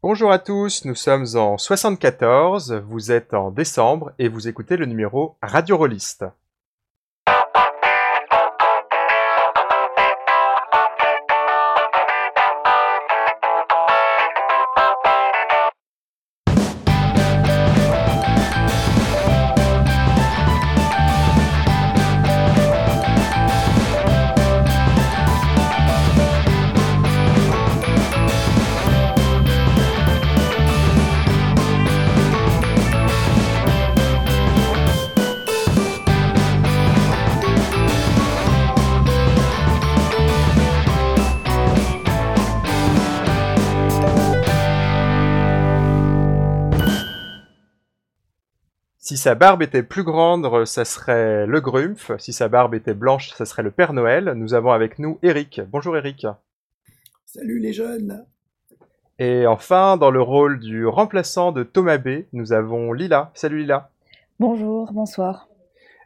Bonjour à tous, nous sommes en 74, vous êtes en décembre et vous écoutez le numéro Radio Rolliste. Sa barbe était plus grande, ça serait le Grumpf. Si sa barbe était blanche, ça serait le Père Noël. Nous avons avec nous Eric. Bonjour Eric. Salut les jeunes. Et enfin, dans le rôle du remplaçant de Thomas B, nous avons Lila. Salut Lila. Bonjour, bonsoir.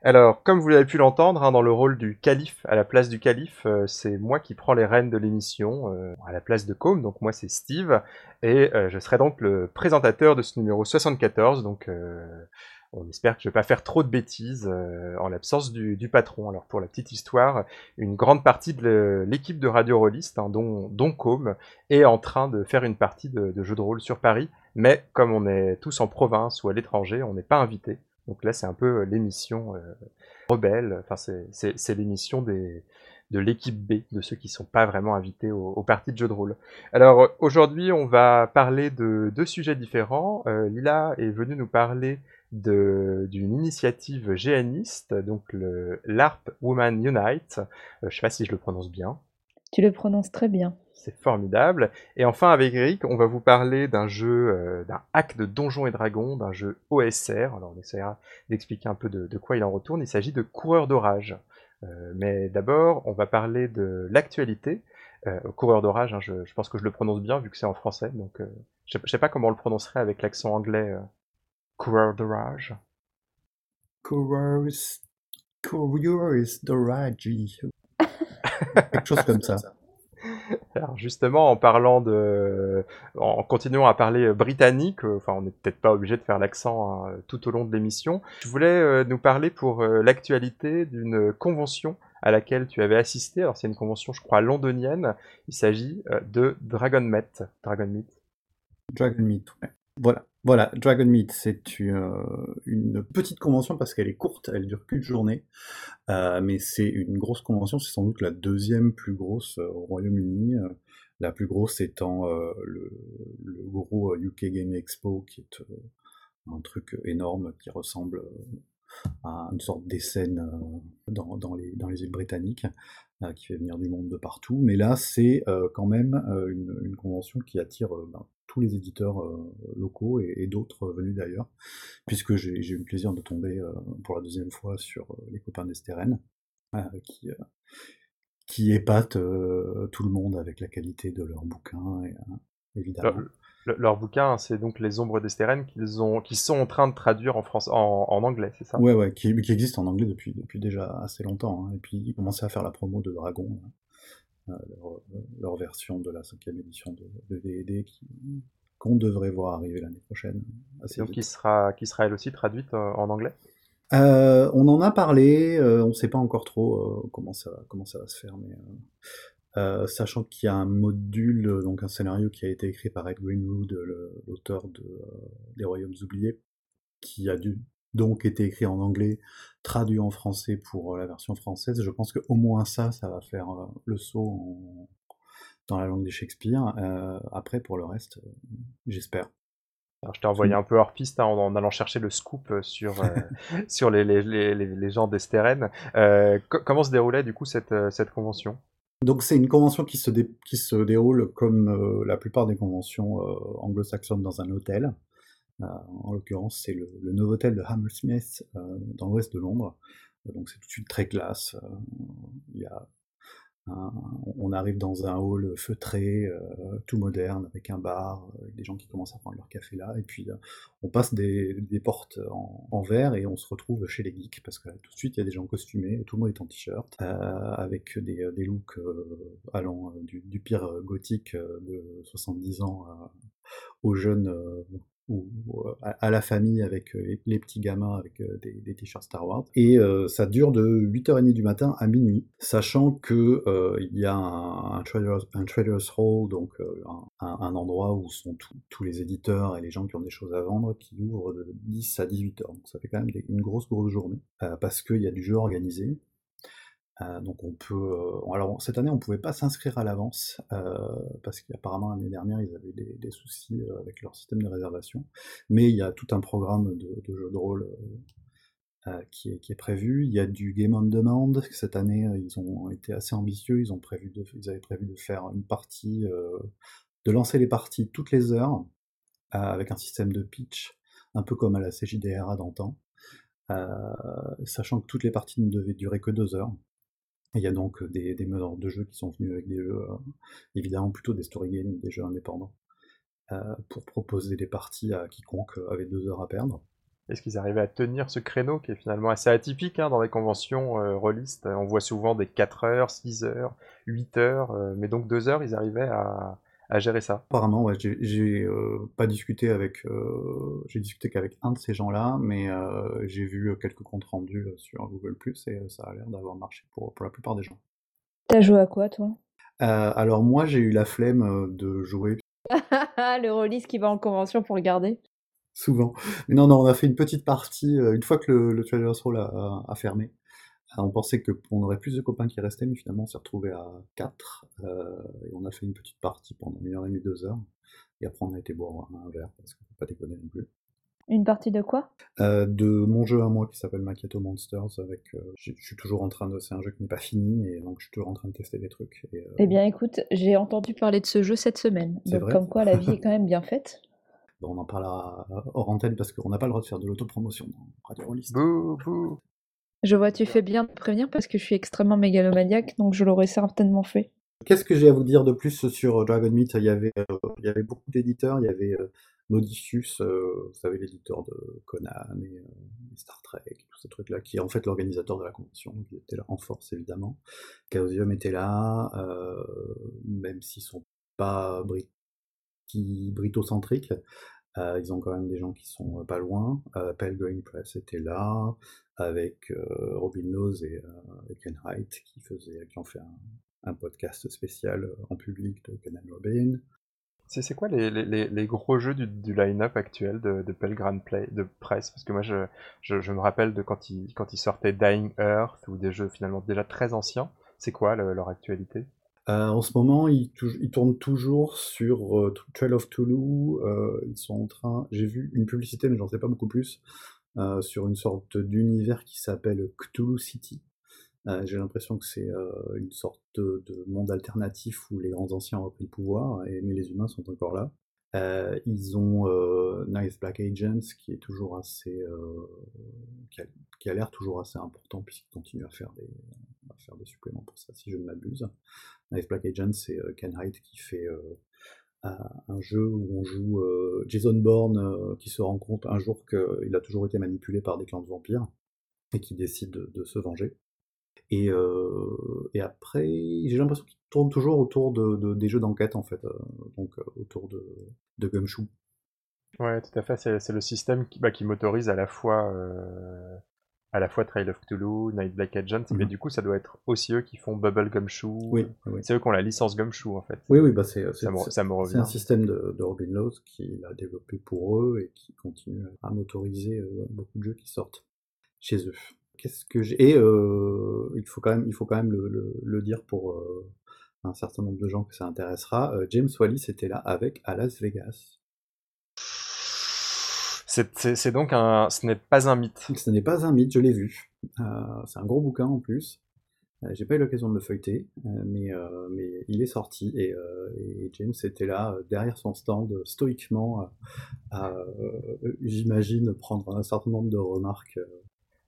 Alors, comme vous l'avez pu l'entendre, hein, dans le rôle du calife, à la place du calife, euh, c'est moi qui prends les rênes de l'émission, euh, à la place de Com, donc moi c'est Steve, et euh, je serai donc le présentateur de ce numéro 74, donc on espère que je vais pas faire trop de bêtises euh, en l'absence du, patron. Alors pour la petite histoire, une grande partie de l'équipe de Radio Rolliste, hein, dont, dont est en train de faire une partie de, jeu de rôle sur Paris. Mais comme on est tous en province ou à l'étranger, on n'est pas invité. Donc là, c'est un peu l'émission euh, rebelle. Enfin, c'est l'émission des de l'équipe B, de ceux qui ne sont pas vraiment invités aux, parties de jeu de rôle. Alors aujourd'hui, on va parler de deux sujets différents. Euh, Lila est venue nous parler d'une initiative géaniste, donc le l'ARP Women Unite. Euh, je ne sais pas si je le prononce bien. Tu le prononces très bien. C'est formidable. Et enfin, avec Eric, on va vous parler d'un jeu, euh, d'un hack de Donjons et Dragons, d'un jeu OSR. Alors, on essaiera d'expliquer un peu de, quoi il en retourne. Il s'agit de Coureur d'orage. Euh, mais d'abord, on va parler de l'actualité. Coureur d'orage, hein, je, pense que je le prononce bien vu que c'est en français. Donc, je ne sais pas comment on le prononcerait avec l'accent anglais Coureur d'orage. Coureur d'orage. Quelque chose comme ça. Alors justement, en parlant de, en continuant à parler britannique, euh, enfin on n'est peut-être pas obligé de faire l'accent hein, tout au long de l'émission. Je voulais euh, nous parler pour euh, l'actualité d'une convention à laquelle tu avais assisté. Alors c'est une convention, je crois, londonienne. Il s'agit de Dragon Meet. Dragon Meet. Dragon Meet. Voilà. Voilà, Dragon Meet, c'est une, petite convention parce qu'elle est courte, elle dure qu'une journée, euh, mais c'est une grosse convention, c'est sans doute la deuxième plus grosse euh, au Royaume-Uni, euh, la plus grosse étant le, gros UK Game Expo, qui est un truc énorme qui ressemble à une sorte d'essai dans, dans, les, dans les îles britanniques, qui fait venir du monde de partout, mais là c'est quand même une, convention qui attire ben, tous les éditeurs euh, locaux et, d'autres venus d'ailleurs, puisque j'ai eu le plaisir de tomber euh, pour la deuxième fois sur euh, les copains d'Esteren, qui, qui épatent tout le monde avec la qualité de leurs bouquins, évidemment. leur bouquin, c'est donc Les Ombres d'Esteren qu'ils ont, qui sont en train de traduire en, France, en, anglais, c'est ça? Ouais, ouais, qui, qui, existe en anglais depuis, depuis déjà assez longtemps. Hein. et puis ils commençaient à faire la promo de Dragon. Hein. Euh, leur, version de la cinquième édition de, de D&D qu'on devrait voir arriver l'année prochaine. Donc qui sera, qui sera elle aussi traduite euh, en anglais? Euh, On en a parlé, on ne sait pas encore trop comment, ça, comment ça va se faire, mais sachant qu'il y a un module, donc un scénario qui a été écrit par Ed Greenwood, l'auteur de, des Royaumes oubliés, qui a dû donc été écrit en anglais, traduit en français pour euh, la version française. Je pense qu'au moins ça, ça va faire euh, le saut dans la langue des Shakespeare. Euh, après, pour le reste, j'espère. je t'ai envoyé un peu hors piste hein, en, allant chercher le scoop sur, sur les, les, les, les gens d'Esteren. comment se déroulait du coup cette, cette convention? Donc c'est une convention qui se, qui se déroule comme la plupart des conventions anglo-saxonnes dans un hôtel. Euh, en l'occurrence, c'est le, le Novotel de Hammersmith euh, dans l'ouest de Londres. Donc c'est tout de suite très classe. Euh, on arrive dans un hall feutré, tout moderne, avec un bar, des gens qui commencent à prendre leur café là, et puis on passe des, portes en, verre et on se retrouve chez les geeks, parce que tout de suite il y a des gens costumés, tout le monde est en t-shirt, avec des, looks allant du, pire gothique de 70 ans aux jeunes ou à, la famille avec les, petits gamins avec des, t-shirts Star Wars. Et ça dure de 8h30 du matin à minuit, sachant que il y a un, un, trader's, hall, donc un, endroit où sont tous les éditeurs et les gens qui ont des choses à vendre, qui ouvre de 10 à 18h. Donc ça fait quand même une grosse grosse journée, parce qu'il y a du jeu organisé, euh, donc on peut. Euh, alors cette année on pouvait pas s'inscrire à l'avance euh, parce qu'apparemment l'année dernière ils avaient des, soucis avec leur système de réservation. Mais il y a tout un programme de, jeux de rôle qui est, prévu. Il y a du game on demand. Cette année ils ont été assez ambitieux. Ils ils avaient prévu de faire une partie, de lancer les parties toutes les heures avec un système de pitch, un peu comme à la CJDRA d'antan. sachant que toutes les parties ne devaient durer que deux heures. Il y a donc des, des meneurs de jeux qui sont venus avec des jeux, euh, évidemment plutôt des story games, des jeux indépendants, euh, pour proposer des parties à quiconque avait deux heures à perdre. Est-ce qu'ils arrivaient à tenir ce créneau qui est finalement assez atypique hein, dans les conventions euh, rôlistes? On voit souvent des 4 heures, 6 heures, 8 heures, mais donc 2 heures, ils arrivaient à, à gérer ça Apparemment, ouais, j'ai euh, pas discuté avec, euh, j'ai discuté qu'avec un de ces gens-là, mais euh, j'ai vu quelques comptes rendus sur Google Plus et ça a l'air d'avoir marché pour, pour la plupart des gens. T'as joué à quoi, toi? Alors moi, j'ai eu la flemme de jouer. le release qui va en convention pour regarder. Souvent. Mais non, non, on a fait une petite partie une fois que le, le Trader's Hall a fermé. On pensait qu'on aurait plus de copains qui restaient, mais finalement on s'est retrouvé à 4. Euh, et on a fait une petite partie pendant une heure et demie, deux heures. Et après on a été boire un verre, parce qu'on ne peut pas déconner non plus. Une partie de quoi? Euh, De mon jeu à moi qui s'appelle Macchiato Monsters. Avec, euh, je suis toujours en train de. C'est un jeu qui n'est pas fini, et donc je suis toujours en train de tester des trucs. eh bien écoute, j'ai entendu parler de ce jeu cette semaine. Donc comme quoi la vie est quand même bien faite. Bon, on en parlera hors antenne parce qu'on n'a pas le droit de faire de l'autopromotion dans Radio Rollist. Je vois, tu fais bien de prévenir parce que je suis extrêmement mégalomaniaque, donc je l'aurais certainement fait. Qu'est-ce que j'ai à vous dire de plus sur Dragon Meat? Il y, avait, euh, il y avait beaucoup d'éditeurs, il y avait euh, Modicius, euh, vous savez, l'éditeur de Conan et, Star Trek, et tous ces trucs-là, qui est en fait l'organisateur de la convention, qui était là en force évidemment. Chaosium était là, même s'ils sont pas britocentriques, ils ont quand même des gens qui sont pas loin. Pelgrim Press était là, avec euh, Robin Nose et, euh, Ken Wright qui, faisait, qui ont fait un, podcast spécial euh, en public de Ken Robin. C'est quoi les, les, les, gros jeux du, du line-up actuel de, de Pelgram Play, de presse Parce que moi, je, je, je, me rappelle de quand ils quand il sortaient Dying Earth ou des jeux finalement déjà très anciens. C'est quoi leur actualité? Euh, En ce moment, ils, ils, tournent toujours sur euh, Trail of Toulouse. Euh, ils sont en train. J'ai vu une publicité, mais j'en sais pas beaucoup plus. Euh, sur une sorte d'univers qui s'appelle Cthulhu City. J'ai l'impression que c'est une sorte de, monde alternatif où les grands anciens ont repris le pouvoir, et, mais les humains sont encore là. Ils ont Nice Black Agents qui est toujours assez, qui a, l'air toujours assez important puisqu'ils continuent à faire des, à faire des suppléments pour ça si je ne m'abuse. Nice Black Agents c'est Ken Hyde qui fait un jeu où on joue euh, Jason Bourne euh, qui se rend compte un jour qu'il a toujours été manipulé par des clans de vampires et qui décide de, se venger. Et, euh, et après, j'ai l'impression qu'il tourne toujours autour de, des jeux d'enquête en fait, donc autour de, de Gumshoe. Ouais, tout à fait. C'est le système qui, bah, qui m'autorise à la fois à la fois Trail of Cthulhu, Night Black Agent, mais mhm. du coup ça doit être aussi eux qui font Bubble Gumshoe. Oui, C'est eux qui ont la licence Gumshoe en fait. Oui, oui, bah c'est ça, me, un système de, de Robin Laws qui a développé pour eux et qui continue à m'autoriser euh, beaucoup de jeux qui sortent chez eux. Qu'est-ce que j'ai Et euh, il faut quand même, il faut quand même le, le, dire pour euh, un certain nombre de gens que ça intéressera. James Wallis était là avec à Las Vegas. C'est donc un, ce n'est pas un mythe. Ce n'est pas un mythe, je l'ai vu. Euh, c'est un gros bouquin en plus. Euh, j'ai pas eu l'occasion de le feuilleter, euh, mais, mais il est sorti et, James était là derrière son stand stoïquement à, j'imagine, prendre un certain nombre de remarques.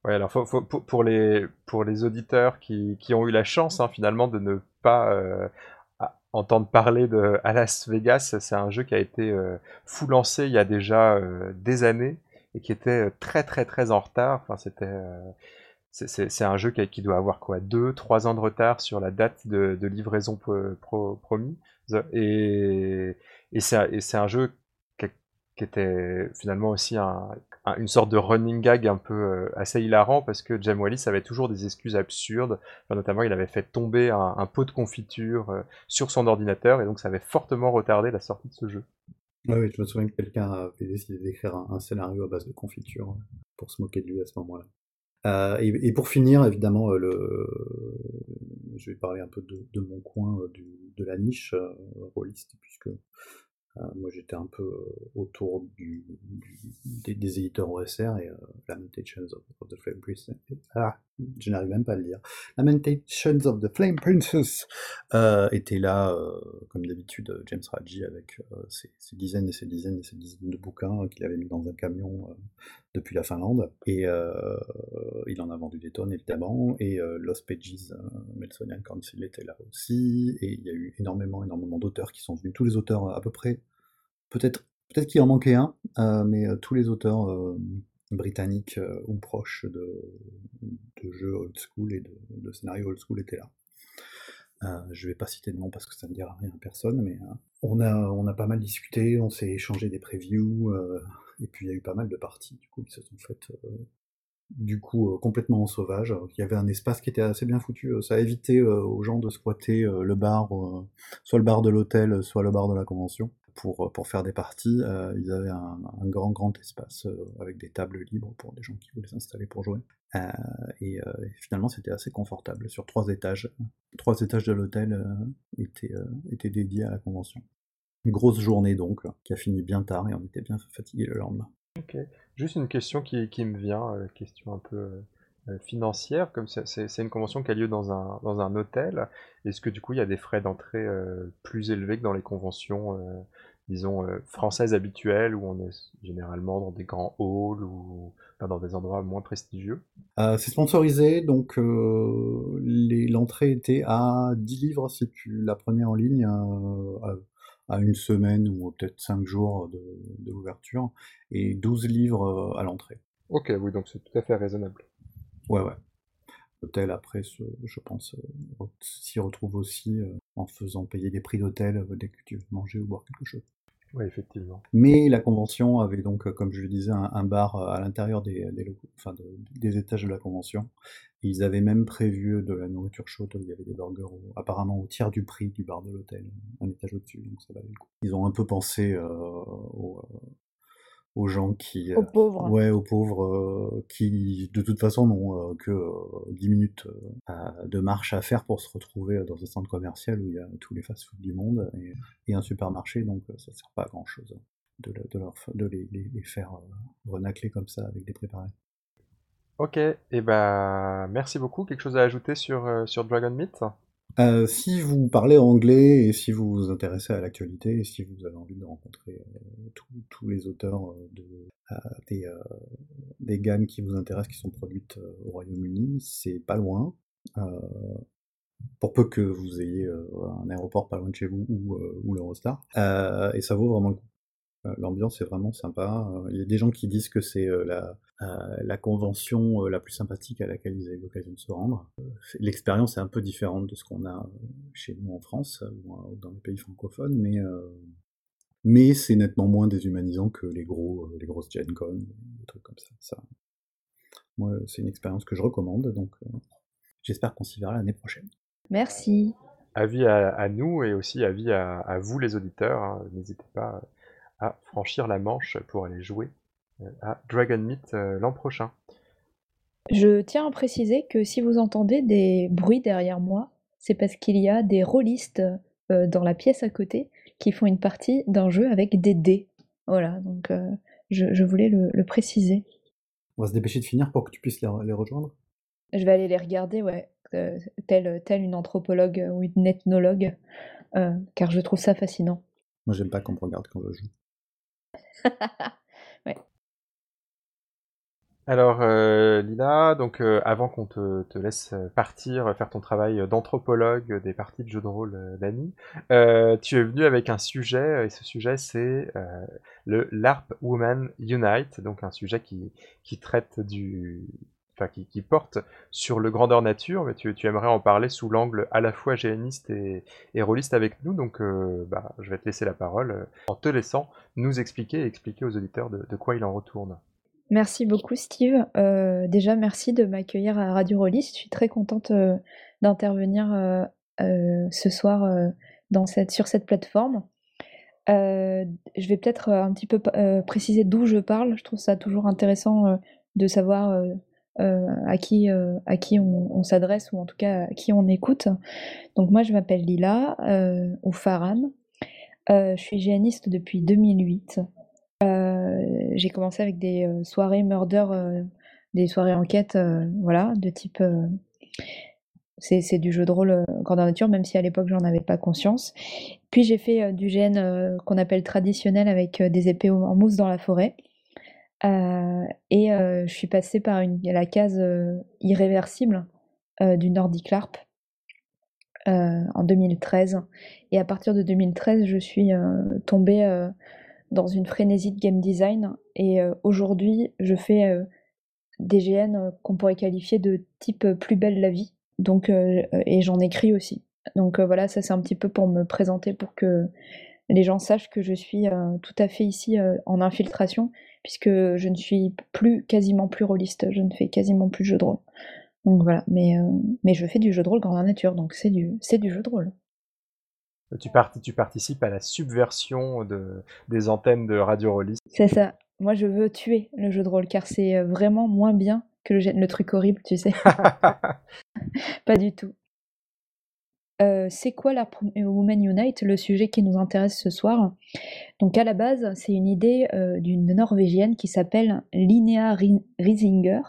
Ouais, alors faut, pour, les, pour les auditeurs qui, qui ont eu la chance hein, finalement de ne pas entendre parler de à Las Vegas, c'est un jeu qui a été euh, fou lancé il y a déjà euh, des années et qui était euh, très très très en retard. Enfin, c'était c'est un jeu qui, qui, doit avoir quoi deux trois ans de retard sur la date de, livraison pro, promis et, et c'est un jeu qui était finalement aussi une sorte de running gag un peu euh, assez hilarant parce que Jam Wallis avait toujours des excuses absurdes. notamment, il avait fait tomber un, pot de confiture euh, sur son ordinateur et donc ça avait fortement retardé la sortie de ce jeu. oui, je me souviens que quelqu'un avait décidé d'écrire un, scénario à base de confiture euh, pour se moquer de lui à ce moment-là. et, pour finir, évidemment, le... je vais parler un peu de, mon coin de la niche rôliste, puisque euh, moi, j'étais un peu euh, autour du, des, des, éditeurs OSR et euh, Lamentations of, the Flame Princess. Ah, je n'arrive même pas à le dire. Lamentations of the Flame Princess euh, était là, comme d'habitude, James Raji avec ses, dizaines et ses dizaines et ses dizaines de bouquins qu'il avait mis dans un camion depuis la Finlande. Et il en a vendu des tonnes, évidemment. Et Lost Pages, Melsonian Council était là aussi. Et il y a eu énormément, énormément d'auteurs qui sont venus. Tous les auteurs à peu près Peut-être peut-être qu'il en manquait un, euh, mais euh, tous les auteurs euh, britanniques ou proches de, jeux old school et de, scénarios old school étaient là. je vais pas citer de nom parce que ça ne dira rien à personne, mais on, a, on a pas mal discuté, on s'est échangé des previews, et puis il y a eu pas mal de parties du coup, qui se sont faites complètement en sauvage. Il y avait un espace qui était assez bien foutu, ça évité aux gens de squatter le bar, soit le bar de l'hôtel, soit le bar de la convention pour, pour faire des parties, euh, ils avaient un, grand grand espace euh, avec des tables libres pour des gens qui voulaient s'installer pour jouer. Euh, et, finalement, c'était assez confortable. Sur trois étages, trois étages de l'hôtel étaient, étaient dédiés à la convention. Une grosse journée donc, qui a fini bien tard et on était bien fatigué le lendemain. Ok. Juste une question qui, qui me vient, question un peu financière, comme c'est une convention qui a lieu dans un, dans un hôtel, est-ce que du coup il y a des frais d'entrée plus élevés que dans les conventions disons, euh, française habituelle, où on est généralement dans des grands halls ou dans des endroits moins prestigieux? Euh, C'est sponsorisé, donc euh, l'entrée était à 10 livres si tu la prenais en ligne à, une semaine ou peut-être 5 jours de, l'ouverture, et 12 livres à l'entrée. Ok, oui, donc c'est tout à fait raisonnable. Ouais, ouais. L'hôtel, après, je pense, s'y retrouve aussi en faisant payer des prix d'hôtel dès que tu veux manger ou boire quelque chose. Oui, effectivement. Mais la convention avait donc, comme je le disais, un, bar à l'intérieur des, des, étages de la convention. ils avaient même prévu de la nourriture chaude. Il y avait des burgers apparemment au tiers du prix du bar de l'hôtel, un étage au-dessus. Donc ça valait le coup. Ils ont un peu pensé euh, au, aux gens qui... Aux euh, pauvres. Ouais, aux pauvres, euh, qui de toute façon n'ont euh, que 10 minutes de marche à faire pour se retrouver dans un centre commercial où il y a tous les fast-food du monde et, un supermarché, donc ça sert pas à grand-chose de, de, leur, de les, les, faire renacler comme ça avec des préparés. Ok, et eh ben merci beaucoup. Quelque chose à ajouter sur, sur Dragon Meat? Euh, si vous parlez anglais et si vous vous intéressez à l'actualité et si vous avez envie de rencontrer euh, tous les auteurs euh, de, des, des, gammes qui vous intéressent, qui sont produites au Royaume-Uni, c'est pas loin. pour peu que vous ayez un aéroport pas loin de chez vous ou, ou l'Eurostar. et ça vaut vraiment le coup. L'ambiance est vraiment sympa. Il y a des gens qui disent que c'est la, la convention la plus sympathique à laquelle ils avaient l'occasion de se rendre. L'expérience est un peu différente de ce qu'on a chez nous en France ou dans les pays francophones, mais, mais c'est nettement moins déshumanisant que les, gros, les grosses Gen Con, des trucs comme ça. ça moi, c'est une expérience que je recommande, donc j'espère qu'on s'y verra l'année prochaine. Merci. Avis à, nous et aussi avis à, à vous les auditeurs. Hein. N'hésitez pas à franchir la Manche pour aller jouer euh, à Dragon Meet euh, l'an prochain. Je tiens à préciser que si vous entendez des bruits derrière moi, c'est parce qu'il y a des rôlistes euh, dans la pièce à côté qui font une partie d'un jeu avec des dés. Voilà, donc je, voulais le, préciser. On va se dépêcher de finir pour que tu puisses les, rejoindre. Je vais aller les regarder, ouais, telle, telle une anthropologue ou une ethnologue, car je trouve ça fascinant. Moi, j'aime pas qu'on me regarde quand je joue. Alors, euh, Lila, donc euh, avant qu'on te, laisse partir faire ton travail d'anthropologue des parties de jeux de rôle d'Annie, tu es venu avec un sujet, et ce sujet c'est le LARP Women Unite, donc un sujet qui traite du, enfin, qui, porte sur le grandeur nature, mais tu, aimerais en parler sous l'angle à la fois géaniste et, et rôliste avec nous, donc bah, je vais te laisser la parole en te laissant nous expliquer et expliquer aux auditeurs de, quoi il en retourne. Merci beaucoup Steve. Euh, déjà merci de m'accueillir à Radio Rollist. Je suis très contente euh, d'intervenir euh, ce soir sur cette plateforme. je vais peut-être un petit peu préciser d'où je parle. Je trouve ça toujours intéressant de savoir à qui, à qui on, s'adresse ou en tout cas à qui on écoute. Donc moi je m'appelle Lila ou Farhan. je suis géaniste depuis 2008. Euh, j'ai commencé avec des euh, soirées murder, euh, des soirées enquête, voilà, de type c'est du jeu de rôle grandeur nature, même si à l'époque j'en avais pas conscience. Puis j'ai fait du GN qu'on appelle traditionnel avec des épées en mousse dans la forêt. Et je suis passée par la case irréversible du Nordic LARP en 2013. Et à partir de 2013, je suis tombée dans une frénésie de game design. Et euh, aujourd'hui, je fais euh, des GN euh, qu'on pourrait qualifier de type plus belle la vie. Donc, et j'en écris aussi. Donc voilà, ça c'est un petit peu pour me présenter, pour que les gens sachent que je suis tout à fait ici en infiltration, puisque je ne suis plus quasiment plus rôliste, je ne fais quasiment plus de jeu de rôle. Donc voilà, mais, mais je fais du jeu de rôle grandeur nature, donc c'est du, c'est du jeu de rôle. Tu, tu participes à la subversion de, des antennes de Radio Rollis. C'est ça. Moi, je veux tuer le jeu de rôle car c'est euh, vraiment moins bien que le, le truc horrible, tu sais. Pas du tout. Euh, c'est quoi la Women Unite, le sujet qui nous intéresse ce soir? Donc à la base, c'est une idée euh, d'une Norvégienne qui s'appelle Linnea Riesinger.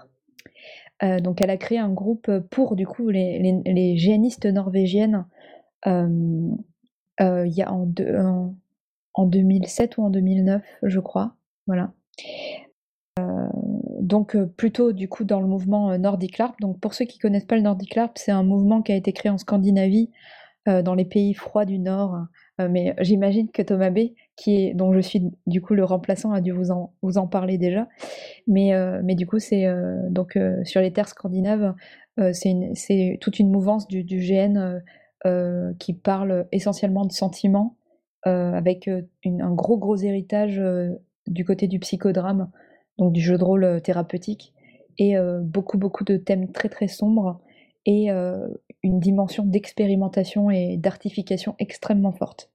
donc elle a créé un groupe pour du coup les, les, les géanistes norvégiennes euh, en, en, 2007 ou en 2009, je crois. Voilà. Euh, donc euh, plutôt du coup dans le mouvement Nordic LARP. Donc pour ceux qui connaissent pas le Nordic LARP, c'est un mouvement qui a été créé en Scandinavie, dans les pays froids du Nord. mais j'imagine que Thomas B, qui est, dont je suis du coup le remplaçant, a dû vous en, vous en parler déjà. Mais, mais du coup, c'est donc sur les terres scandinaves, c'est toute une mouvance du, du GN euh, qui parle essentiellement de sentiments, euh, avec euh, un gros gros héritage du côté du psychodrame, donc du jeu de rôle thérapeutique, et beaucoup beaucoup de thèmes très très sombres et une dimension d'expérimentation et d'artification extrêmement forte.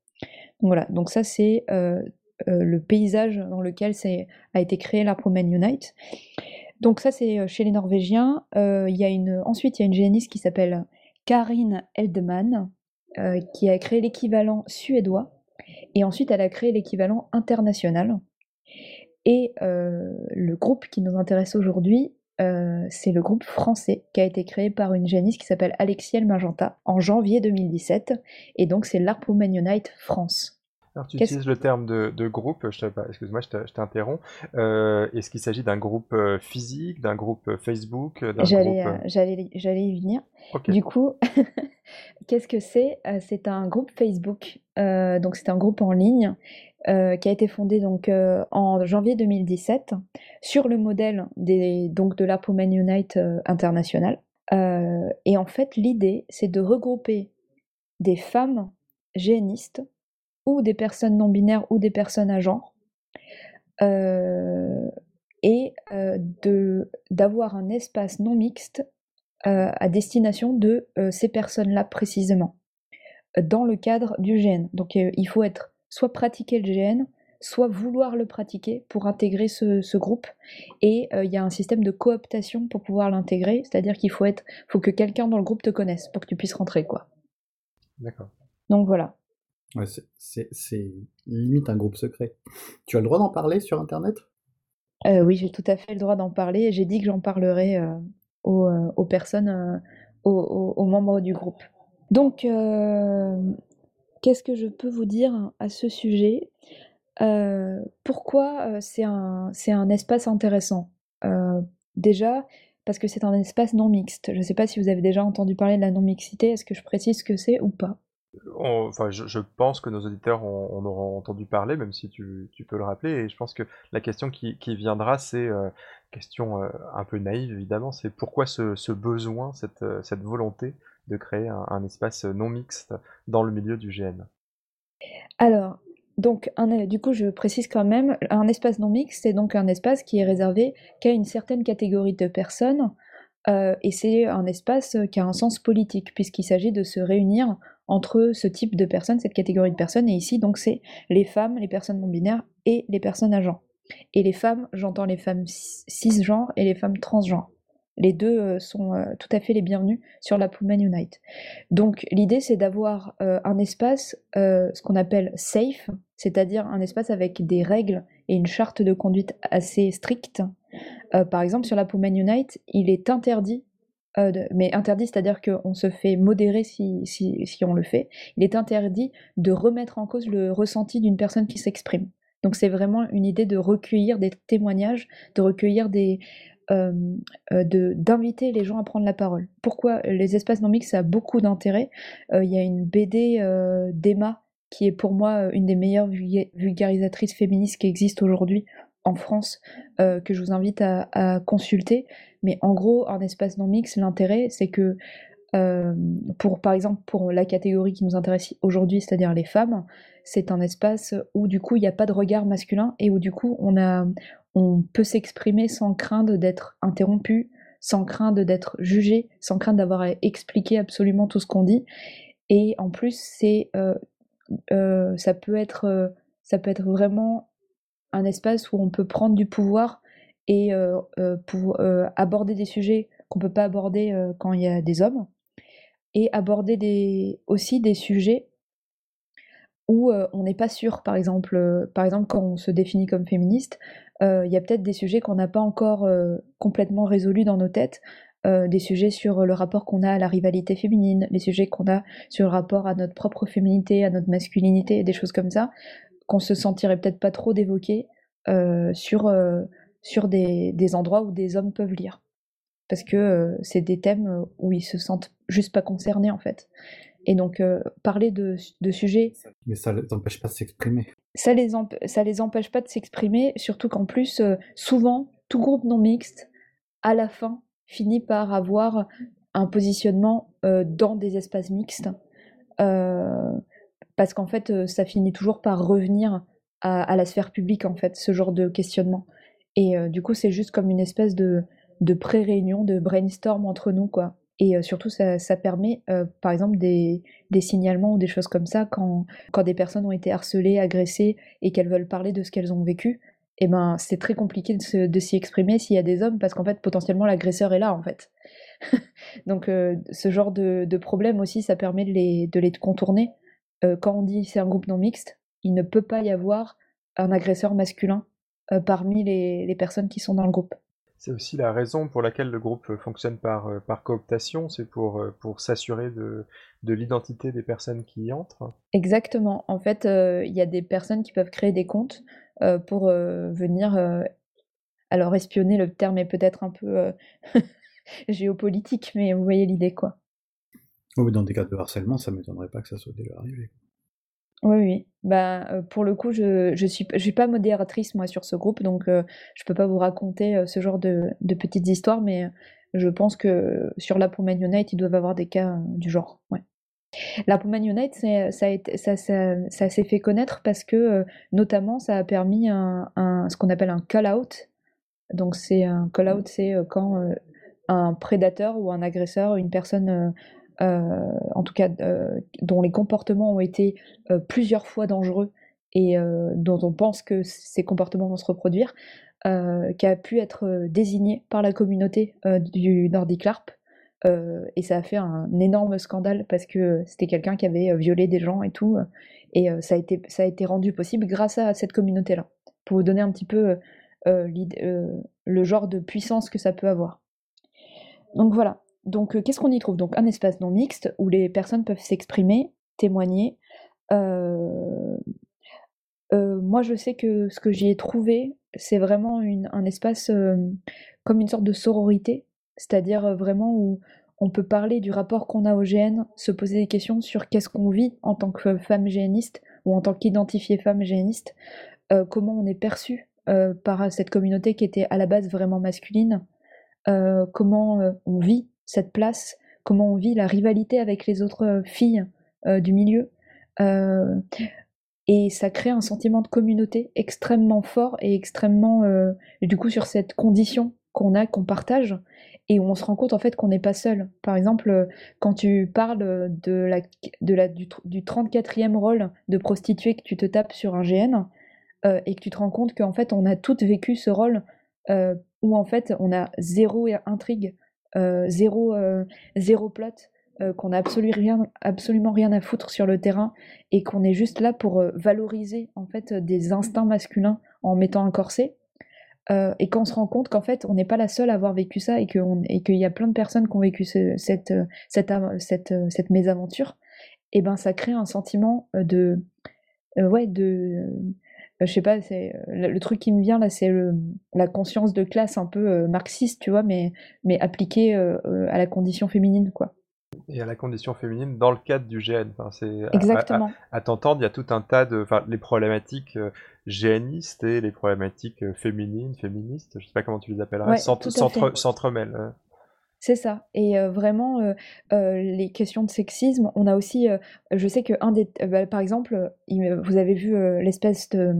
Voilà, donc ça c'est le paysage dans lequel a été créé la Unite. Donc ça c'est chez les Norvégiens. Ensuite il y a une géniste qui s'appelle Karin Eldman, euh, qui a créé l'équivalent suédois, et ensuite elle a créé l'équivalent international. Et euh, le groupe qui nous intéresse aujourd'hui, euh, c'est le groupe français qui a été créé par une géniste qui s'appelle Alexielle Magenta en janvier 2017, et donc c'est l'Arpomen Unite France. Alors tu utilises le terme de, de groupe, excuse-moi, je t'interromps. Euh, Est-ce qu'il s'agit d'un groupe physique, d'un groupe Facebook J'allais j'allais y venir. Du coup, qu'est-ce que c'est? C'est un groupe Facebook, donc c'est un groupe en ligne qui a été fondé donc en janvier 2017 sur le modèle des, donc de l'Apomen Unite International. et en fait, l'idée, c'est de regrouper des femmes génistes ou des personnes non binaires ou des personnes à genre, euh, et euh, d'avoir un espace non mixte euh, à destination de ces personnes-là précisément, dans le cadre du GN. Donc il faut être soit pratiquer le GN, soit vouloir le pratiquer pour intégrer ce, groupe. Et il y a un système de cooptation pour pouvoir l'intégrer, c'est-à-dire qu'il faut être, faut que quelqu'un dans le groupe te connaisse pour que tu puisses rentrer, quoi. D'accord. Donc voilà. Ouais, c'est limite un groupe secret. Tu as le droit d'en parler sur Internet? Euh, Oui, j'ai tout à fait le droit d'en parler et j'ai dit que j'en parlerai euh, euh, aux, personnes, aux, membres du groupe. Donc, qu'est-ce que je peux vous dire à ce sujet? Pourquoi c'est un, un espace intéressant? Déjà, parce que c'est un espace non mixte. Je ne sais pas si vous avez déjà entendu parler de la non-mixité, est-ce que je précise ce que c'est ou pas? Enfin, je, pense que nos auditeurs en, auront entendu parler, même si tu, peux le rappeler. Et je pense que la question qui, viendra, c'est euh, question euh, un peu naïve évidemment, c'est pourquoi ce, besoin, cette, euh, cette, volonté de créer un, espace non mixte dans le milieu du GN. Alors, donc, du coup, je précise quand même, un espace non mixte, c'est donc un espace qui est réservé qu'à une certaine catégorie de personnes, et c'est un espace qui a un sens politique, puisqu'il s'agit de se réunir entre ce type de personnes, cette catégorie de personnes, et ici donc c'est les femmes, les personnes non binaires et les personnes à genre. Et les femmes, j'entends les femmes cisgenres et les femmes transgenres. Les deux euh, sont euh, tout à fait les bienvenus sur la Pullman Unite. Donc l'idée c'est d'avoir euh, un espace, ce qu'on appelle safe, c'est-à-dire un espace avec des règles et une charte de conduite assez stricte. par exemple sur la Pullman Unite, il est interdit mais interdit, c'est-à-dire qu'on se fait modérer si, on le fait. Il est interdit de remettre en cause le ressenti d'une personne qui s'exprime. Donc c'est vraiment une idée de recueillir des témoignages, de recueillir des... Euh, euh d'inviter les gens à prendre la parole. Pourquoi les espaces non mixtes, ça a beaucoup d'intérêt. Euh, il y a une BD d'Emma qui est pour moi une des meilleures vulgarisatrices féministes qui existent aujourd'hui en France, que je vous invite à, consulter. Mais en gros, un espace non mix, l'intérêt, c'est que, pour, par exemple, pour la catégorie qui nous intéresse aujourd'hui, c'est-à-dire les femmes, c'est un espace où du coup il n'y a pas de regard masculin et où du coup on, a, on peut s'exprimer sans crainte d'être interrompu, sans crainte d'être jugé, sans crainte d'avoir à expliquer absolument tout ce qu'on dit. Et en plus, c'est, euh, euh, ça peut être, ça peut être vraiment un espace où on peut prendre du pouvoir et euh, euh, pour euh, aborder des sujets qu'on ne peut pas aborder quand il y a des hommes, et aborder aussi des sujets où on n'est pas sûr, par exemple, par exemple quand on se définit comme féministe, il y a peut-être des sujets qu'on n'a pas encore complètement résolus dans nos têtes, des sujets sur le rapport qu'on a à la rivalité féminine, les sujets qu'on a sur le rapport à notre propre féminité, à notre masculinité, des choses comme ça, qu'on se sentirait peut-être pas trop d'évoquer sur des, endroits où des hommes peuvent lire. Parce que euh, c'est des thèmes euh, où ils se sentent juste pas concernés en fait. Et donc euh, parler de, sujets... Mais ça les empêche pas de s'exprimer. Ça les, ça les empêche pas de s'exprimer, surtout qu'en plus, souvent, tout groupe non mixte, à la fin, finit par avoir un positionnement dans des espaces mixtes. parce qu'en fait, ça finit toujours par revenir à, à, la sphère publique, en fait, ce genre de questionnement. Et euh, du coup, c'est juste comme une espèce de, de pré-réunion, de brainstorm entre nous, quoi. Et euh, surtout, ça, permet, euh, par exemple, des, signalements ou des choses comme ça, quand, quand des personnes ont été harcelées, agressées, et qu'elles veulent parler de ce qu'elles ont vécu, eh ben, c'est très compliqué de, s'y exprimer s'il y a des hommes, parce qu'en fait, potentiellement, l'agresseur est là, en fait. Donc, ce genre de, problème aussi, ça permet de les, de les contourner. quand on dit c'est un groupe non mixte, il ne peut pas y avoir un agresseur masculin euh, parmi les, personnes qui sont dans le groupe. C'est aussi la raison pour laquelle le groupe fonctionne par, euh, par cooptation, c'est pour, euh, pour s'assurer de, de l'identité des personnes qui y entrent. Exactement. En fait, il y a des personnes qui peuvent créer des comptes pour venir... alors, espionner, le terme est peut-être un peu géopolitique, mais vous voyez l'idée, quoi. Oui, dans des cas de harcèlement, ça ne m'étonnerait pas que ça soit déjà arrivé. Oui, oui. Bah, euh, pour le coup, je je suis je suis pas modératrice moi sur ce groupe, donc euh, je peux pas vous raconter euh, ce genre de, de petites histoires, mais je pense que sur la Pullman Unite, ils doivent avoir des cas du genre. Ouais. La Pullman Unite, ça, a été, ça, ça, ça s'est fait connaître parce que notamment ça a permis un, un ce qu'on appelle un call-out. Donc c'est un call-out, c'est quand un prédateur ou un agresseur, une personne euh, en tout cas euh, dont les comportements ont été euh, plusieurs fois dangereux et dont on pense que ces comportements vont se reproduire, qui a pu être désigné par la communauté du Nordic LARP. et ça a fait un énorme scandale parce que c'était quelqu'un qui avait violé des gens et tout. et ça, a été, ça a été rendu possible grâce à cette communauté-là. Pour vous donner un petit peu le genre de puissance que ça peut avoir. Donc voilà, donc, euh, qu'est-ce qu'on y trouve? Donc, un espace non mixte où les personnes peuvent s'exprimer, témoigner. Euh, euh, moi, je sais que ce que j'y ai trouvé, c'est vraiment un espace comme une sorte de sororité, c'est-à-dire vraiment où on peut parler du rapport qu'on a au GN, se poser des questions sur qu'est-ce qu'on vit en tant que femme GNiste ou en tant qu'identifiée femme GNiste, comment on est perçu par cette communauté qui était à la base vraiment masculine, comment on vit cette place, comment on vit la rivalité avec les autres filles du milieu. et ça crée un sentiment de communauté extrêmement fort et extrêmement, du coup, sur cette condition qu'on a, qu'on partage, et où on se rend compte en fait qu'on n'est pas seul. Par exemple, quand tu parles de la, du, du 34e rôle de prostituée que tu te tapes sur un GN, euh, et que tu te rends compte qu'en fait on a toutes vécu ce rôle euh, où en fait on a zéro intrigue, euh, zéro, zéro plot, qu'on a absolument rien, absolument rien à foutre sur le terrain et qu'on est juste là pour valoriser en fait des instincts masculins en mettant un corset. et qu'on se rend compte qu'en fait on n'est pas la seule à avoir vécu ça et qu'il y a plein de personnes qui ont vécu cette, cette, cette, cette, mésaventure, et ben ça crée un sentiment de, ouais, de, euh, je sais pas, c'est euh, le, truc qui me vient là, c'est la conscience de classe un peu euh, marxiste, tu vois, mais, mais appliquée à la condition féminine, quoi. Et à la condition féminine dans le cadre du GN. Enfin, c'est, Exactement. À, t'entendre, il y a tout un tas de. Enfin, les problématiques GNistes et les problématiques féminines, féministes, je sais pas comment tu les appellerais, s'entremêlent. C'est ça. Et vraiment, les questions de sexisme, on a aussi, je sais que un des, bah, par exemple, vous avez vu l'espèce de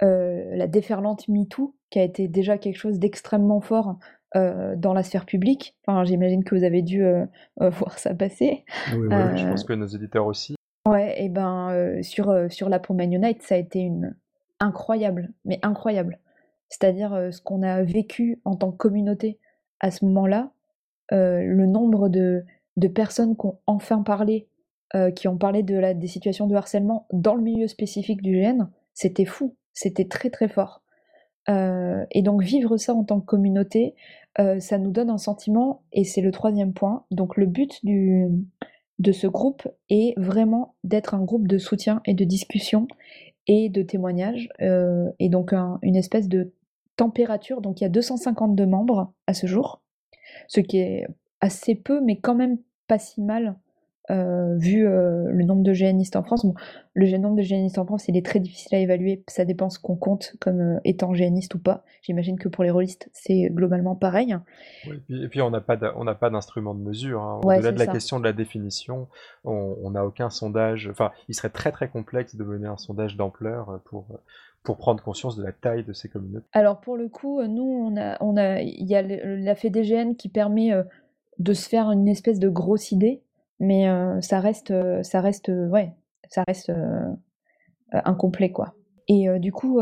la déferlante MeToo, qui a été déjà quelque chose d'extrêmement fort dans la sphère publique. Enfin, j'imagine que vous avez dû voir ça passer. Oui, oui, je pense que nos éditeurs aussi. Ouais, et ben sur sur la Pommane Unite, ça a été une incroyable, mais incroyable. C'est-à-dire ce qu'on a vécu en tant que communauté à ce moment-là, euh, le nombre de, personnes qui ont enfin parlé, euh, qui ont parlé de des situations de harcèlement dans le milieu spécifique du GN, c'était fou, c'était très très fort. Euh, et donc vivre ça en tant que communauté, ça nous donne un sentiment, et c'est le troisième point. Donc le but de ce groupe est vraiment d'être un groupe de soutien et de discussion et de témoignage, et donc une espèce de température. Donc il y a 252 membres à ce jour ce qui est assez peu, mais quand même pas si mal euh, vu euh, le nombre de géanistes en France. le nombre de géanistes en France, il est très difficile à évaluer, ça dépend ce qu'on compte comme euh, étant géaniste ou pas. J'imagine que pour les rôlistes, c'est globalement pareil. et, puis, on n'a pas d'instrument de mesure. Hein. Au-delà de la question de la définition, on n'a aucun sondage. Enfin, il serait très très complexe de mener un sondage d'ampleur pour pour prendre conscience de la taille de ces communautés Alors pour le coup, nous, on a, on a, il y a la FEDGN qui permet euh, de se faire une espèce de grosse idée, mais euh, ça reste, euh, ça reste, ouais, ça reste incomplet quoi. Et du coup,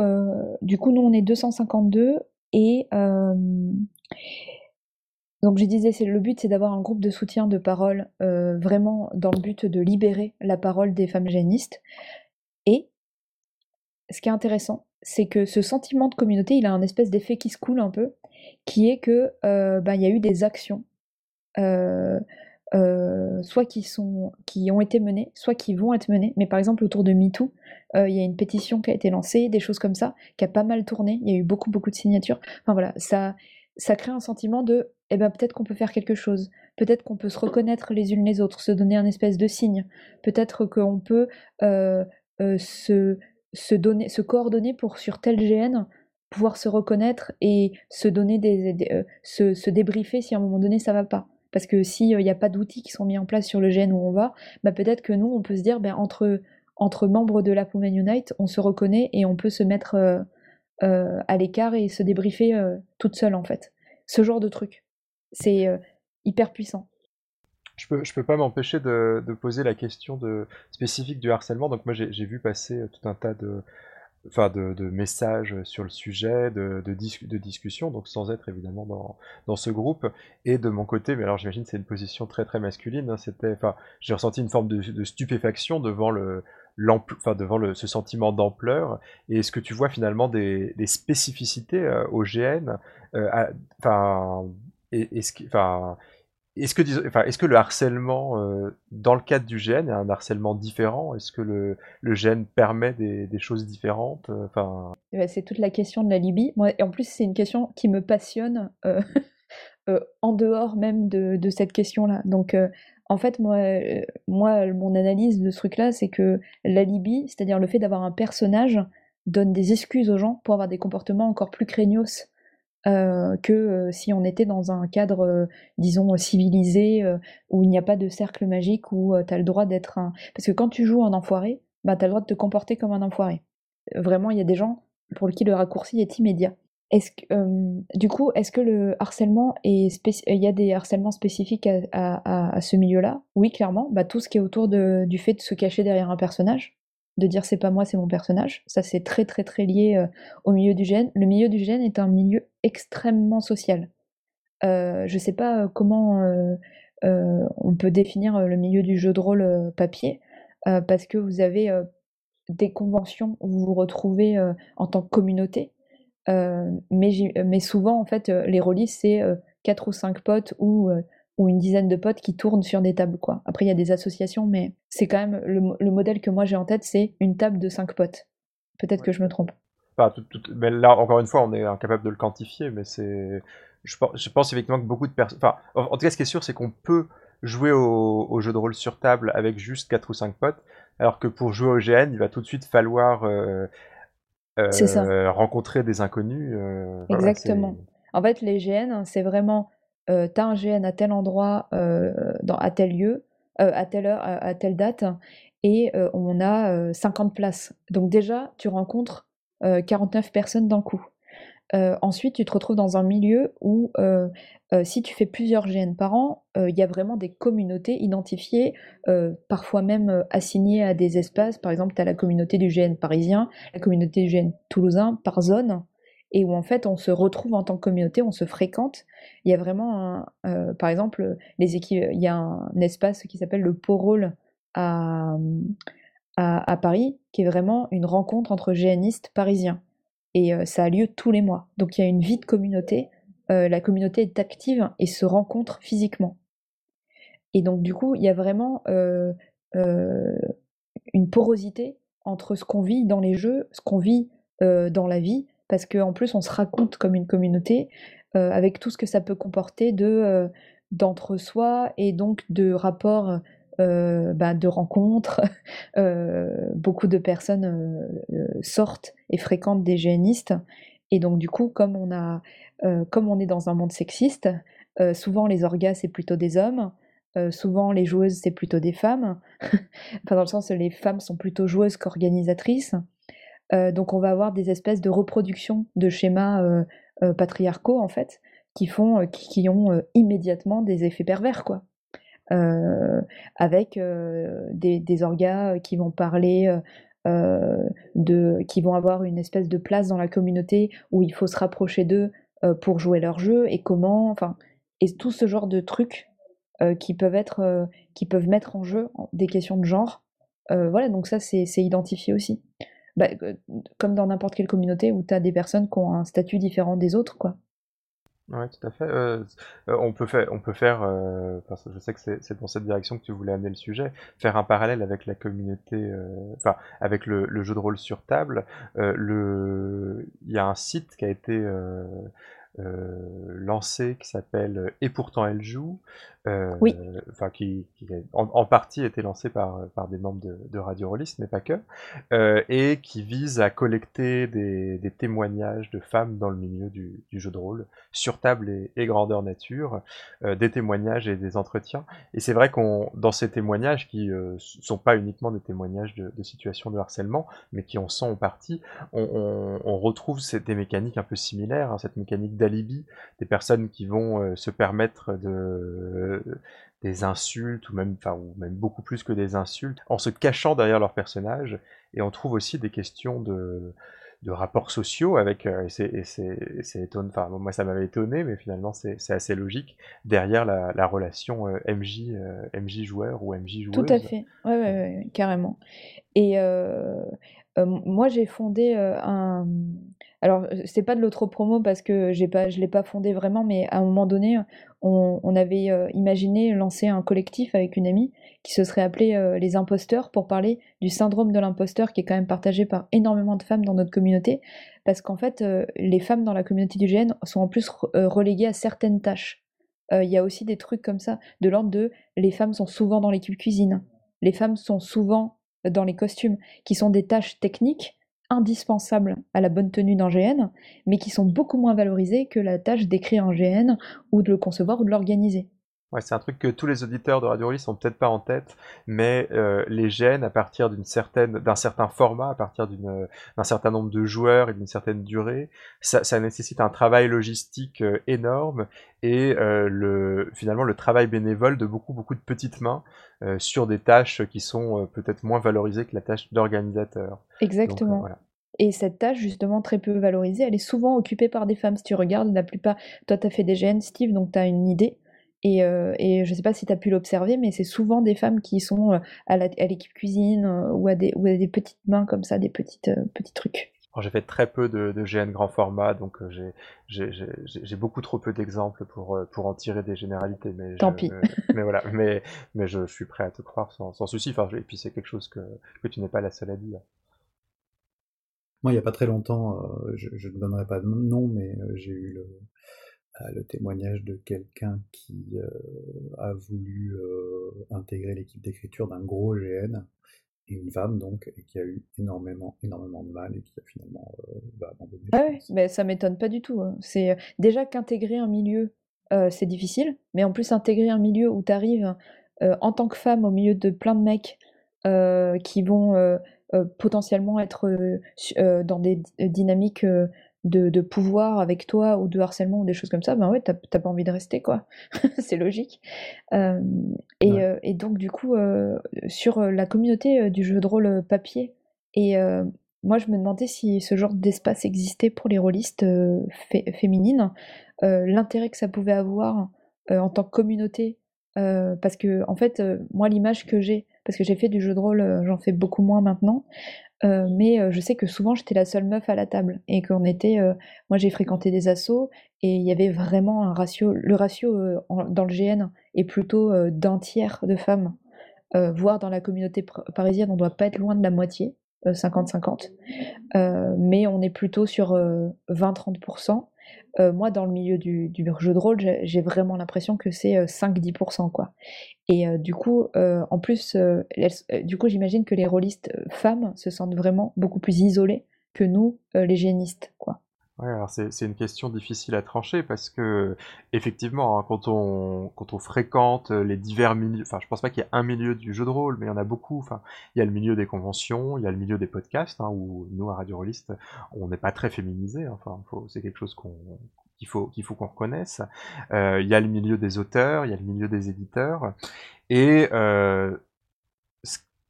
du coup, nous on est 252 et donc je disais, c'est le but, c'est d'avoir un groupe de soutien de parole vraiment dans le but de libérer la parole des femmes génistes. Ce qui est intéressant, c'est que ce sentiment de communauté, il a un espèce d'effet qui se coule un peu, qui est que euh, bah, il y a eu des actions, euh, euh, soit qui sont, qui ont été menées, soit qui vont être menées. Mais par exemple autour de MeToo, il y a une pétition qui a été lancée, des choses comme ça, qui a pas mal tourné. Il y a eu beaucoup beaucoup de signatures. Enfin voilà, ça, ça crée un sentiment de, eh ben peut-être qu'on peut faire quelque chose. Peut-être qu'on peut se reconnaître les unes les autres, se donner un espèce de signe. Peut-être qu'on peut, se se, donner, se coordonner pour sur tel GN pouvoir se reconnaître et se donner des, euh, se, débriefer si à un moment donné ça va pas. Parce que s'il n'y a pas d'outils qui sont mis en place sur le GN où on va, bah peut-être que nous on peut se dire ben, entre, entre membres de la Pullman Unite, on se reconnaît et on peut se mettre euh, euh, à l'écart et se débriefer toute seule en fait. Ce genre de truc. C'est hyper puissant je peux, je peux pas m'empêcher de, de, poser la question de, spécifique du harcèlement. Donc moi j'ai vu passer euh, tout un tas de, enfin de, de, messages sur le sujet, de, de, de discussions, donc sans être évidemment dans, dans ce groupe. Et de mon côté, mais alors j'imagine c'est une position très très masculine. Hein, j'ai ressenti une forme de, de stupéfaction devant le, enfin devant le, ce sentiment d'ampleur. Et est-ce que tu vois finalement des, des spécificités euh, au GN, euh, est-ce est-ce que, enfin, est-ce que le harcèlement euh, dans le cadre du GN est un harcèlement différent? Est-ce que le, le GN permet des, choses différentes? Euh, enfin... Eh ben, c'est toute la question de la Libye. Moi, et en plus, c'est une question qui me passionne euh, en dehors même de, cette question-là. Donc, en fait, moi, mon analyse de ce truc-là, c'est que l'alibi, c'est-à-dire le fait d'avoir un personnage, donne des excuses aux gens pour avoir des comportements encore plus craignos que si on était dans un cadre, disons, civilisé, où il n'y a pas de cercle magique, où tu as le droit d'être un... Parce que quand tu joues un enfoiré, bah, tu as le droit de te comporter comme un enfoiré. Vraiment, il y a des gens pour qui le raccourci est immédiat. Est-ce que, du coup, est-ce que le harcèlement est il y a des harcèlements spécifiques à, ce milieu-là? Oui, clairement. Bah, tout ce qui est autour du fait de se cacher derrière un personnage, de dire c'est pas moi, c'est mon personnage. Ça, c'est très très très lié au milieu du gène. Le milieu du gène est un milieu extrêmement social. Euh, je sais pas comment on peut définir le milieu du jeu de rôle papier, parce que vous avez des conventions où vous vous retrouvez en tant que communauté euh, mais, mais souvent, en fait, euh, les rôlistes, c'est euh, quatre ou cinq potes ou, ou une dizaine de potes qui tournent sur des tables. Quoi. Après, il y a des associations, mais c'est quand même le, modèle que moi j'ai en tête, c'est une table de cinq potes. Peut-être que je me trompe. mais là, encore une fois, on est incapable de le quantifier, mais c'est. Je pense, je pense effectivement que beaucoup de personnes. Enfin, en, tout cas, ce qui est sûr, c'est qu'on peut jouer au, jeu de rôle sur table avec juste 4 ou 5 potes, alors que pour jouer au GN, il va tout de suite falloir euh, rencontrer des inconnus. Euh, Exactement. en fait, les GN, c'est vraiment, euh, tu as un GN à tel endroit, dans, à tel lieu, à telle heure, à, telle date, et on a 50 places. Donc déjà, tu rencontres 49 personnes d'un coup. ensuite, tu te retrouves dans un milieu où euh, si tu fais plusieurs GN par an, euh, il y a vraiment des communautés identifiées, euh, parfois même assignées à des espaces. Par exemple, tu as la communauté du GN parisien, la communauté du GN toulousain, par zone, et où en fait on se retrouve en tant que communauté, on se fréquente. Il y a vraiment, un, par exemple, les il y a un, espace qui s'appelle le Porôle à, à, Paris, qui est vraiment une rencontre entre GNistes parisiens. Et ça a lieu tous les mois. Donc il y a une vie de communauté euh, la communauté est active et se rencontre physiquement. Et donc du coup, il y a vraiment euh, euh, une porosité entre ce qu'on vit dans les jeux, ce qu'on vit dans la vie, parce qu'en plus on se raconte comme une communauté, avec tout ce que ça peut comporter de d'entre-soi et donc de rapports bah, de rencontres. beaucoup de personnes sortent et fréquentent des géanistes. Et donc du coup, comme on a euh, comme on est dans un monde sexiste, euh, souvent les orgas c'est plutôt des hommes, euh, souvent les joueuses c'est plutôt des femmes, enfin dans le sens les femmes sont plutôt joueuses qu'organisatrices. Donc on va avoir des espèces de reproduction de schémas patriarcaux en fait, qui font, qui, ont immédiatement des effets pervers quoi. avec des, orgas qui vont parler qui vont avoir une espèce de place dans la communauté où il faut se rapprocher d'eux euh, pour jouer leur jeu et comment, enfin, et tout ce genre de trucs euh, qui peuvent être, euh, qui peuvent mettre en jeu des questions de genre. voilà, donc ça c'est identifié aussi. Bah, comme dans n'importe quelle communauté où tu as des personnes qui ont un statut différent des autres, quoi. Ouais, tout à fait. on peut faire, on peut faire parce que je sais que c'est dans cette direction que tu voulais amener le sujet, faire un parallèle avec la communauté, enfin, avec le, le, jeu de rôle sur table. le, il y a un site qui a été euh, lancé qui s'appelle Et pourtant elle joue, euh, oui. enfin qui, qui en, en, partie été lancé par, par des membres de, de Radio Rollist, mais pas que, euh, et qui vise à collecter des, des, témoignages de femmes dans le milieu du, du jeu de rôle, sur table et, et grandeur nature, euh, des témoignages et des entretiens. Et c'est vrai qu'on, dans ces témoignages qui euh, sont pas uniquement des témoignages de, de, situations de harcèlement, mais qui en sont en partie, on, on, on retrouve des mécaniques un peu similaires, hein, cette mécanique d'alibi, des personnes qui vont euh, se permettre de des insultes, ou même, ou même beaucoup plus que des insultes, en se cachant derrière leur personnage. Et on trouve aussi des questions de, de rapports sociaux avec, euh, et c'est étonnant, enfin, moi ça m'avait étonné, mais finalement c'est assez logique, derrière la, la relation euh, MJ, euh, MJ joueur ou MJ joueuse. Tout à fait, ouais, ouais carrément. Et moi j'ai fondé un alors, c'est pas de l'autre-promo parce que j'ai pas, je l'ai pas fondé vraiment, mais à un moment donné, on, avait imaginé lancer un collectif avec une amie qui se serait appelé les imposteurs pour parler du syndrome de l'imposteur qui est quand même partagé par énormément de femmes dans notre communauté, parce qu'en fait, les femmes dans la communauté du GN sont en plus reléguées à certaines tâches. il y a aussi des trucs comme ça, de l'ordre de les femmes sont souvent dans l'équipe cuisine, les femmes sont souvent dans les costumes, qui sont des tâches techniques indispensables à la bonne tenue d'un GN, mais qui sont beaucoup moins valorisées que la tâche d'écrire un GN ou de le concevoir ou de l'organiser. Ouais, c'est un truc que tous les auditeurs de Radio Relais sont peut-être pas en tête, mais euh, les gènes, à partir d'une certaine, d'un certain format, à partir d'une, d'un certain nombre de joueurs et d'une certaine durée, ça, ça, nécessite un travail logistique euh, énorme et euh, le, finalement le travail bénévole de beaucoup beaucoup de petites mains sur des tâches qui sont peut-être moins valorisées que la tâche d'organisateur. Exactement. voilà. Et cette tâche, justement, très peu valorisée, elle est souvent occupée par des femmes. Si tu regardes, la plupart. Toi, tu as fait des gènes, Steve, donc tu as une idée. Euh, et, je ne sais pas si tu as pu l'observer, mais c'est souvent des femmes qui sont euh, à l'équipe cuisine euh, ou, à des, ou à des petites mains comme ça, des petites, petits trucs. J'ai fait très peu de, de, GN grand format, donc j'ai beaucoup trop peu d'exemples pour, pour en tirer des généralités. Mais Tant pis. mais voilà, mais, mais je, suis prêt à te croire sans, sans souci. Enfin, et puis c'est quelque chose que, que tu n'es pas la seule à dire. Moi, il n'y a pas très longtemps, je, je, ne donnerai pas de nom, mais j'ai eu le, le témoignage de quelqu'un qui euh, a voulu euh, intégrer l'équipe d'écriture d'un gros GN, et une femme donc, et qui a eu énormément, énormément de mal et qui a finalement euh, abandonné. Ah ouais, mais ça m'étonne pas du tout. Hein. C'est déjà qu'intégrer un milieu, c'est difficile, mais en plus intégrer un milieu où tu arrives en tant que femme au milieu de plein de mecs qui vont potentiellement être dans des dynamiques de, pouvoir avec toi ou de harcèlement ou des choses comme ça, ben ouais, t'as pas envie de rester, quoi. c'est logique. Euh, euh, et, donc, du coup, euh, sur la communauté du jeu de rôle papier, et moi, je me demandais si ce genre d'espace existait pour les rôlistes féminines, l'intérêt que ça pouvait avoir en tant que communauté, parce que, en fait, moi, l'image que j'ai, parce que j'ai fait du jeu de rôle, j'en fais beaucoup moins maintenant, euh, mais euh, je sais que souvent j'étais la seule meuf à la table et qu'on était, euh, moi j'ai fréquenté des assos et il y avait vraiment un ratio, le ratio dans le GN est plutôt d'un tiers de femmes, voire dans la communauté parisienne on doit pas être loin de la moitié, 50-50, mais on est plutôt sur 20-30%. Moi, dans le milieu du, jeu de rôle, j'ai vraiment l'impression que c'est 5-10%, quoi. Et du coup, en plus, du coup, j'imagine que les rôlistes femmes se sentent vraiment beaucoup plus isolées que nous, les génistes, quoi. Ouais, alors c'est, une question difficile à trancher parce que effectivement, hein, quand on quand on fréquente les divers milieux, enfin, je pense pas qu'il y ait un milieu du jeu de rôle, mais il y en a beaucoup. Enfin, il y a le milieu des conventions, il y a le milieu des podcasts, hein, où nous à Radio Rolliste, on n'est pas très féminisé. Enfin, c'est quelque chose qu'on qu'il faut qu'il faut qu'on reconnaisse. Euh, il y a le milieu des auteurs, il y a le milieu des éditeurs, et euh,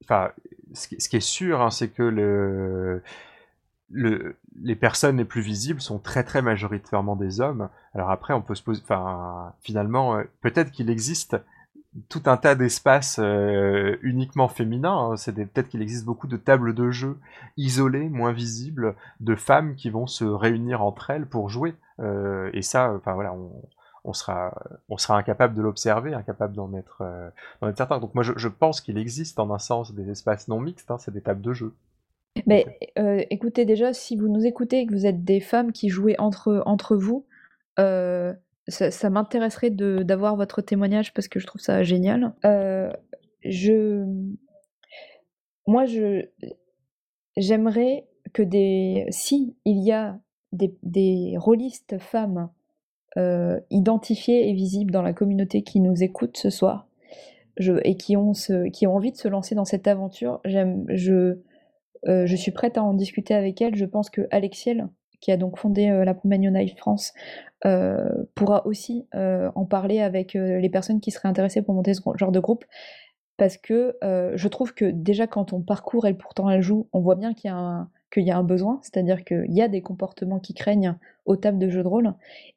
enfin, ce, qui est sûr, hein, c'est que le le, les personnes les plus visibles sont très très majoritairement des hommes. Alors après, on peut se poser, enfin, finalement, euh, peut-être qu'il existe tout un tas d'espaces euh, uniquement féminins. Hein. C'est peut-être qu'il existe beaucoup de tables de jeu isolées, moins visibles, de femmes qui vont se réunir entre elles pour jouer. Euh, et ça, enfin voilà, on, on sera, on sera incapable de l'observer, incapable d'en être, être certain. Donc moi, je, je pense qu'il existe en un sens des espaces non mixtes. Hein, c'est des tables de jeu. Mais euh, écoutez déjà, si vous nous écoutez et que vous êtes des femmes qui jouez entre, entre vous, euh, ça, m'intéresserait d'avoir votre témoignage parce que je trouve ça génial. Euh, je, moi, je, j'aimerais que des, si il y a des, des rôlistes femmes identifiées et visibles dans la communauté qui nous écoutent ce soir, et qui ont, qui ont envie de se lancer dans cette aventure, j'aime, je, euh, je suis prête à en discuter avec elle. Je pense que Alexiel, qui a donc fondé euh, la Promagno Knife France, euh, pourra aussi en parler avec les personnes qui seraient intéressées pour monter ce genre de groupe. Parce que je trouve que déjà quand on parcourt Elle pourtant elle joue, on voit bien qu'il y a un, besoin, c'est-à-dire qu'il y a des comportements qui craignent aux tables de jeu de rôle.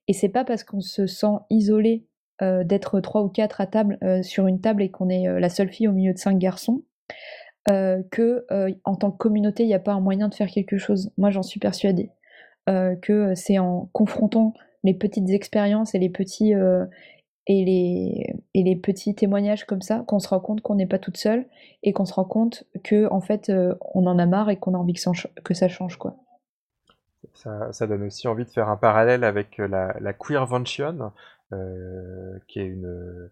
Et c'est pas parce qu'on se sent isolé d'être trois ou quatre à table sur une table et qu'on est la seule fille au milieu de cinq garçons euh, que euh, en tant que communauté, il n'y a pas un moyen de faire quelque chose. Moi, j'en suis persuadée euh, que c'est en confrontant les petites expériences et les petits et les, et les petits témoignages comme ça qu'on se rend compte qu'on n'est pas toute seule et qu'on se rend compte que en fait on en a marre et qu'on a envie que ça, change quoi. Ça, donne aussi envie de faire un parallèle avec la, la queervention, qui est une,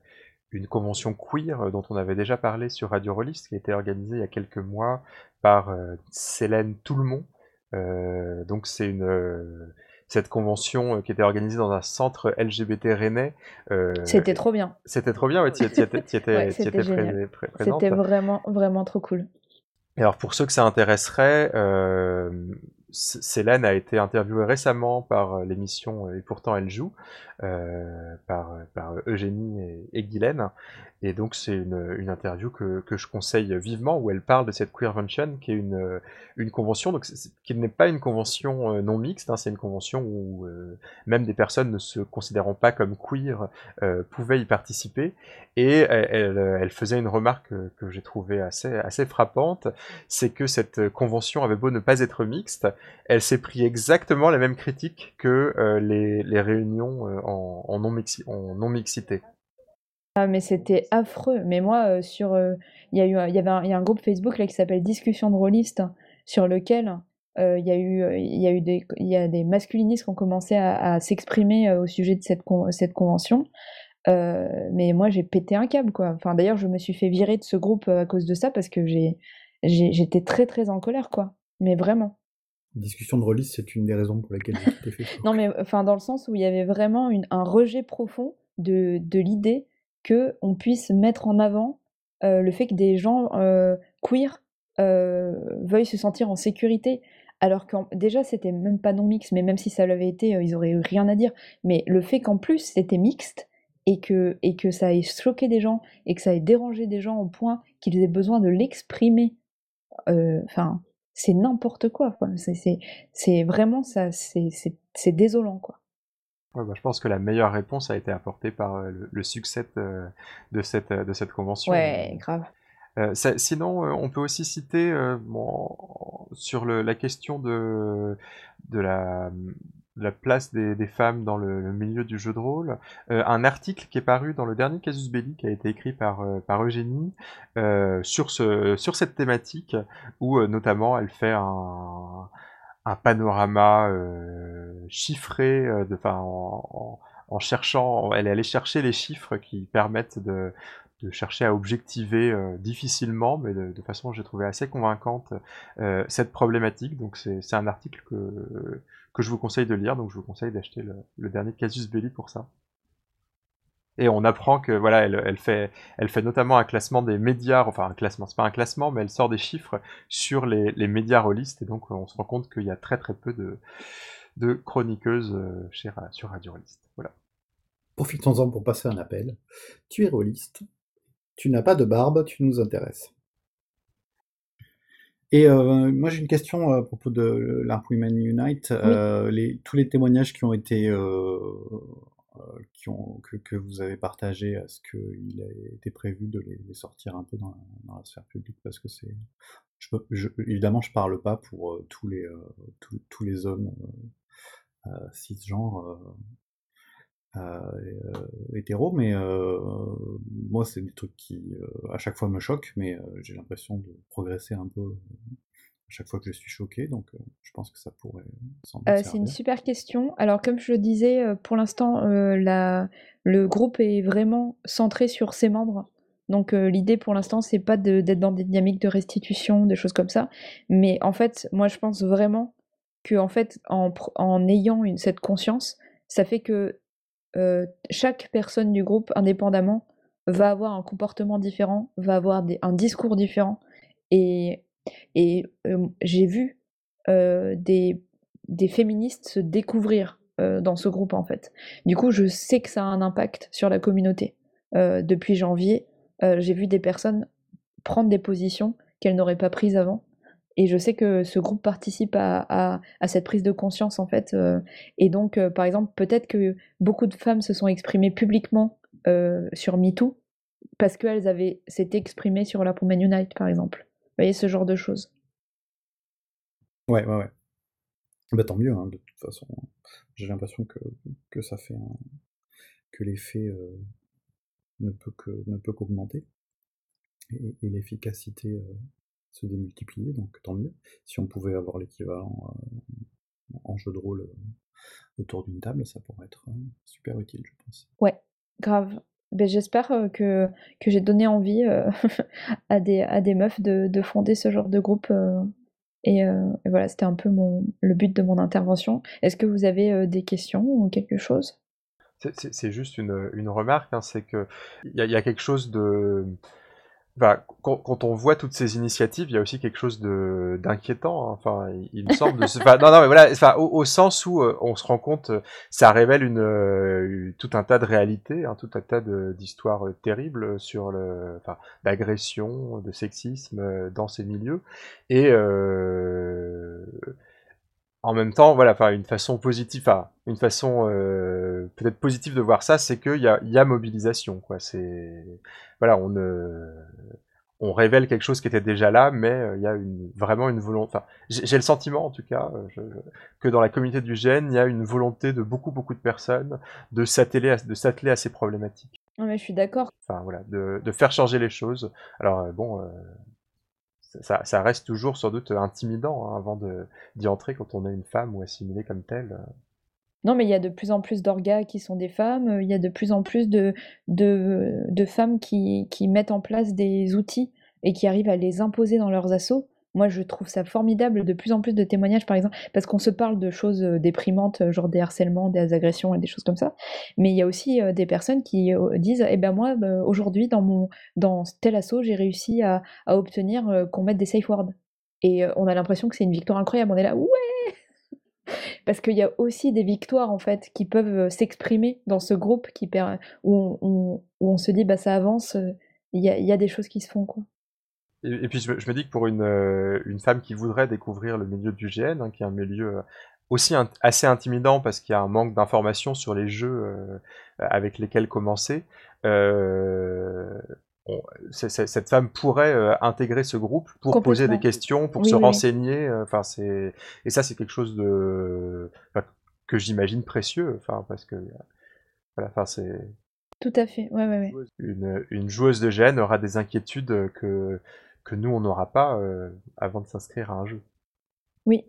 une convention queer dont on avait déjà parlé sur Radio Rollist, qui a été organisée il y a quelques mois par Célène Toulmont. donc c'est une cette convention qui était organisée dans un centre LGBT rennais. c'était trop bien. C'était trop bien, ouais, tu étais, étais, C'était vraiment, vraiment trop cool. Et alors pour ceux que ça intéresserait, euh, Célène a été interviewée récemment par l'émission Et pourtant elle joue, euh, par, par, Eugénie et, et Guylaine. Et donc c'est une, une, interview que, que, je conseille vivement où elle parle de cette Queervention qui est une, une convention, donc qui n'est pas une convention euh, non mixte, hein, c'est une convention où euh, même des personnes ne se considérant pas comme queer euh, pouvaient y participer. Et elle, elle faisait une remarque que, j'ai trouvée assez, assez frappante, c'est que cette convention avait beau ne pas être mixte, elle s'est pris exactement la même critique que les, les, réunions en, en non-mixité. Ah, mais c'était affreux. Mais moi, euh, sur, euh, il y a eu, il y avait un, y a un groupe Facebook là qui s'appelle Discussion de rôlistes, sur lequel euh, il y a eu, il y a eu des, il y a des masculinistes qui ont commencé à, s'exprimer au sujet de cette, cette convention. mais moi, j'ai pété un câble, quoi. Enfin, d'ailleurs, je me suis fait virer de ce groupe à cause de ça parce que j'ai, j'étais très très en colère, quoi. Mais vraiment. Discussion de rôlistes, c'est une des raisons pour lesquelles j'ai Facebook. non, mais enfin, dans le sens où il y avait vraiment une, un rejet profond de, de l'idée que on puisse mettre en avant euh, le fait que des gens euh, queer euh, veuillent se sentir en sécurité. Alors que déjà c'était même pas non mix, mais même si ça l'avait été, ils auraient eu rien à dire. Mais le fait qu'en plus c'était mixte et que, et que ça ait choqué des gens et que ça ait dérangé des gens au point qu'ils aient besoin de l'exprimer, enfin c'est n'importe quoi. C'est vraiment ça, c'est désolant quoi. Bah, je pense que la meilleure réponse a été apportée par euh, le, succès de, cette, de cette convention. Ouais, grave. Euh, sinon, euh, on peut aussi citer sur la question de, de la, la place des, femmes dans le, milieu du jeu de rôle, un article qui est paru dans le dernier Casus Belli, qui a été écrit par, par Eugénie, sur, ce, sur cette thématique, où notamment elle fait un, un panorama euh, chiffré, euh, de, en, cherchant, elle est allée chercher les chiffres qui permettent de, de chercher à objectiver euh, difficilement, mais de, façon j'ai trouvé assez convaincante cette problématique. Donc c'est un article que, je vous conseille de lire, donc je vous conseille d'acheter le, dernier Casus Belli pour ça. Et on apprend que voilà, elle, elle, fait, elle fait notamment un classement des médias, enfin un classement, c'est pas un classement, mais elle sort des chiffres sur les, les médias rôlistes, et donc on se rend compte qu'il y a très très peu de, de chroniqueuses euh, chez, sur Radio Rolliste. Voilà. Profitons-en pour passer un appel. Tu es rôliste, tu n'as pas de barbe, tu nous intéresses. Et euh, moi j'ai une question à propos de l'Arp Women Unite. Euh, les, tous les témoignages qui ont été euh, euh, que, que, vous avez partagé, est-ce qu'il a été prévu de les, sortir un peu dans, la sphère publique? Parce que c'est. Je, je, évidemment, je parle pas pour euh, tous, les, euh, tous, les hommes cisgenres hétéros, mais moi, c'est des trucs qui, à chaque fois, me choquent, mais j'ai l'impression de progresser un peu chaque fois que je suis choqué, donc euh, je pense que ça pourrait euh, C'est une super question. Alors comme je le disais, euh, pour l'instant, la... le groupe est vraiment centré sur ses membres. Donc l'idée pour l'instant, c'est pas d'être dans des dynamiques de restitution, des choses comme ça. Mais en fait, moi je pense vraiment que en fait, en, en ayant une, cette conscience, ça fait que chaque personne du groupe, indépendamment, va avoir un comportement différent, va avoir des, un discours différent. Et et j'ai vu des, des féministes se découvrir dans ce groupe en fait. Du coup, je sais que ça a un impact sur la communauté. depuis janvier, j'ai vu des personnes prendre des positions qu'elles n'auraient pas prises avant. Et je sais que ce groupe participe à, à, cette prise de conscience en fait. et donc, par exemple, peut-être que beaucoup de femmes se sont exprimées publiquement sur MeToo parce qu'elles avaient s'étaient exprimées sur la Women Unite, par exemple voyez, ce genre de choses. Ouais, ouais, ouais. Bah, tant mieux, hein, de toute façon. J'ai l'impression que, que ça fait un... que l'effet euh, ne peut que ne peut qu'augmenter et, l'efficacité euh, se démultiplier, donc tant mieux. Si on pouvait avoir l'équivalent euh, en jeu de rôle autour d'une table, ça pourrait être super utile, je pense. Ouais, grave. Ben, j'espère que, que j'ai donné envie à, des, à des meufs de, de fonder ce genre de groupe. Et, et, voilà, c'était un peu mon, le but de mon intervention. Est-ce que vous avez des questions ou quelque chose? C'est juste une, une remarque, hein, c'est que il y, y, a quelque chose de bah, quand, on voit toutes ces initiatives, il y a aussi quelque chose de d'inquiétant. Hein. Enfin, il, me semble. enfin, non, non, mais voilà. Enfin, au, au sens où euh, on se rend compte, euh, ça révèle une, euh, tout un tas de réalités, hein, tout un tas d'histoires terribles sur le, enfin, d'agression, de sexisme dans ces milieux. Et en même temps, voilà, enfin, une façon positive, enfin, une façon euh, peut-être positive de voir ça, c'est qu'il y a, y a mobilisation, quoi. C'est, voilà, on on révèle quelque chose qui était déjà là, mais euh, il y a une, vraiment une volonté. Enfin, j'ai le sentiment, en tout cas, euh, que dans la communauté du gène, il y a une volonté de beaucoup, beaucoup de personnes de s'atteler à, de s'atteler à ces problématiques. Non, mais je suis d'accord. Enfin, voilà, de, de, faire changer les choses. Alors, bon, ça, reste toujours sans doute intimidant hein, avant d'y entrer quand on est une femme ou assimilée comme telle. Non, mais il y a de plus en plus d'orgas qui sont des femmes, il y a de plus en plus de, femmes qui, mettent en place des outils et qui arrivent à les imposer dans leurs assauts. Moi, je trouve ça formidable, de plus en plus de témoignages, par exemple, parce qu'on se parle de choses euh, déprimantes, euh, genre des harcèlements, des agressions et des choses comme ça. Mais il y a aussi euh, des personnes qui disent, eh ben moi, bah, aujourd'hui, dans mon dans tel assaut, j'ai réussi à, à obtenir qu'on mette des safe words. Et on a l'impression que c'est une victoire incroyable. On est là, ouais parce qu'il y a aussi des victoires en fait qui peuvent s'exprimer dans ce groupe où, on, se dit bah ça avance, il y a, y a, des choses qui se font quoi. Et, puis je, me dis que pour une, euh, une femme qui voudrait découvrir le milieu du GN, hein, qui est un milieu euh, aussi assez intimidant parce qu'il y a un manque d'informations sur les jeux euh, avec lesquels commencer, cette femme pourrait intégrer ce groupe pour poser des questions, pour se renseigner. Enfin, c'est et ça c'est quelque chose de que j'imagine précieux. Enfin, parce que voilà, enfin c'est tout à fait. Ouais, ouais, ouais. Une, une joueuse de GN aura des inquiétudes que que nous, on n'aura pas euh, avant de s'inscrire à un jeu. Oui.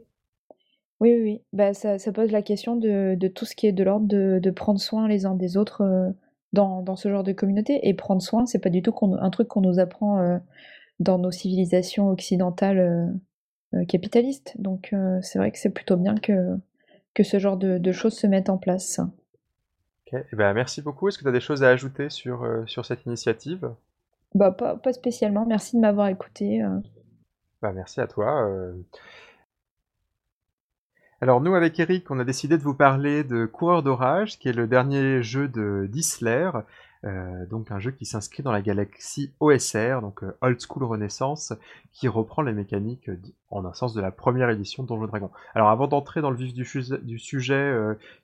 Oui, oui, Bah, ça, ça, pose la question de, de, tout ce qui est de l'ordre de, de, prendre soin les uns des autres euh, dans, dans, ce genre de communauté. Et prendre soin, c'est pas du tout un truc qu'on nous apprend euh, dans nos civilisations occidentales capitalistes. Donc c'est vrai que c'est plutôt bien que, que ce genre de, de, choses se mettent en place. Ok, eh ben, merci beaucoup. Est-ce que tu as des choses à ajouter sur, sur cette initiative? Bah, pas, spécialement. Merci de m'avoir écouté. Euh. Bah, merci à toi. Euh. Alors nous avec Eric, on a décidé de vous parler de Coureur d'orage, qui est le dernier jeu de d'Isler, euh, donc un jeu qui s'inscrit dans la galaxie OSR, donc euh, Old School Renaissance, qui reprend les mécaniques euh, en un sens de la première édition de Donjons Dragon. Alors avant d'entrer dans le vif du, sujet,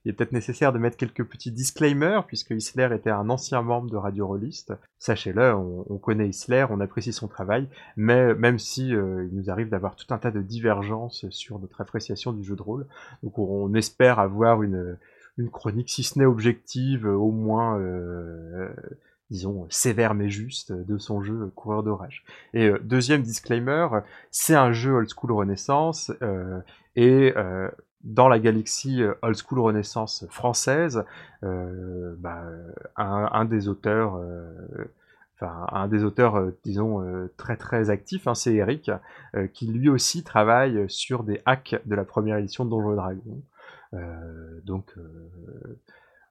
il est peut-être nécessaire de mettre quelques petits disclaimers, puisque Isler était un ancien membre de Radio Rollist. Sachez-le, on, on, connaît Isler, on apprécie son travail, mais même si il nous arrive d'avoir tout un tas de divergences sur notre appréciation du jeu de rôle, donc on espère avoir une une chronique, si ce n'est objective, au moins, euh, disons, sévère mais juste, de son jeu Coureur d'orage. Et euh, deuxième disclaimer, c'est un jeu old school Renaissance, euh, et dans la galaxie old school Renaissance française, bah, un, des auteurs... Enfin, un des auteurs, disons, très très actifs, hein, c'est Eric, qui lui aussi travaille sur des hacks de la première édition de Donjons. Euh, donc, euh,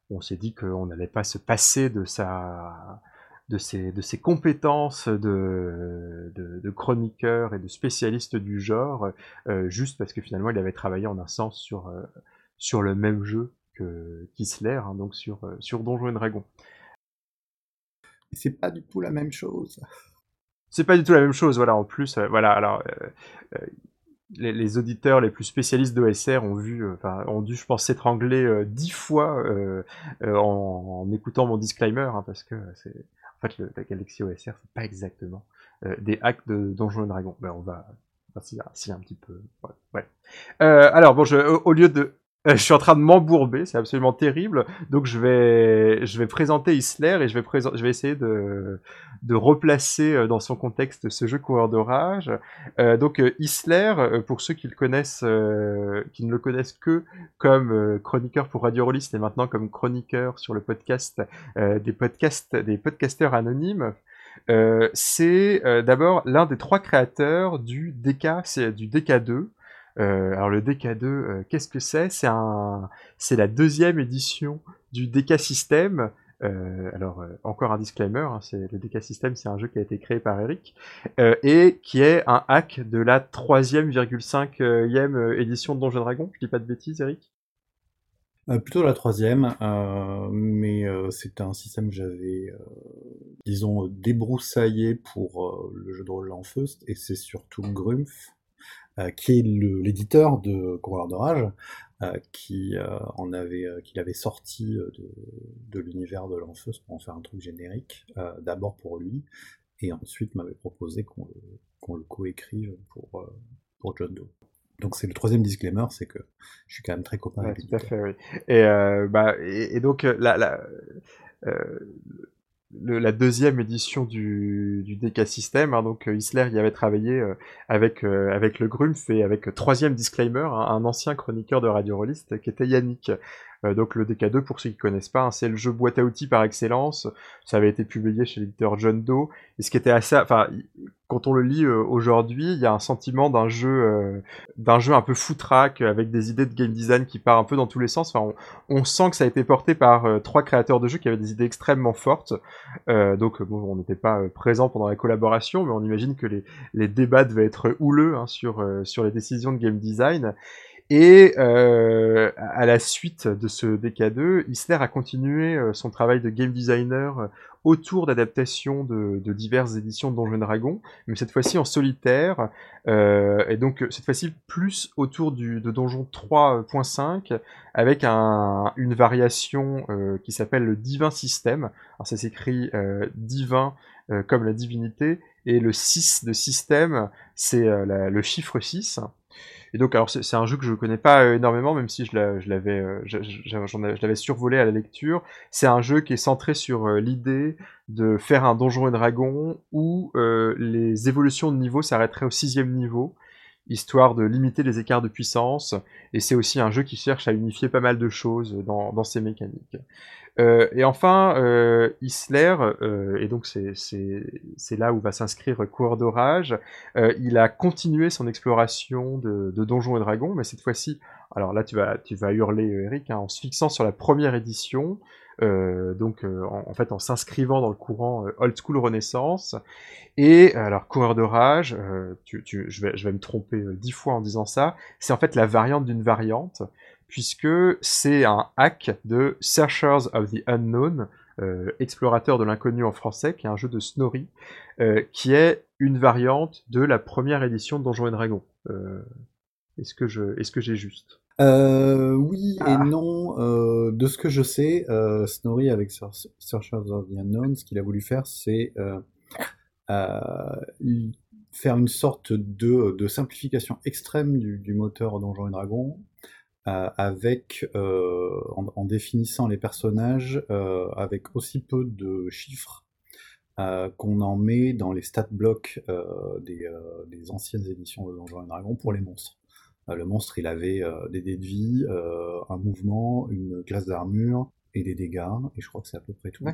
on s'est dit qu'on n'allait pas se passer de sa, de ses, de ses compétences de, de, chroniqueur et de spécialiste du genre, euh, juste parce que finalement il avait travaillé en un sens sur, sur le même jeu que Kissler, hein, donc sur, sur Donjons et Dragons. C'est pas du tout la même chose. C'est pas du tout la même chose, voilà, en plus, voilà, alors, les, auditeurs les plus spécialistes d'OSR ont vu, euh, enfin, ont dû, je pense, s'étrangler euh, dix fois euh, en, écoutant mon disclaimer, hein, parce que c'est, en fait, la Galaxy OSR, c'est pas exactement des hacks de Donjons et Dragons. Ben, on va, si, un petit peu, ouais. alors bon, je, au, lieu de je suis en train de m'embourber, c'est absolument terrible. Donc je vais, je vais présenter Isler et je vais, je vais essayer de, de replacer euh, dans son contexte ce jeu coureur d'orage. Euh, donc euh, Isler, pour ceux qui le connaissent, qui ne le connaissent que comme chroniqueur pour Radio Rollist et maintenant comme chroniqueur sur le podcast des podcasts, des podcasteurs anonymes. c'est d'abord l'un des trois créateurs du DK, du DK2. Alors le DK2, qu'est-ce que c'est? C'est la deuxième édition du DK System. Euh, alors, euh, encore un disclaimer, hein, c'est le DK System, c'est un jeu qui a été créé par Eric, euh, et qui est un hack de la troisième, e édition de Donjons Dragon. Je dis pas de bêtises, Eric? Plutôt la troisième, mais c'est un système que j'avais, disons, débroussaillé pour le jeu de rôle Lanfeust, et c'est surtout Grumpf, qui est l'éditeur de Coureur d'Orage, euh, qui euh, en avait, euh, qu'il avait sorti de, l'univers de l'Enfeuse pour en faire un truc générique, d'abord pour lui, et ensuite m'avait proposé qu'on le, le coécrive pour, pour John Doe. Donc c'est le troisième disclaimer, c'est que je suis quand même très copain avec Tout à fait, oui. Et, bah, et, donc la, la la deuxième édition du, du DK System. Hein, donc euh, Isler y avait travaillé euh, avec, euh, avec le Grumpf et avec troisième disclaimer, hein, un ancien chroniqueur de Radio Rollist qui était Yannick. Euh, donc le DK2, pour ceux qui connaissent pas, hein, c'est le jeu boîte à outils par excellence. Ça avait été publié chez l'éditeur John Doe. Et ce qui était assez, enfin, quand on le lit euh, aujourd'hui, il y a un sentiment d'un jeu, euh, un peu foutraque avec des idées de game design qui part un peu dans tous les sens. On, sent que ça a été porté par trois créateurs de jeux qui avaient des idées extrêmement fortes. donc, bon, on n'était pas présent pendant la collaboration, mais on imagine que les, débats devaient être houleux hein, sur les décisions de game design. Et euh, à la suite de ce DK2, Isler a continué euh, son travail de game designer euh, autour d'adaptations de, diverses éditions de Donjons Dragon, mais cette fois-ci en solitaire, et donc cette fois-ci plus autour du, de Donjon 3.5, avec une variation qui s'appelle le Divin Système. Alors ça s'écrit divin comme la divinité, et le 6 de système, c'est le chiffre 6. Et donc, alors c'est un jeu que je connais pas euh, énormément, même si je l'avais, euh, je l'avais survolé à la lecture. C'est un jeu qui est centré sur euh, l'idée de faire un donjon et dragon où les évolutions de niveau s'arrêteraient au sixième niveau, histoire de limiter les écarts de puissance. Et c'est aussi un jeu qui cherche à unifier pas mal de choses dans ses mécaniques. Euh, et enfin, euh, Isler, euh, et donc c'est là où va s'inscrire Coureur d'Orage, euh, il a continué son exploration de, de Donjons et Dragons, mais cette fois-ci, alors là tu vas, tu vas hurler Eric, hein, en se fixant sur la première édition, euh, donc en, en, fait en s'inscrivant dans le courant Old School Renaissance. Et alors Coureur de Rage, tu, tu, je, vais, je vais me tromper dix fois en disant ça, c'est en fait la variante d'une variante puisque c'est un hack de Searchers of the Unknown, euh, explorateur de l'inconnu en français, qui est un jeu de Snorri, euh, qui est une variante de la première édition de Donjons et Dragons. Euh, est-ce que je, est-ce que j'ai juste? Oui et ah. non. de ce que je sais, Snorri avec Searchers of the Unknown, ce qu'il a voulu faire, c'est faire une sorte de, simplification extrême du, du moteur Donjons et Dragons euh, avec euh, en, définissant les personnages euh, avec aussi peu de chiffres qu'on en met dans les stat blocks des, des, anciennes éditions de Donjons et Dragons pour les monstres. le monstre, il avait des dés de vie, un mouvement, une classe d'armure et des dégâts, et je crois que c'est à peu près tout.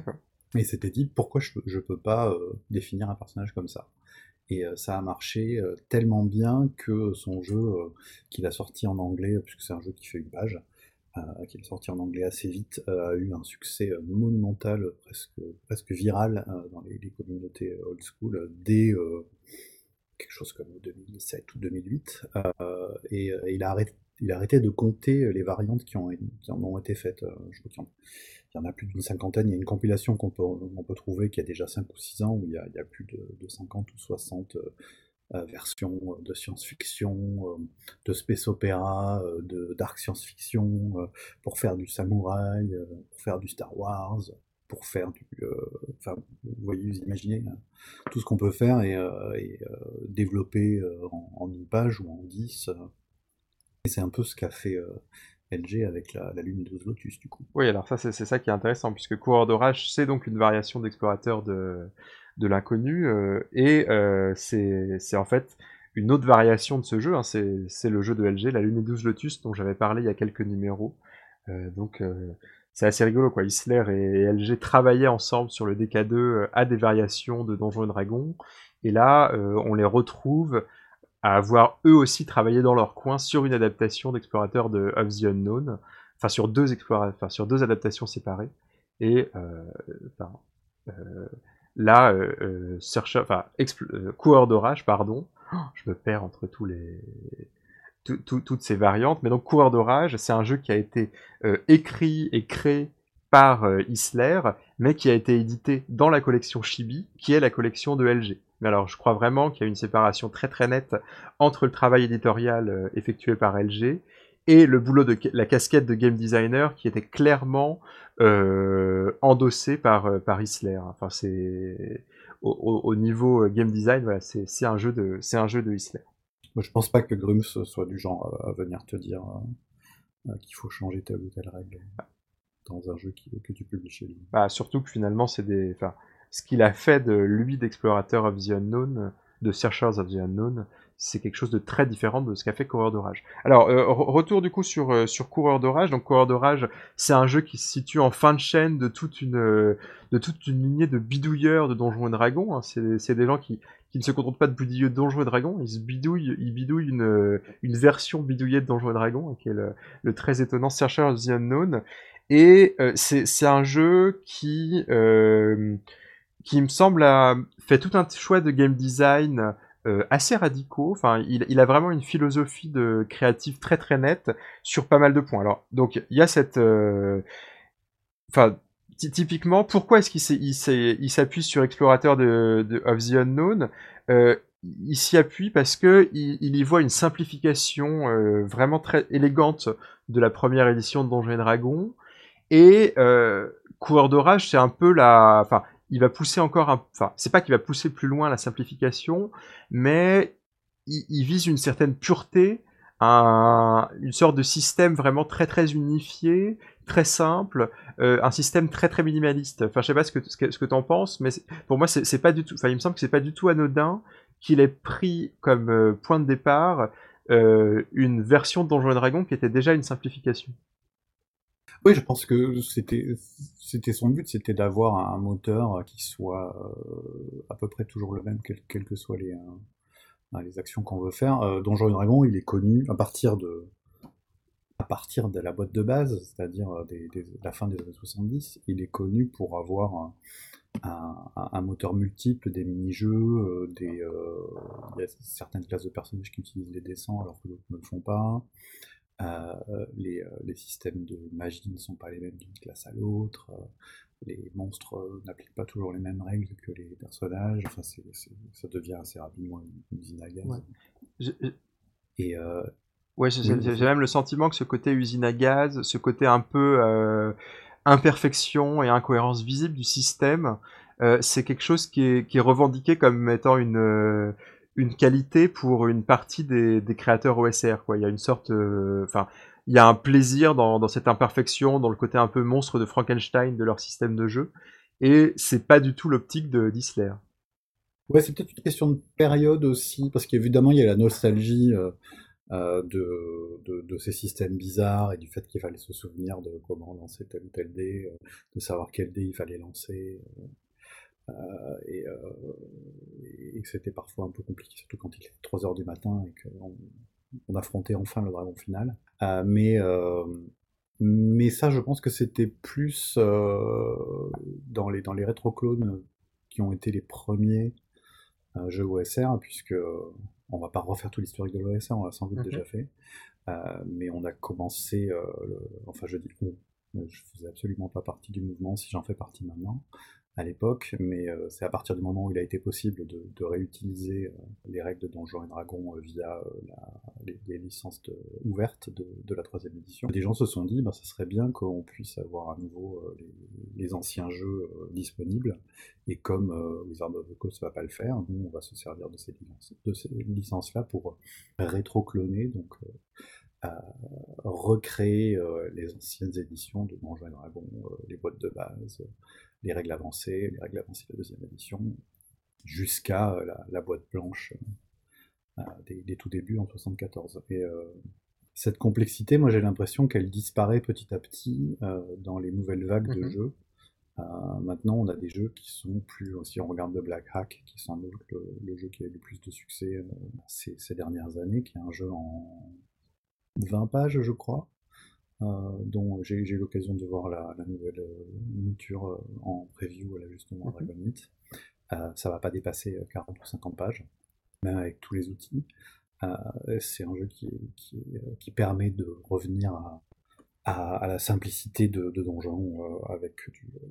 Et c'était dit, pourquoi je, je peux pas définir un personnage comme ça? Et euh, ça a marché euh, tellement bien que son jeu, euh, qu'il a sorti en anglais, puisque c'est un jeu qui fait une page, qu'il est sorti en anglais assez vite, a eu un succès monumental, presque, presque viral dans les, communautés old school dès quelque chose comme 2007 ou 2008. et, il, a arrêté, il de compter les variantes qui, ont, qui en ont été faites. je crois il y en a plus d'une cinquantaine. Il y a une compilation qu'on peut, peut, trouver qui a déjà 5 ou 6 ans, où il y a, plus de, de, 50 ou 60 euh, euh, versions euh, de science-fiction, de space opéra, de dark science-fiction, pour faire du samouraï, pour faire du Star Wars, pour faire du... Enfin, vous voyez, vous imaginez hein, tout ce qu'on peut faire et, et développer en, en, une page ou en 10. Et c'est un peu ce qu'a fait LG avec la, la 12 Lotus, du coup. Oui, alors ça, c'est ça qui est intéressant, puisque Coureur d'orage, c'est donc une variation d'explorateur de, de l'inconnu, euh, et euh, c'est en fait une autre variation de ce jeu, hein, c'est le jeu de LG, la lune 12 Lotus, dont j'avais parlé il y a quelques numéros. Euh, donc c'est assez rigolo, quoi. Isler et, LG travaillaient ensemble sur le DK2 à des variations de Donjons et Dragons, et là, on les retrouve à avoir eux aussi travaillé dans leur coin sur une adaptation d'Explorateur de Of the Unknown, enfin sur deux enfin sur deux adaptations séparées. Et euh, euh, là, euh, enfin coureur d'orage, pardon, oh, je me perds entre tous les toutes ces variantes, mais donc coureur d'orage, c'est un jeu qui a été écrit et créé par Isler, mais qui a été édité dans la collection Chibi, qui est la collection de LG. Mais alors, je crois vraiment qu'il y a une séparation très très nette entre le travail éditorial euh, effectué par LG et le boulot de la casquette de game designer qui était clairement euh, endossé par, euh, par Isler. Enfin, c'est au, niveau game design, voilà, c'est un jeu de c'est un jeu de Isler. Moi, je pense pas que Grums soit du genre à venir te dire qu'il faut changer telle ou telle règle dans un jeu que tu publies chez lui. Bah, surtout que finalement, c'est des, enfin, ce qu'il a fait de lui d'Explorateur of the Unknown, de Searchers of the Unknown, c'est quelque chose de très différent de ce qu'a fait Coureur d'orage. Alors, euh, retour du coup sur, euh, sur Coureur d'orage. Donc, Coureur d'orage, c'est un jeu qui se situe en fin de chaîne de toute une, de toute une lignée de bidouilleurs de Donjons et Dragons. Hein. C'est des gens qui, qui ne se contentent pas de bidouiller de Donjons et Dragons, ils bidouillent, ils bidouillent une, une version bidouillée de Donjons et Dragons, hein, qui est le, le, très étonnant Searchers of the Unknown. Et c'est un jeu qui qui me semble a fait tout un choix de game design euh, assez radicaux. Enfin, il, il, a vraiment une philosophie de créative très très nette sur pas mal de points. Alors, donc il y a cette, euh, enfin, typiquement, pourquoi est-ce qu'il il s'appuie sur Explorateur de, de, of the Unknown? Euh, Il s'y appuie parce que il, il, y voit une simplification euh, vraiment très élégante de la première édition de Donjons et Dragons. Et euh, Coureur d'orage, c'est un peu la, enfin, il va pousser encore un, enfin, c'est pas qu'il va pousser plus loin la simplification, mais il, vise une certaine pureté, un, une sorte de système vraiment très très unifié, très simple, euh, un système très très minimaliste. Enfin, je sais pas ce que ce que, ce que t'en penses, mais pour moi c'est pas du tout. Enfin, il me semble que c'est pas du tout anodin qu'il ait pris comme euh, point de départ euh, une version de Donjons et Dragons qui était déjà une simplification. Oui, je pense que c'était c'était son but, c'était d'avoir un moteur qui soit euh, à peu près toujours le même, quelles quel que soient les, euh, les actions qu'on veut faire. Euh, Donjon Dragon, il est connu à partir de à partir de la boîte de base, c'est-à-dire des, la fin des années 70, il est connu pour avoir un, un, moteur multiple, des mini-jeux, des, il y a certaines classes de personnages qui utilisent les dessins alors que d'autres ne le font pas. Euh, les, euh, les, systèmes de magie ne sont pas les mêmes d'une classe à l'autre. Euh, les monstres n'appliquent pas toujours les mêmes règles que les personnages. Enfin, ça devient assez rapidement une, usine à gaz. Ouais. Et ouais, j'ai, même le sentiment que ce côté usine à gaz, ce côté un peu imperfection et incohérence visible du système, c'est quelque chose qui est, qui est revendiqué comme étant une une qualité pour une partie des, créateurs OSR. Quoi. Il y a une sorte, euh, enfin, il y a un plaisir dans, cette imperfection, dans le côté un peu monstre de Frankenstein de leur système de jeu, et c'est pas du tout l'optique de Disler. Ouais, c'est peut-être une question de période aussi, parce qu'évidemment il y a la nostalgie euh, euh, de, ces systèmes bizarres et du fait qu'il fallait se souvenir de comment lancer tel ou tel dé, de savoir quel dé il fallait lancer. Euh, et, que c'était parfois un peu compliqué, surtout quand il était 3 heures du matin et qu'on on affrontait enfin le dragon final. Euh, mais mais ça, je pense que c'était plus dans les dans les rétroclones qui ont été les premiers jeux OSR, puisque on va pas refaire tout l'historique de l'OSR, on l'a sans doute mhm. déjà fait. mais on a commencé, enfin je dis on, je faisais absolument pas partie du mouvement si j'en fais partie maintenant à l'époque, mais euh, c'est à partir du moment où il a été possible de, réutiliser euh, les règles de Donjons et Dragons euh, via les, licences ouvertes de, la troisième édition. Des gens se sont dit, ça serait bien qu'on puisse avoir à nouveau les, anciens jeux disponibles, et comme Wizard of the Coast va pas le faire, nous on va se servir de ces licences, licences-là pour rétro-cloner, donc recréer les anciennes éditions de Donjons et Dragons, les boîtes de base, les règles avancées, les règles avancées de la deuxième édition, jusqu'à la, boîte blanche des, tout débuts en 74. Et cette complexité, moi j'ai l'impression qu'elle disparaît petit à petit dans les nouvelles vagues de mmh jeux. Euh, maintenant, on a des jeux qui sont plus, si on regarde de Black Hack, qui sont le, jeu qui a eu le plus de succès euh, ces, dernières années, qui est un jeu en 20 pages, je crois, euh, dont j'ai eu l'occasion de voir la, nouvelle miniature en preview là, justement à Dragon Meet. ça va pas dépasser 40 ou 50 pages, même avec tous les outils. c'est un jeu qui, qui, permet de revenir à, à, la simplicité de, de donjons euh, avec euh,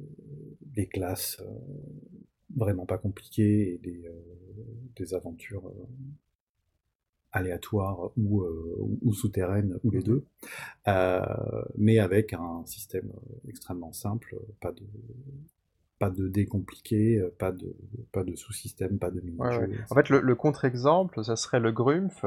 des classes euh, vraiment pas compliquées et des, des aventures aléatoires ou, ou, souterraines ou les mmh. deux, mais avec un système extrêmement simple, pas de, pas de dés compliqués, pas de, pas de sous-système, pas de mini En fait, le, contre-exemple, ça serait le Grumpf,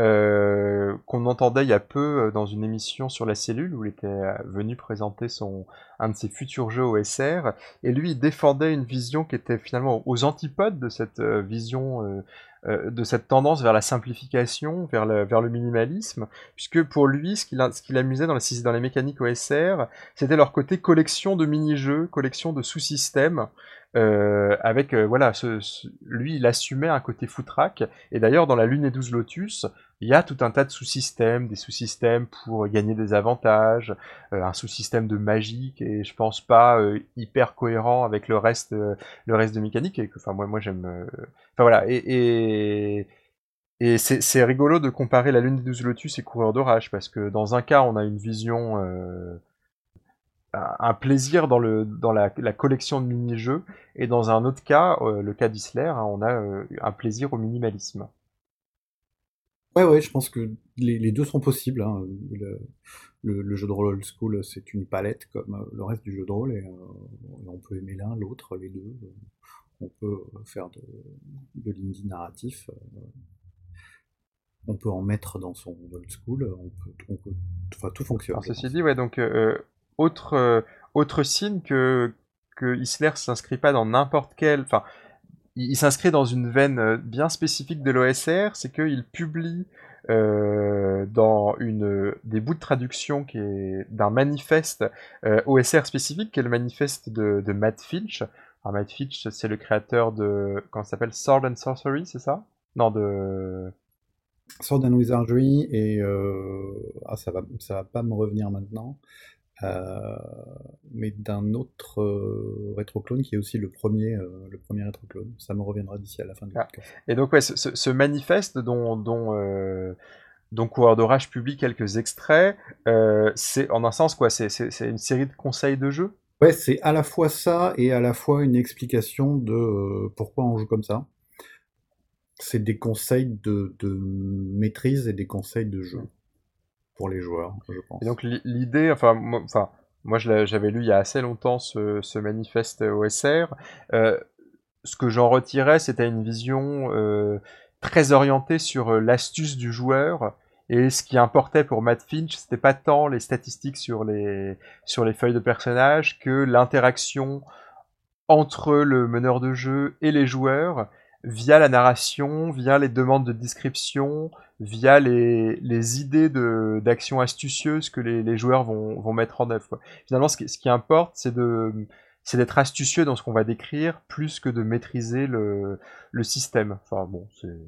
euh, qu'on entendait il y a peu euh, dans une émission sur la cellule, où il était euh, venu présenter son, un de ses futurs jeux OSR, et lui, il défendait une vision qui était finalement aux antipodes de cette vision euh, de cette tendance vers la simplification, vers le, minimalisme, puisque pour lui, ce qu'il amusait dans, la, dans les mécaniques OSR, c'était leur côté collection de mini-jeux, collection de sous-systèmes, euh, avec euh, voilà, ce, lui il assumait un côté footrack et d'ailleurs dans la Lune et 12 Lotus, il y a tout un tas de sous-systèmes, des sous-systèmes pour gagner des avantages, euh, un sous-système de magie et je pense pas hyper cohérent avec le reste, le reste de mécanique et que enfin moi moi j'aime, enfin voilà et, et... Et c'est rigolo de comparer la Lune des 12 Lotus et Coureur d'Orage, parce que dans un cas, on a une vision un plaisir dans, le, dans la, collection de mini-jeux, et dans un autre cas, euh, le cas d'Isler, hein, on a euh, un plaisir au minimalisme. Ouais, ouais, je pense que les, deux sont possibles. Hein. Le, jeu de rôle old school, c'est une palette comme euh, le reste du jeu de rôle, et, on peut aimer l'un, l'autre, les deux. On peut faire de, de l'indie narratif. on peut en mettre dans son old school. On peut, enfin, tout fonctionne. ceci dit, ouais, donc euh, autre signe que, que Isler s'inscrit pas dans n'importe quel. Enfin, il, s'inscrit dans une veine euh, bien spécifique de l'OSR, c'est qu'il publie euh, dans une, des bouts de traduction qui est d'un manifeste OSR spécifique, qui est le manifeste de, Matt Finch. Alors, Matt Finch, c'est le créateur de. Comment s'appelle Sword and Sorcery, c'est ça? Non, de. Sword and Wizardry, et. Ah, ça va, ça va pas me revenir maintenant. Euh, mais d'un autre euh, rétroclone qui est aussi le premier, euh, le premier rétroclone. Ça me reviendra d'ici à la fin du ah. Et donc, ouais, ce, manifeste dont, dont, dont Coureur d'Orage publie quelques extraits, c'est en un sens quoi C'est une série de conseils de jeu? Ouais, c'est à la fois ça et à la fois une explication de pourquoi on joue comme ça. C'est des conseils de, de, maîtrise et des conseils de jeu pour les joueurs, je pense. Et donc l'idée, enfin, moi, enfin, moi j'avais lu il y a assez longtemps ce, manifeste OSR. Euh, ce que j'en retirais, c'était une vision euh, très orientée sur euh, l'astuce du joueur. Et ce qui importait pour Matt Finch, c'était pas tant les statistiques sur les, sur les feuilles de personnages que l'interaction entre le meneur de jeu et les joueurs via la narration, via les demandes de description, via les, les idées d'action astucieuses que les, les joueurs vont, vont, mettre en œuvre. Finalement, ce qui, ce qui importe, c'est de c'est d'être astucieux dans ce qu'on va décrire, plus que de maîtriser le, le système. Enfin bon, c'est...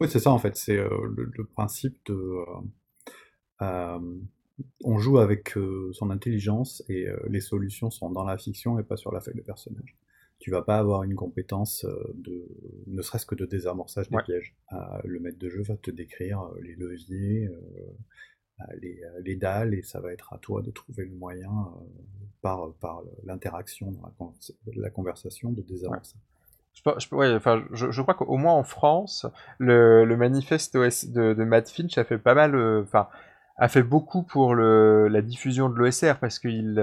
Oui, c'est ça en fait, c'est euh, le, principe de... Euh, euh, on joue avec son intelligence et les solutions sont dans la fiction et pas sur la feuille de personnage tu vas pas avoir une compétence euh, de, ne serait-ce que de désamorçage des pièges. Euh, le maître de jeu va te décrire euh, les leviers, les, dalles, et ça va être à toi de trouver le moyen, par, par l'interaction dans la, conversation, de désamorcer. Je, enfin, je, crois qu'au moins en France, le, manifeste de, de, Matt Finch a fait pas mal, enfin, a fait beaucoup pour le, la diffusion de l'OSR parce qu'il,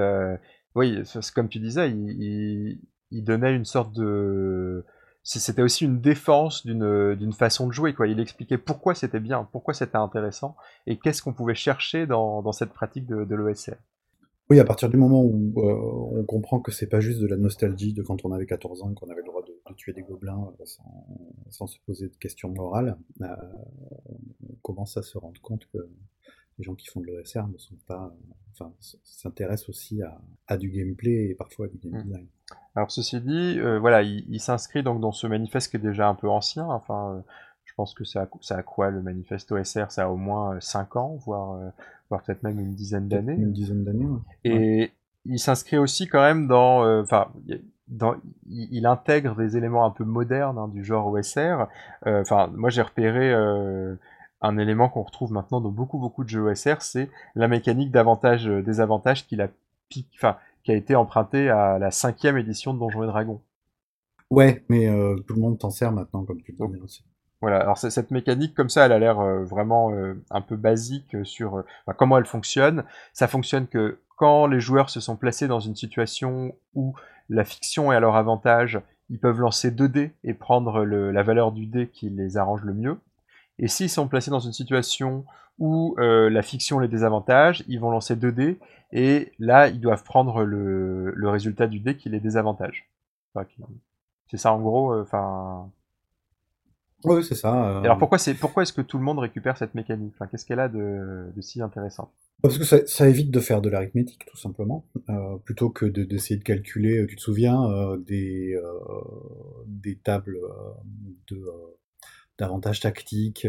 oui, comme tu disais, il, il donnait une sorte de c'était aussi une défense d'une façon de jouer. Quoi. Il expliquait pourquoi c'était bien, pourquoi c'était intéressant, et qu'est-ce qu'on pouvait chercher dans, cette pratique de, de l'OSR. Oui, à partir du moment où euh, on comprend que c'est pas juste de la nostalgie de quand on avait 14 ans, qu'on avait le droit de, tuer des gobelins euh, sans, sans, se poser de questions morales, euh, on commence à se rendre compte que les gens qui font de l'OSR ne sont pas, enfin, s'intéressent aussi à, à, du gameplay et parfois à du game mmh. design. Alors ceci dit, euh, voilà, il, il s'inscrit donc dans ce manifeste qui est déjà un peu ancien. Enfin, euh, je pense que ça a, ça a quoi le manifeste OSR Ça a au moins 5 ans, voire voire peut-être même une dizaine d'années. Une dizaine d'années, ouais. Et il s'inscrit aussi quand même dans... Euh, enfin, dans, il, intègre des éléments un peu modernes hein, du genre OSR. Euh, enfin, moi j'ai repéré euh, un élément qu'on retrouve maintenant dans beaucoup beaucoup de jeux OSR, c'est la mécanique d'avantage-désavantage qu'il a, enfin, qui a été empruntée à la cinquième édition de Donjons et Dragons. Ouais, mais tout le monde t'en sert maintenant, comme tu le dis aussi. Voilà, alors cette mécanique comme ça, elle a l'air euh, vraiment euh, un peu basique sur euh, comment elle fonctionne. Ça fonctionne que quand les joueurs se sont placés dans une situation où la fiction est à leur avantage, ils peuvent lancer 2 dés et prendre le, la valeur du dé qui les arrange le mieux. Et s'ils sont placés dans une situation où la fiction les désavantage, ils vont lancer 2 dés et là ils doivent prendre le, le résultat du dé qui les désavantage. Enfin, c'est ça en gros, enfin oui, c'est ça. Euh... Alors pourquoi c'est pourquoi est-ce que tout le monde récupère cette mécanique? Enfin, Qu'est-ce qu'elle a de, de, si intéressant? Parce que ça, ça, évite de faire de l'arithmétique, tout simplement, euh, plutôt que d'essayer de, de, calculer. Euh, tu te souviens euh, des euh, des tables euh, de d'avantages tactiques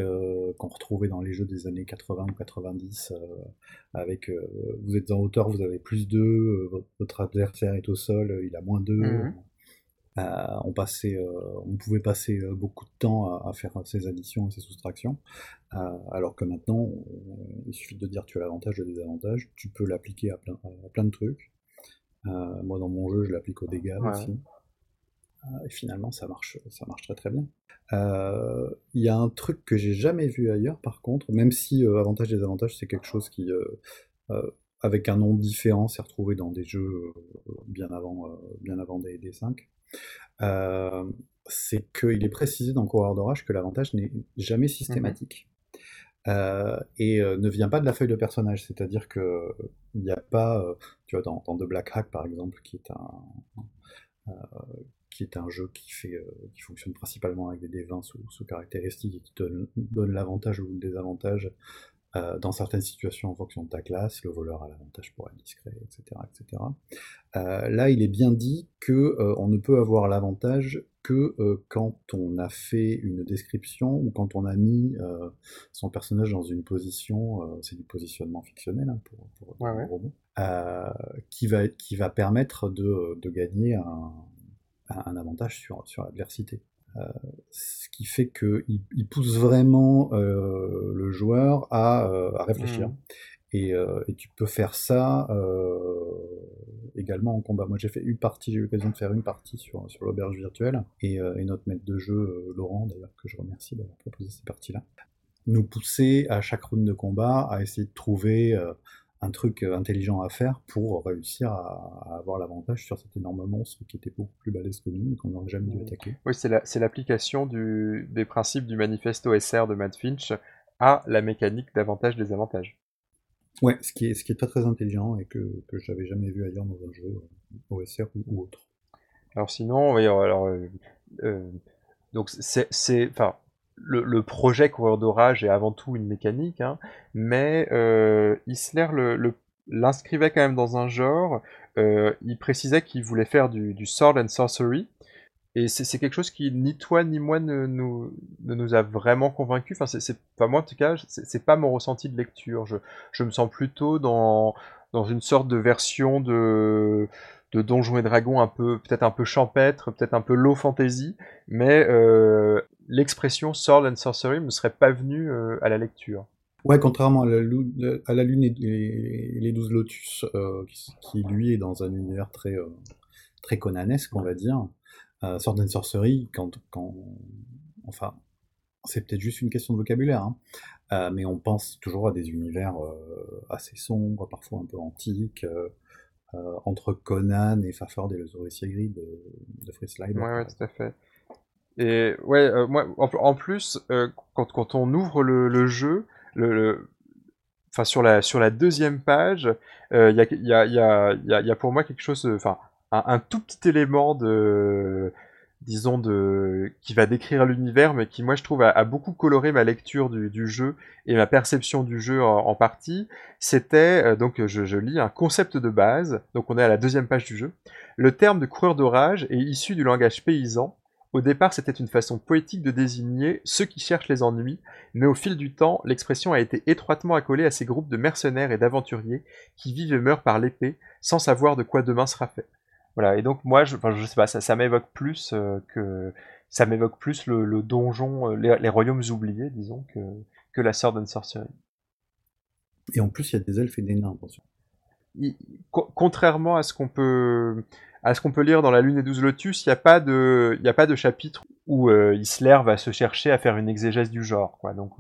qu'on retrouvait dans les jeux des années 80 ou 90, avec vous êtes en hauteur, vous avez plus 2, votre adversaire est au sol, il a moins 2. Mmh euh, on, passait, euh, on pouvait passer euh, beaucoup de temps à, faire ces additions et ces soustractions, alors que maintenant, il suffit de dire tu as l'avantage le désavantage, tu peux l'appliquer à plein, à plein, de trucs. moi, dans mon jeu, je l'applique aux dégâts aussi. Et finalement, ça marche, ça marche très très bien. Il y a un truc que j'ai jamais vu ailleurs, par contre, même si avantage et désavantage, c'est quelque chose qui avec un nom différent, s'est retrouvé dans des jeux bien avant, bien avant des, des 5. Euh, c'est qu'il est précisé dans Coureur d'Orage que l'avantage n'est jamais mmh systématique. Euh, et euh, ne vient pas de la feuille de personnage, c'est-à-dire que il n'y a pas, tu vois, dans, dans, The Black Hack par exemple, qui est un, qui est un jeu qui fait, qui fonctionne principalement avec des D20 sous, sous caractéristiques et qui te donne l'avantage ou le désavantage euh, dans certaines situations en fonction de ta classe, le voleur a l'avantage pour être discret, etc. etc. Euh, là, il est bien dit que euh, on ne peut avoir l'avantage que euh, quand on a fait une description ou quand on a mis euh, son personnage dans une position, c'est du positionnement fictionnel hein, pour, pour ouais, ouais. qui, va, qui va permettre de, de gagner un, un avantage sur, sur l'adversité. Euh, ce qui fait qu'il il pousse vraiment euh, le joueur à, euh, à réfléchir. Mmh. Et, et, tu peux faire ça également en combat. Moi j'ai fait une partie, j'ai eu l'occasion de faire une partie sur, sur l'auberge virtuelle, et, et, notre maître de jeu, Laurent d'ailleurs, que je remercie d'avoir proposé ces parties-là, nous poussait à chaque round de combat à essayer de trouver un truc euh, intelligent à faire pour réussir à, avoir l'avantage sur cet énorme monstre qui était beaucoup plus balèze que nous et qu'on n'aurait jamais dû mmh. attaquer. Oui, c'est l'application la, des principes du manifeste OSR de Matt Finch à la mécanique d'avantage-désavantage. Ouais, ce qui est, ce qui est pas très intelligent et que, que j'avais jamais vu ailleurs dans un jeu euh, OSR ou, ou autre. Alors sinon, oui, alors, euh, euh, donc c'est, enfin, le, projet Coureur d'Orage est avant tout une mécanique, hein, mais euh, Isler l'inscrivait le, quand même dans un genre. Euh, il précisait qu'il voulait faire du, du, sword and sorcery, et c'est quelque chose qui ni toi ni moi ne nous, ne nous a vraiment convaincus. Enfin, c'est pas moi en tout cas, c'est pas mon ressenti de lecture. Je, je me sens plutôt dans dans une sorte de version de de Donjons et Dragons un peu peut-être un peu champêtre, peut-être un peu low fantasy, mais euh, l'expression sword and sorcery me serait pas venue euh, à la lecture. Ouais, contrairement à la, à la Lune et les douze Lotus, euh, qui, qui, lui est dans un univers très euh, très conanesque, on va dire. Euh, sword and sorcery, quand, quand enfin, c'est peut-être juste une question de vocabulaire, hein, euh, mais on pense toujours à des univers assez sombres, parfois un peu antiques. entre Conan et Fafard et le Zoricier Gris de, de Free Slide. Ouais, ouais, tout à fait. Et ouais, moi, en, plus, quand, quand, on ouvre le, jeu, enfin sur la sur la deuxième page, il y, a, y, a, y, y, a, pour moi quelque chose, enfin un, tout petit élément de disons de qui va décrire l'univers, mais qui moi je trouve a, beaucoup coloré ma lecture du, jeu et ma perception du jeu en, partie. C'était euh, donc je, je, lis un concept de base. Donc on est à la deuxième page du jeu. Le terme de coureur d'orage est issu du langage paysan. Au départ, c'était une façon poétique de désigner ceux qui cherchent les ennuis, mais au fil du temps, l'expression a été étroitement accolée à ces groupes de mercenaires et d'aventuriers qui vivent et meurent par l'épée, sans savoir de quoi demain sera fait. Voilà, et donc moi, je, je sais pas, ça, ça m'évoque plus euh, que ça m'évoque plus le, donjon, euh, les, royaumes oubliés, disons, que, que la Sword and Sorcery. Et en plus, il y a des elfes et des nains, attention. contrairement à ce qu'on peut à ce qu'on peut lire dans la Lune et 12 Lotus, il n'y a pas de a pas de chapitre où euh, Isler va se chercher à faire une exégèse du genre, quoi. Donc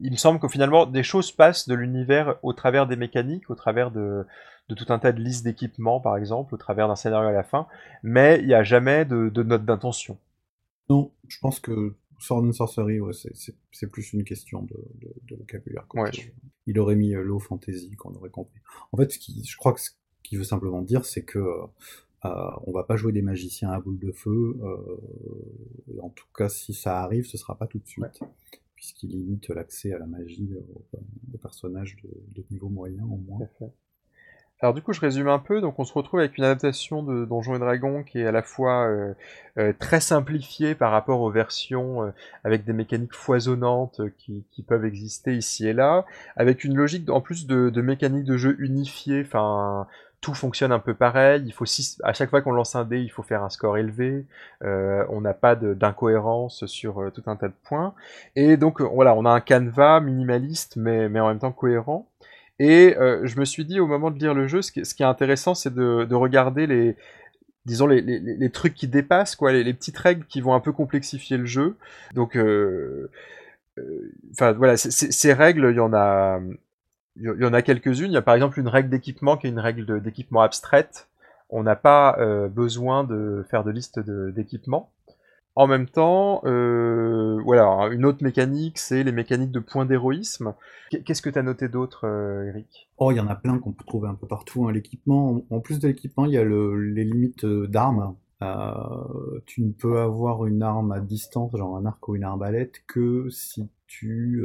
il me semble que finalement des choses passent de l'univers au travers des mécaniques, au travers de, tout un tas de listes d'équipements par exemple, au travers d'un scénario à la fin, mais il n'y a jamais de, note d'intention. Non, je pense que Sword and Sorcery, ouais, c'est plus une question de, vocabulaire. Il aurait mis euh, low fantasy qu'on aurait compris. En fait, ce qui, je crois que ce qu'il veut simplement dire, c'est que euh, euh, on va pas jouer des magiciens à boule de feu. en tout cas, si ça arrive, ce sera pas tout de suite puisqu'il limite l'accès à la magie aux, personnages de, niveau moyen au moins. Alors du coup, je résume un peu. Donc, on se retrouve avec une adaptation de Donjons et Dragons qui est à la fois euh, euh, très simplifiée par rapport aux versions euh, avec des mécaniques foisonnantes qui, peuvent exister ici et là, avec une logique en plus de, de mécaniques de jeu unifiées. Enfin, tout fonctionne un peu pareil. Il faut à chaque fois qu'on lance un dé, il faut faire un score élevé. Euh, on n'a pas d'incohérence sur euh, tout un tas de points. Et donc euh, voilà, on a un canevas minimaliste, mais, mais en même temps cohérent. Et je me suis dit au moment de lire le jeu, ce qui, ce qui est intéressant, c'est de, de, regarder les, disons les, les, les, trucs qui dépassent, quoi, les, petites règles qui vont un peu complexifier le jeu. Donc, enfin voilà, ces règles, il y en a il y en a quelques-unes. Il y a par exemple une règle d'équipement qui est une règle d'équipement abstraite. On n'a pas euh, besoin de faire de liste d'équipements. En même temps, euh, voilà, une autre mécanique, c'est les mécaniques de points d'héroïsme. Qu'est-ce que tu as noté d'autre, euh, Eric? Oh, il y en a plein qu'on peut trouver un peu partout. Hein. L'équipement, en plus de l'équipement, il y a les limites d'armes. tu ne peux avoir une arme à distance, genre un arc ou une arbalète, que si tu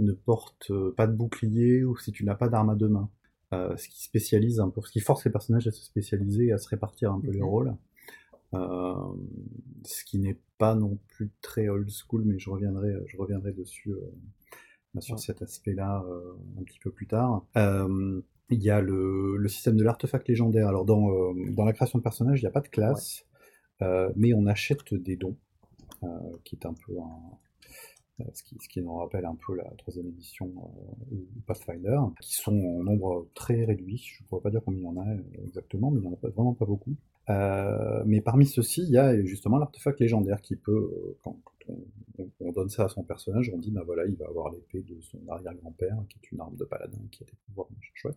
ne porte euh, pas de bouclier ou si tu n'as pas d'arme à deux mains. Euh, ce qui spécialise un peu, ce qui force les personnages à se spécialiser et à se répartir un peu les rôles. Euh, ce qui n'est pas non plus très old school, mais je reviendrai, je reviendrai dessus sur cet aspect-là un petit peu plus tard. Il y a le, système de l'artefact légendaire. Alors dans, dans la création de personnages, il n'y a pas de classe, mais on achète des dons, qui est un peu un, ce qui, ce qui, nous rappelle un peu la troisième édition euh, Pathfinder, qui sont en nombre très réduit. Je ne pourrais pas dire combien il y en a euh, exactement, mais il n'y en a vraiment pas beaucoup. Euh, mais parmi ceux-ci, il y a justement l'artefact légendaire qui peut, quand, on, donne ça à son personnage, on dit, bah voilà, il va avoir l'épée de son arrière-grand-père, qui est une arme de paladin, qui a des pouvoirs chouette.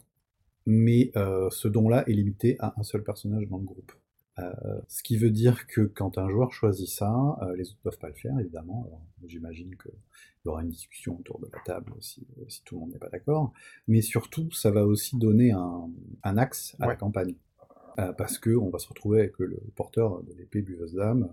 Mais euh, ce don-là est limité à un seul personnage dans le groupe. Euh, ce qui veut dire que quand un joueur choisit ça, euh, les autres ne peuvent pas le faire, évidemment. J'imagine qu'il y aura une discussion autour de la table si, si tout le monde n'est pas d'accord. Mais surtout, ça va aussi donner un, un axe à la campagne. Euh, parce que on va se retrouver avec le porteur de l'épée buveuse d'âme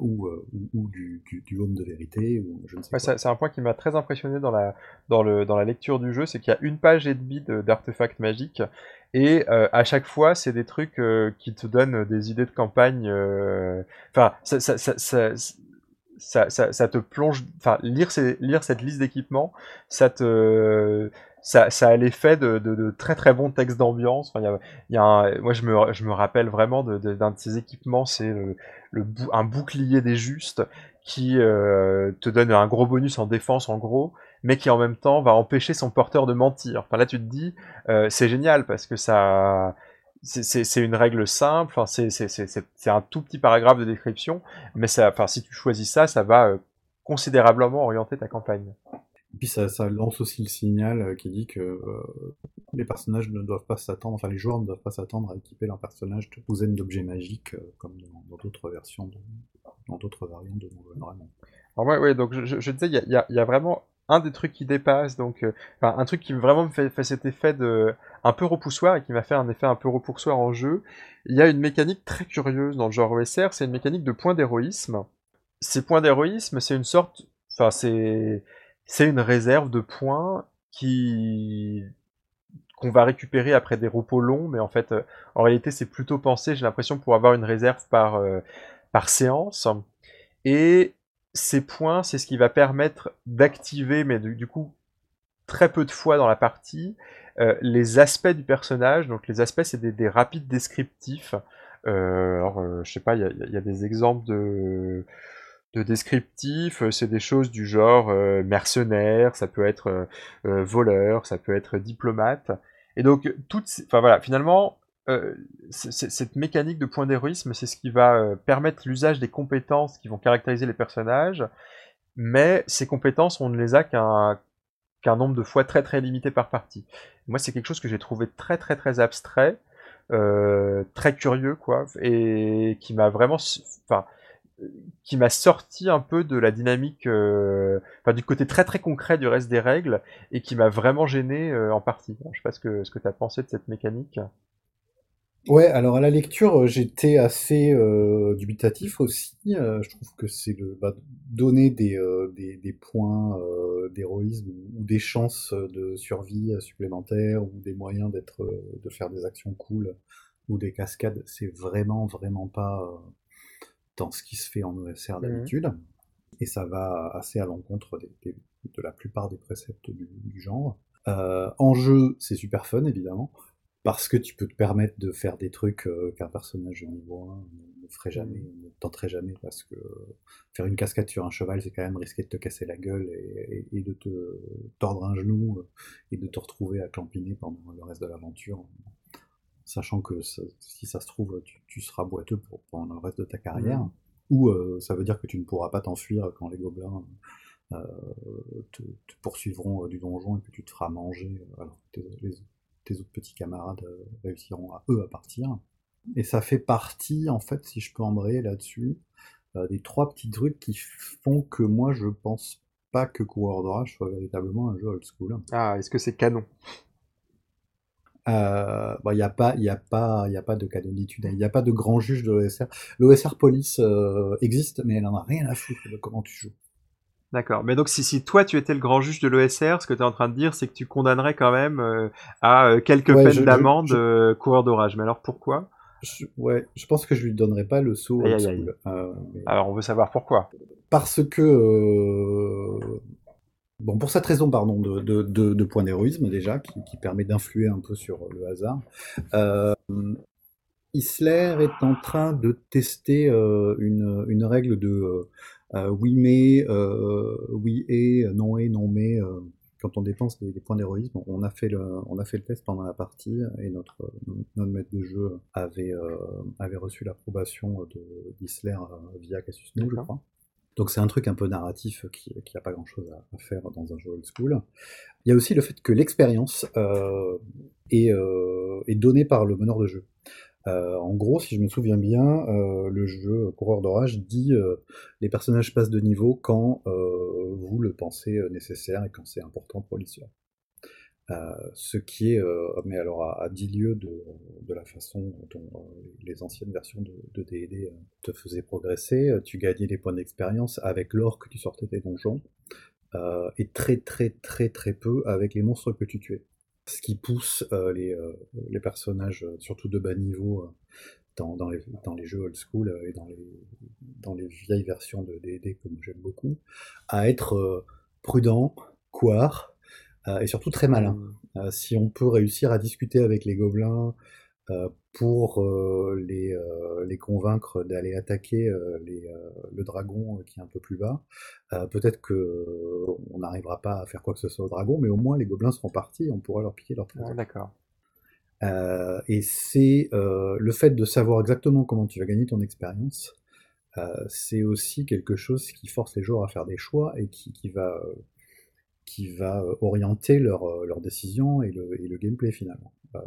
ou, ou, du, du, du de vérité ou je ne sais C'est un point qui m'a très impressionné dans la, dans, le, dans la lecture du jeu, c'est qu'il y a une page et demie d'artefacts magiques et euh, à chaque fois, c'est des trucs euh, qui te donnent des idées de campagne. Euh, enfin, ça, ça, ça, ça, ça, ça, te plonge. Enfin, lire, lire cette liste d'équipements, ça te. Ça, a l'effet de, très très bons textes d'ambiance. Moi, je me, rappelle vraiment d'un de, de, ces équipements, c'est un bouclier des justes qui te donne un gros bonus en défense en gros, mais qui en même temps va empêcher son porteur de mentir. Enfin là tu te dis, euh, c'est génial parce que ça, c'est une règle simple, c'est un tout petit paragraphe de description, mais si tu choisis ça, ça va euh, considérablement orienter ta campagne. Et puis ça, lance aussi le signal euh, qui dit que les personnages ne doivent pas s'attendre, enfin les joueurs ne doivent pas s'attendre à équiper leur personnage de douzaines d'objets magiques comme dans d'autres versions de, dans d'autres variantes de non Alors ouais, ouais, donc je, disais, il y a, vraiment un des trucs qui dépasse, donc euh, un truc qui vraiment me fait, fait, cet effet de un peu repoussoir et qui m'a fait un effet un peu repoussoir en jeu. Il y a une mécanique très curieuse dans le genre OSR, c'est une mécanique de points d'héroïsme. Ces points d'héroïsme, c'est une sorte, enfin c'est c'est une réserve de points qui qu'on va récupérer après des repos longs, mais en fait, euh, en réalité, c'est plutôt pensé, j'ai l'impression, pour avoir une réserve par, euh, par séance. Et ces points, c'est ce qui va permettre d'activer, mais du, coup, très peu de fois dans la partie, euh, les aspects du personnage. Donc les aspects, c'est des, des, rapides descriptifs. alors, je sais pas, il y a, des exemples de de descriptifs, c'est des choses du genre mercenaire, ça peut être voleur, ça peut être diplomate. Et donc, toutes, enfin voilà, finalement, euh, cette mécanique de point d'héroïsme, c'est ce qui va euh, permettre l'usage des compétences qui vont caractériser les personnages, mais ces compétences, on ne les a qu'un nombre de fois très très limité par partie. Moi, c'est quelque chose que j'ai trouvé très très très abstrait, euh, très curieux, quoi, et qui m'a vraiment, enfin, qui m'a sorti un peu de la dynamique, euh, enfin du côté très très concret du reste des règles, et qui m'a vraiment gêné euh, en partie. je sais pas ce que, ce que tu as pensé de cette mécanique. Ouais, alors à la lecture, euh, j'étais assez dubitatif aussi. je trouve que c'est le bah, donner des, des, des points d'héroïsme ou des chances de survie supplémentaires ou des moyens d'être de faire des actions cool ou des cascades, c'est vraiment vraiment pas dans ce qui se fait en OSR mmh. d'habitude. Et ça va assez à l'encontre de la plupart des préceptes du, genre. Euh, en jeu, c'est super fun, évidemment, parce que tu peux te permettre de faire des trucs euh, qu'un personnage de niveau 1 ne ferait jamais, mmh. ne tenterait jamais, parce que faire une cascade sur un cheval, c'est quand même risquer de te casser la gueule et, de te tordre un genou euh, et de te retrouver à clampiner pendant le reste de l'aventure sachant que si ça se trouve, tu, seras boiteux pour, pendant le reste de ta carrière, mmh. ou euh, ça veut dire que tu ne pourras pas t'enfuir quand les gobelins euh, te, poursuivront euh, du donjon et que tu te feras manger alors que tes, autres petits camarades réussiront à eux à partir. Et ça fait partie, en fait, si je peux embrayer là-dessus, des trois petits trucs qui font que moi je pense pas que Coureur d'Orage soit véritablement un jeu old school. Ah, est-ce que c'est canon? Euh, il n'y a pas, il a pas, il a pas de canonitude. Il n'y a pas de grand juge de l'OSR. L'OSR police euh, existe, mais elle en a rien à foutre de comment tu joues. D'accord. Mais donc, si, si toi tu étais le grand juge de l'OSR, ce que tu es en train de dire, c'est que tu condamnerais quand même euh, à quelques peines d'amende coureur d'orage. Mais alors pourquoi? Je, Ouais, je pense que je lui donnerais pas le saut. Alors, on veut savoir pourquoi. Parce que Bon, pour cette raison, pardon, de, de, de, de point d'héroïsme déjà, qui, qui permet d'influer un peu sur le hasard. Euh, Isler est en train de tester euh, une, une, règle de euh, euh oui mais, euh, oui et, non et, non mais. Euh, quand on dépense des, des points d'héroïsme, on a fait le, on a fait le test pendant la partie et notre, notre maître de jeu avait, avait reçu l'approbation d'Isler via Cassius je crois. Donc c'est un truc un peu narratif qui n'a pas grand-chose à, faire dans un jeu old school. Il y a aussi le fait que l'expérience euh, est, euh, est, donnée par le meneur de jeu. Euh, en gros, si je me souviens bien, le jeu Coureur d'orage dit les personnages passent de niveau quand vous le pensez nécessaire et quand c'est important pour l'histoire. Euh, ce qui est, euh, mais alors à, 10 lieues de, de, la façon dont euh, les anciennes versions de, D&D te faisaient progresser, tu gagnais des points d'expérience avec l'or que tu sortais des donjons, et très très très très peu avec les monstres que tu tuais. Ce qui pousse les, les, personnages, surtout de bas niveau, dans, dans, les, dans, les, jeux old school et dans les, dans les vieilles versions de D&D que j'aime beaucoup, à être prudent, euh, et surtout très malin. Mmh. Euh, si on peut réussir à discuter avec les gobelins euh, pour les, les, convaincre d'aller attaquer les, le dragon qui est un peu plus bas. Peut-être que on n'arrivera pas à faire quoi que ce soit au dragon, mais au moins les gobelins seront partis et on pourra leur piquer leur trésor. D'accord. et c'est le fait de savoir exactement comment tu vas gagner ton expérience. c'est aussi quelque chose qui force les joueurs à faire des choix et qui, qui va qui va euh, orienter leur, euh, leur décision et le, et le, gameplay finalement. Euh,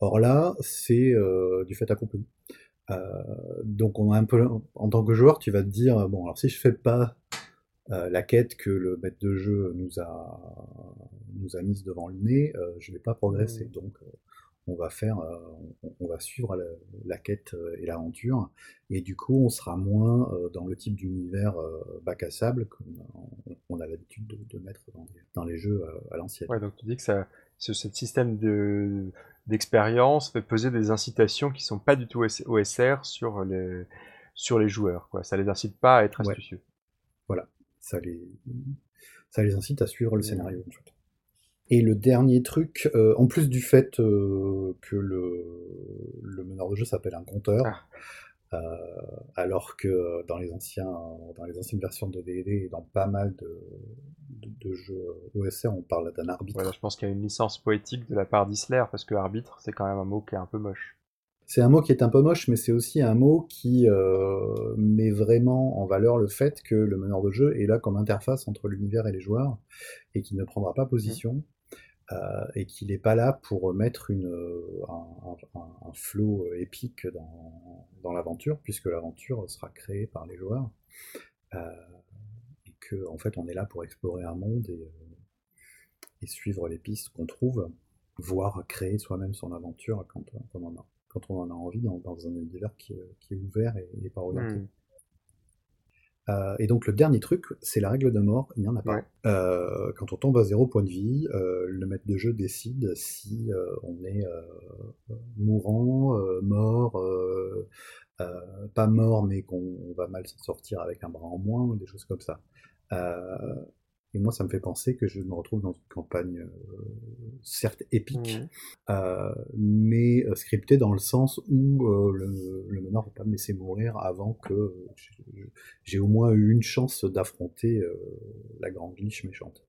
or là, c'est du fait accompli. donc on a un peu, en tant que joueur, tu vas te dire bon alors si je fais pas la quête que le maître de jeu nous a nous a mise devant le nez, je vais pas progresser. Mmh. Donc on va faire, euh, on, va suivre la, quête euh, et l'aventure, et du coup on sera moins euh, dans le type d'univers bac à sable qu'on a l'habitude de, mettre dans les, jeux à, l'ancienne. Ouais, donc tu dis que ça, ce, système de d'expérience fait peser des incitations qui sont pas du tout OSR sur les sur les joueurs, quoi. Ça les incite pas à être astucieux. Voilà, ça les ça les incite à suivre le scénario. En fait. Et le dernier truc, euh, en plus du fait euh, que le, le, meneur de jeu s'appelle un compteur, ah. euh, alors que dans les, anciens, dans les anciennes versions de D&D et dans pas mal de, de, jeux OSR, on parle d'un arbitre. je pense qu'il y a une licence poétique de la part d'Isler, parce que arbitre, c'est quand même un mot qui est un peu moche. C'est un mot qui est un peu moche, mais c'est aussi un mot qui met vraiment en valeur le fait que le meneur de jeu est là comme interface entre l'univers et les joueurs, et qu'il ne prendra pas position, euh, et qu'il n'est pas là pour mettre euh, un, un, flow épique dans, l'aventure, puisque l'aventure sera créée par les joueurs, et que en fait on est là pour explorer un monde et, et suivre les pistes qu'on trouve, voire créer soi-même son aventure quand, on en a envie dans, un univers qui, est ouvert et, pas orienté. Hmm. Euh, et donc le dernier truc, c'est la règle de mort, il n'y en a pas. Euh, quand on tombe à zéro point de vie, euh, le maître de jeu décide si on est mourant, mort, pas mort mais qu'on va mal s'en sortir avec un bras en moins, ou des choses comme ça. Et moi, ça me fait penser que je me retrouve dans une campagne euh, certes épique, mmh. euh, mais euh, scriptée dans le sens où le, le meneur ne va pas me laisser mourir avant que j'ai au moins eu une chance d'affronter la grande liche méchante.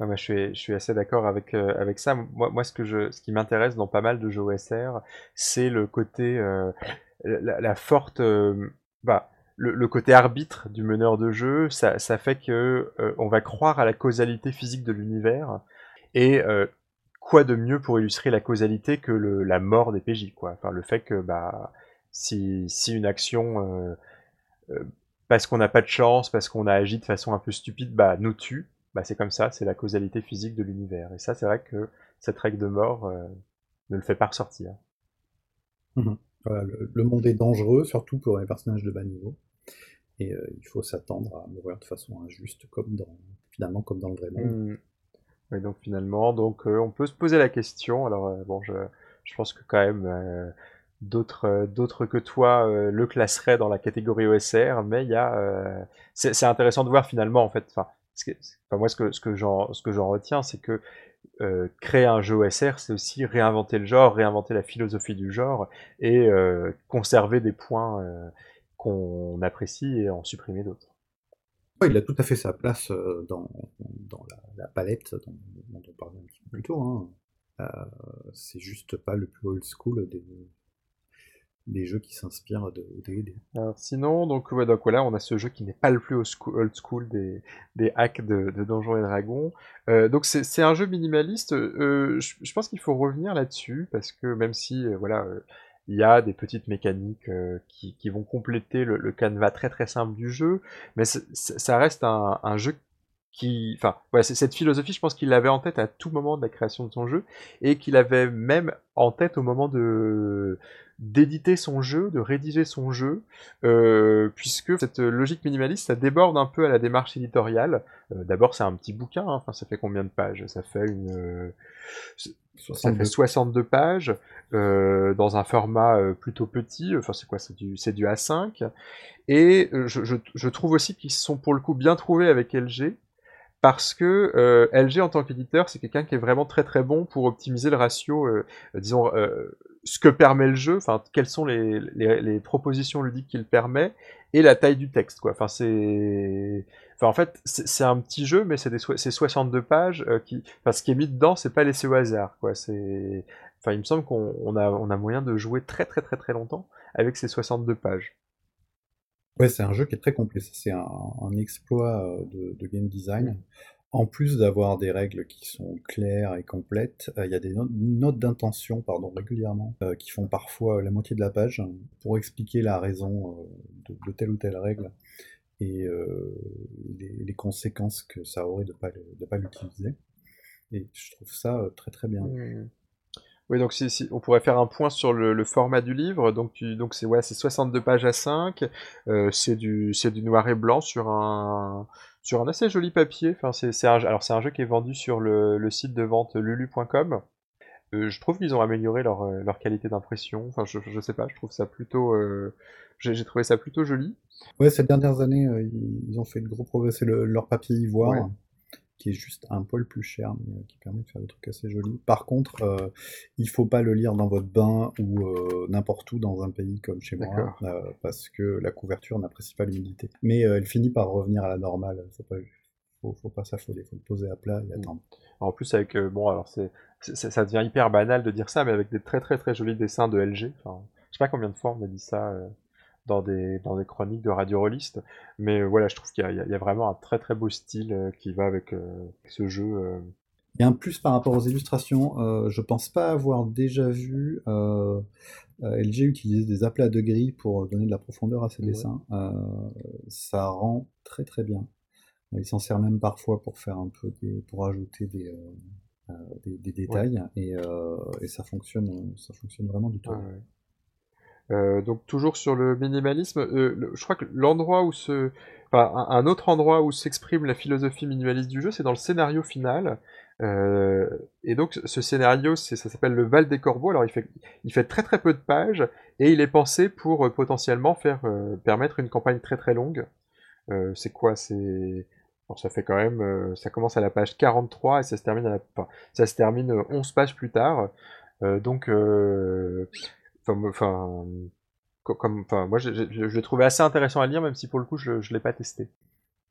je, suis, je suis assez d'accord avec, avec ça. Moi, moi ce, que je, ce qui m'intéresse dans pas mal de jeux OSR, c'est le côté, la, la, forte... bah, le, côté arbitre du meneur de jeu, ça, fait que euh, on va croire à la causalité physique de l'univers. Et euh, quoi de mieux pour illustrer la causalité que la mort des PJ, quoi. Enfin, le fait que bah si, une action euh, parce qu'on n'a pas de chance, parce qu'on a agi de façon un peu stupide, bah nous tue, bah c'est comme ça, c'est la causalité physique de l'univers. Et ça, c'est vrai que cette règle de mort ne le fait pas ressortir. Mmh le, monde est dangereux, surtout pour les personnages de bas niveau. Et euh, il faut s'attendre à mourir de façon injuste, comme dans, finalement, comme dans le vrai monde. Mmh. donc finalement, donc, euh, on peut se poser la question. Alors, euh, bon, je, je, pense que quand même, d'autres d'autres que toi le classeraient dans la catégorie OSR, mais il y a. c'est intéressant de voir finalement, en fait. Enfin, moi, ce que, ce que j'en retiens, c'est que euh, créer un jeu OSR, c'est aussi réinventer le genre, réinventer la philosophie du genre et euh, conserver des points euh, qu'on apprécie et en supprimer d'autres. il a tout à fait sa place dans, la, palette dont, on parlait un petit peu plus tôt. Hein. c'est juste pas le plus old school des, des jeux qui s'inspirent de D&D. sinon, donc, ouais, donc voilà, on a ce jeu qui n'est pas le plus old school des, hacks de, de Donjons et Dragons. Euh, donc c'est un jeu minimaliste. Euh, je, pense qu'il faut revenir là-dessus parce que même si, euh, voilà, il y a des petites mécaniques qui, vont compléter le, le, canevas très très simple du jeu, mais ça reste un, jeu qui, enfin, voilà, c'est cette philosophie, je pense qu'il l'avait en tête à tout moment de la création de son jeu et qu'il avait même en tête au moment de d'éditer son jeu, de rédiger son jeu, euh, puisque cette logique minimaliste, ça déborde un peu à la démarche éditoriale. Euh, d'abord, c'est un petit bouquin, hein. enfin, ça fait combien de pages? Ça fait une... ça fait 62 pages, euh, dans un format plutôt petit, enfin c'est quoi, c'est du, c'est du A5, et je, je, je trouve aussi qu'ils sont pour le coup bien trouvés avec LG, parce que euh, LG en tant qu'éditeur, c'est quelqu'un qui est vraiment très très bon pour optimiser le ratio, euh, disons, euh, ce que permet le jeu, enfin, quelles sont les, les, propositions ludiques qu'il permet, et la taille du texte, quoi. Enfin, c'est... En fait, c'est un petit jeu, mais c'est 62 pages, qui... Enfin, ce qui est mis dedans, c'est pas laissé au hasard, quoi. C'est... Enfin, il me semble qu'on a, on a moyen de jouer très très très très longtemps avec ces 62 pages. Ouais, c'est un jeu qui est très complet. C'est un, exploit euh, de, game design. En plus d'avoir des règles qui sont claires et complètes, il y a des notes d'intention pardon, régulièrement qui font parfois la moitié de la page pour expliquer la raison de, telle ou telle règle et les, conséquences que ça aurait de ne pas l'utiliser. Et je trouve ça très très bien. Mmh. Oui, donc on pourrait faire un point sur le, format du livre. Donc, donc c'est ouais, 62 pages à 5. Euh, c'est du, du noir et blanc sur un, sur un assez joli papier. Enfin, c'est, un, alors c'est un jeu qui est vendu sur le, site de vente lulu.com. Euh, je trouve qu'ils ont amélioré leur, euh, leur qualité d'impression. Enfin, je, je sais pas, je trouve ça plutôt, j'ai, trouvé ça plutôt joli. Ouais, ces dernières années, ils ont fait de gros progrès. C'est leur papier ivoire qui est juste un poil plus cher, mais euh, qui permet de faire des trucs assez jolis. Par contre, euh, il faut pas le lire dans votre bain ou euh, n'importe où dans un pays comme chez moi, parce que la couverture n'apprécie pas l'humidité. Mais elle finit par revenir à la normale. Faut pas, faut, faut pas s'affoler, faut le poser à plat et mm. attendre. En plus, avec bon, alors c'est, ça devient hyper banal de dire ça, mais avec des très très très jolis dessins de LG. Enfin, je sais pas combien de fois on a dit ça dans des, dans des chroniques de radio Mais euh, voilà, je trouve qu'il y, y, a vraiment un très très beau style euh, qui va avec euh, ce jeu. Y a un plus par rapport aux illustrations. je pense pas avoir déjà vu LG utiliser des aplats de gris pour donner de la profondeur à ses dessins. ça rend très très bien. Il s'en sert même parfois pour faire un peu des, pour ajouter des, des, détails et, et, ça fonctionne, ça fonctionne vraiment du tout. Euh, donc toujours sur le minimalisme, euh, je crois que l'endroit où se, enfin, un, autre endroit où s'exprime la philosophie minimaliste du jeu, c'est dans le scénario final. Euh, et donc ce scénario, ça s'appelle le Val des Corbeaux. Alors il fait, il fait très très peu de pages et il est pensé pour potentiellement faire permettre une campagne très très longue. c'est quoi? C'est ça fait quand même, ça commence à la page 43 et ça se termine à ça se termine 11 pages plus tard. donc Enfin, comme, enfin, moi, je, l'ai trouvé assez intéressant à lire, même si pour le coup, je ne l'ai pas testé.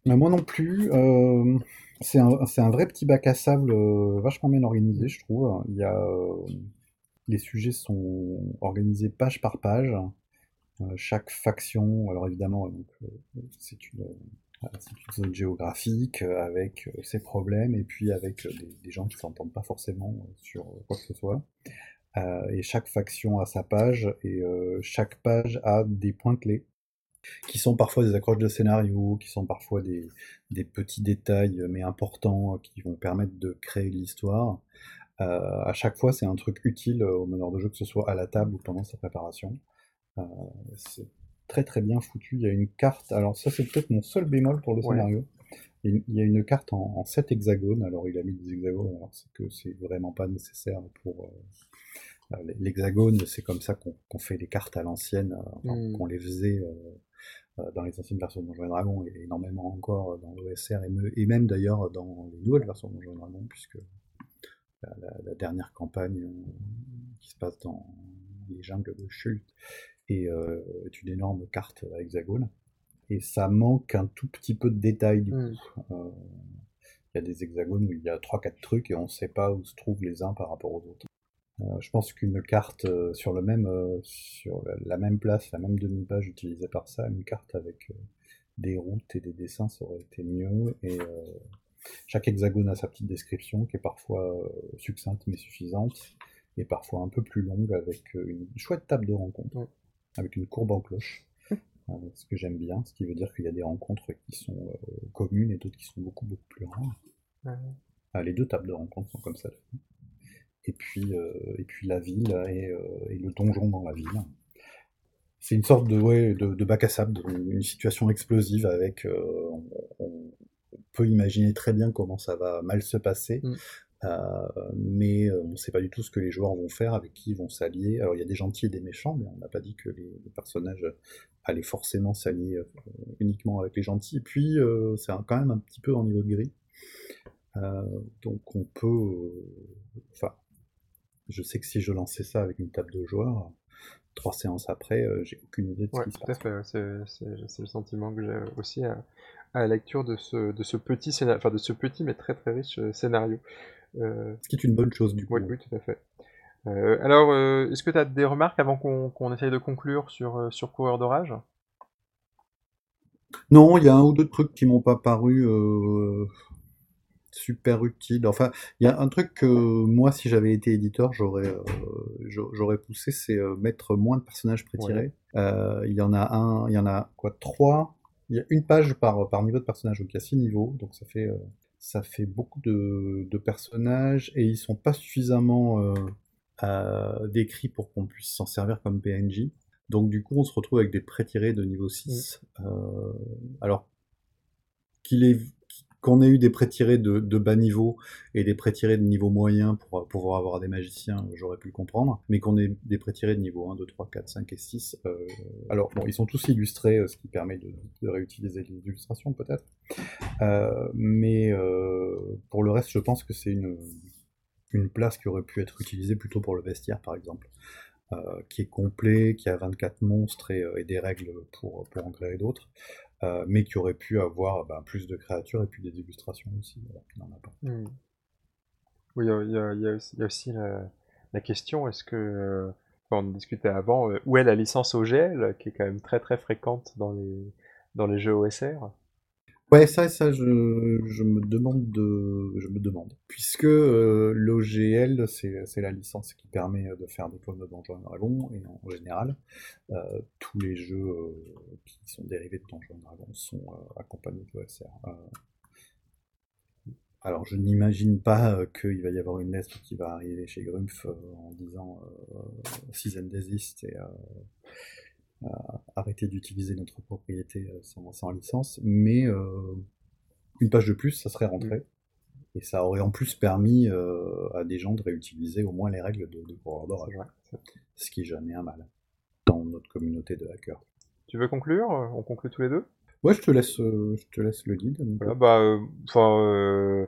moi non plus. Euh, c'est un, un, vrai petit bac à sable euh, vachement bien organisé, je trouve. Il y a, euh, les sujets sont organisés page par page. chaque faction, alors évidemment, c'est une, zone géographique avec ses problèmes et puis avec des, des gens qui s'entendent pas forcément sur quoi que ce soit. Euh, et chaque faction a sa page, et euh, chaque page a des points clés, qui sont parfois des accroches de scénario, qui sont parfois des, des petits détails, mais importants, qui vont permettre de créer l'histoire. Euh, à chaque fois, c'est un truc utile au meneur de jeu, que ce soit à la table ou pendant sa préparation. Euh, c'est très très bien foutu. Il y a une carte, alors ça c'est peut-être mon seul bémol pour le scénario. Il y a une carte en, en 7 hexagones, alors il a mis des hexagones, alors c'est que c'est vraiment pas nécessaire pour, euh, l'hexagone, c'est comme ça qu'on fait les cartes à l'ancienne, euh, mmh. qu'on les faisait euh, dans les anciennes versions de Donjons et Dragons, et énormément encore dans l'OSR, et, même d'ailleurs dans les nouvelles versions de Donjons et Dragons, puisque la, dernière campagne qui se passe dans les jungles de Chult est, une énorme carte à hexagone, et ça manque un tout petit peu de détails du mmh. coup. Il y a des hexagones où il y a 3-4 trucs et on ne sait pas où se trouvent les uns par rapport aux autres. Euh, je pense qu'une carte euh, sur, le même, euh, sur la même place, la même demi-page utilisée par ça, une carte avec des routes et des dessins, ça aurait été mieux. Et chaque hexagone a sa petite description qui est parfois succincte mais suffisante, et parfois un peu plus longue avec une chouette table de rencontre, avec une courbe en cloche. ce que j'aime bien, ce qui veut dire qu'il y a des rencontres qui sont communes et d'autres qui sont beaucoup beaucoup plus rares. Ah, les deux tables de rencontre sont comme ça et puis, euh, et puis la ville et, euh, et, le donjon dans la ville. C'est une sorte de, ouais, de, de, bac à sable, une situation explosive avec. Euh, on, peut imaginer très bien comment ça va mal se passer, mm. mais on ne sait pas du tout ce que les joueurs vont faire, avec qui ils vont s'allier. Alors il y a des gentils et des méchants, mais on n'a pas dit que les, personnages allaient forcément s'allier uniquement avec les gentils. Et puis c'est quand même un petit peu en niveau de gris. donc on peut, enfin, je sais que si je lançais ça avec une table de joueurs, trois séances après, euh, j'ai aucune idée de ce qui se passe. C'est le sentiment que j'ai aussi à, la lecture de ce, de ce petit scénario, enfin de ce petit mais très très riche euh, scénario. Euh, ce qui est une bonne chose du coup. Oui, tout à fait. alors, est-ce que tu as des remarques avant qu'on essaye de conclure sur, sur Coureur d'orage? Non, il y a un ou deux trucs qui m'ont pas paru super utile. Enfin, il y a un truc que moi, si j'avais été éditeur, j'aurais euh, j'aurais poussé, c'est euh, mettre moins de personnages prétirés. Euh, il y en a un, il y en a quoi, trois. Il y a une page par, par niveau de personnage, donc il y a six niveaux, donc ça fait ça fait beaucoup de, de, personnages et ils sont pas suffisamment décrits pour qu'on puisse s'en servir comme PNJ. Donc du coup, on se retrouve avec des prétirés de niveau 6. Mm. alors qu'il est qu'on ait eu des pré-tirés de, bas niveau et des pré-tirés de niveau moyen pour pouvoir avoir des magiciens, j'aurais pu le comprendre, mais qu'on ait des pré-tirés de niveau 1, 2, 3, 4, 5 et 6. Euh, alors, bon, ils sont tous illustrés, euh, ce qui permet de, réutiliser les illustrations peut-être. Euh, mais pour le reste, je pense que c'est une, place qui aurait pu être utilisée plutôt pour le vestiaire, par exemple. qui est complet, qui a 24 monstres et, et des règles pour, pour en créer d'autres. Euh, mais qui aurait pu avoir ben, plus de créatures et puis des illustrations aussi, hmm. Oui, il y, a aussi la, question, est-ce que, euh, on discutait avant, euh, où est la licence OGL, qui est quand même très très fréquente dans les, dans les jeux OSR Ouais, ça, ça, je, je me demande de, je me demande, puisque euh, l'OGL, c'est, la licence qui permet de faire des clones de Donjons Dragons, et en général, euh, tous les jeux euh, qui sont dérivés de Donjons Dragons sont accompagnés de l'OSR. alors, je n'imagine pas qu'il va y avoir une lettre qui va arriver chez Grumpf en disant Season Desist et arrêter d'utiliser notre propriété euh, sans, licence, mais euh, une page de plus, ça serait rentré. Mm. Et ça aurait en plus permis euh, à des gens de réutiliser au moins les règles de, de d'orage. Ce qui est jamais un mal dans notre communauté de hackers. Tu veux conclure On conclut tous les deux? Ouais, je te laisse, je te laisse le guide. bah, enfin,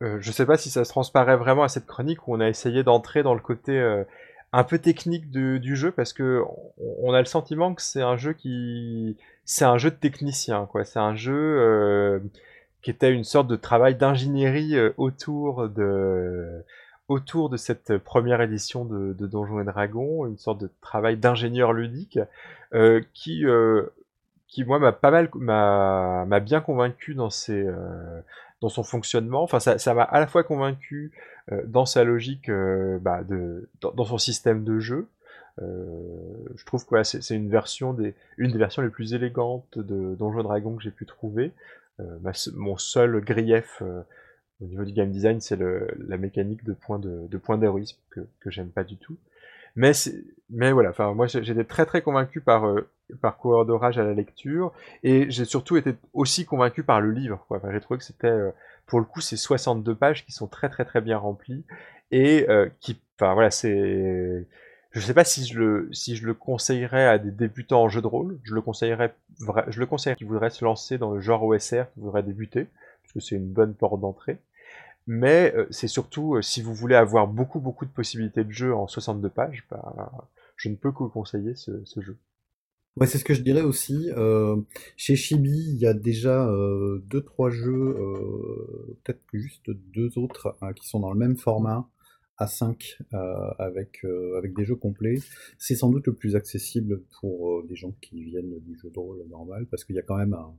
je sais pas si ça se transparaît vraiment à cette chronique où on a essayé d'entrer dans le côté un peu technique du jeu parce que on a le sentiment que c'est un jeu qui c'est un jeu de technicien quoi. C'est un jeu euh, qui était une sorte de travail d'ingénierie euh, autour de autour de cette première édition de, de Donjons et Dragons une sorte de travail d'ingénieur ludique euh, qui qui moi m'a pas mal m'a bien convaincu dans ses dans son fonctionnement. Enfin ça m'a à la fois convaincu dans sa logique, euh, bah, dans, son système de jeu. Euh, je trouve que c'est une des, une des versions les plus élégantes de Donjons Dragon que j'ai pu trouver. mon seul grief au niveau du game design, c'est la mécanique de points de, points d'héroïsme que, j'aime pas du tout. Mais, voilà, moi j'étais très très convaincu par, euh, par Coureur d'orage à la lecture, et j'ai surtout été aussi convaincu par le livre. J'ai trouvé que c'était, pour le coup, ces 62 pages qui sont très très très bien remplies et euh, qui, enfin voilà, c'est, je sais pas si je le si conseillerais à des débutants en jeu de rôle. Je le conseillerais, je le qui voudraient se lancer dans le genre OSR, qui voudraient débuter, parce que c'est une bonne porte d'entrée. Mais euh, c'est surtout euh, si vous voulez avoir beaucoup beaucoup de possibilités de jeu en 62 pages, bah, je ne peux que vous conseiller ce jeu. Ouais, c'est ce que je dirais aussi. Euh, chez Chibi, il y a déjà euh, deux, trois jeux, euh, peut-être juste deux autres, hein, qui sont dans le même format, à 5, avec, avec des jeux complets. C'est sans doute le plus accessible pour des gens qui viennent du jeu de rôle normal, parce qu'il y a quand même un,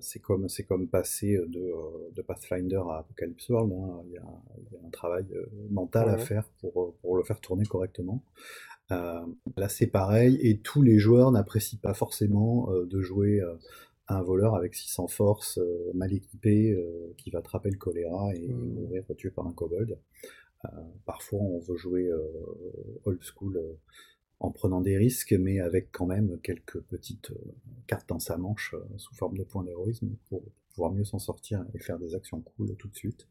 c'est comme c'est comme passer de, de, Pathfinder à Apocalypse World. Hein. Il, y a, il, y a, un travail mental à faire pour, pour le faire tourner correctement. Euh, là, c'est pareil, et tous les joueurs n'apprécient pas forcément euh, de jouer euh, un voleur avec 600 force, mal équipé, qui va attraper le choléra et mmh. mourir tué par un kobold. parfois, on veut jouer old school en prenant des risques, mais avec quand même quelques petites cartes dans sa manche sous forme de points d'héroïsme pour pouvoir mieux s'en sortir et faire des actions cool tout de suite.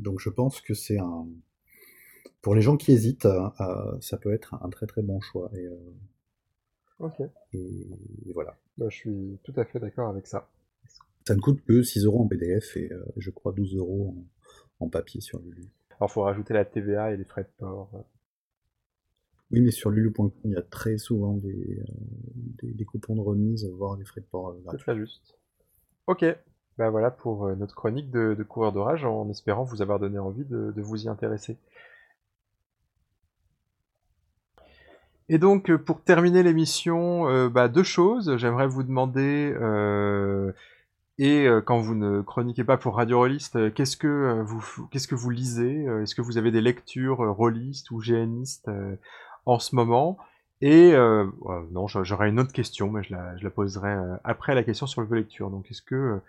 donc je pense que c'est un, pour les gens qui hésitent, euh, euh, ça peut être un très très bon choix. Et, euh, ok. Et, voilà. Bah, je suis tout à fait d'accord avec ça. Ça ne coûte que 6 euros en PDF et je crois 12 euros en, papier sur Lulu. Alors, il faut rajouter la TVA et les frais de port. Oui, mais sur lulu.com, il y a très souvent des, des, coupons de remise, voire des frais de port. C'est très juste. Ok, ben voilà pour notre chronique de, de coureur d'orage, en espérant vous avoir donné envie de vous y intéresser. Et donc, euh, pour terminer l'émission, euh, bah, deux choses. J'aimerais vous demander, euh, Et quand vous ne chroniquez pas pour Radio Rollist, euh, qu'est-ce que vous qu'est-ce que vous lisez Est-ce que vous avez des lectures rollistes ou GNistes en ce moment? Et non, j'aurais une autre question, mais je la, poserai après la question sur le lecture. Donc, est-ce que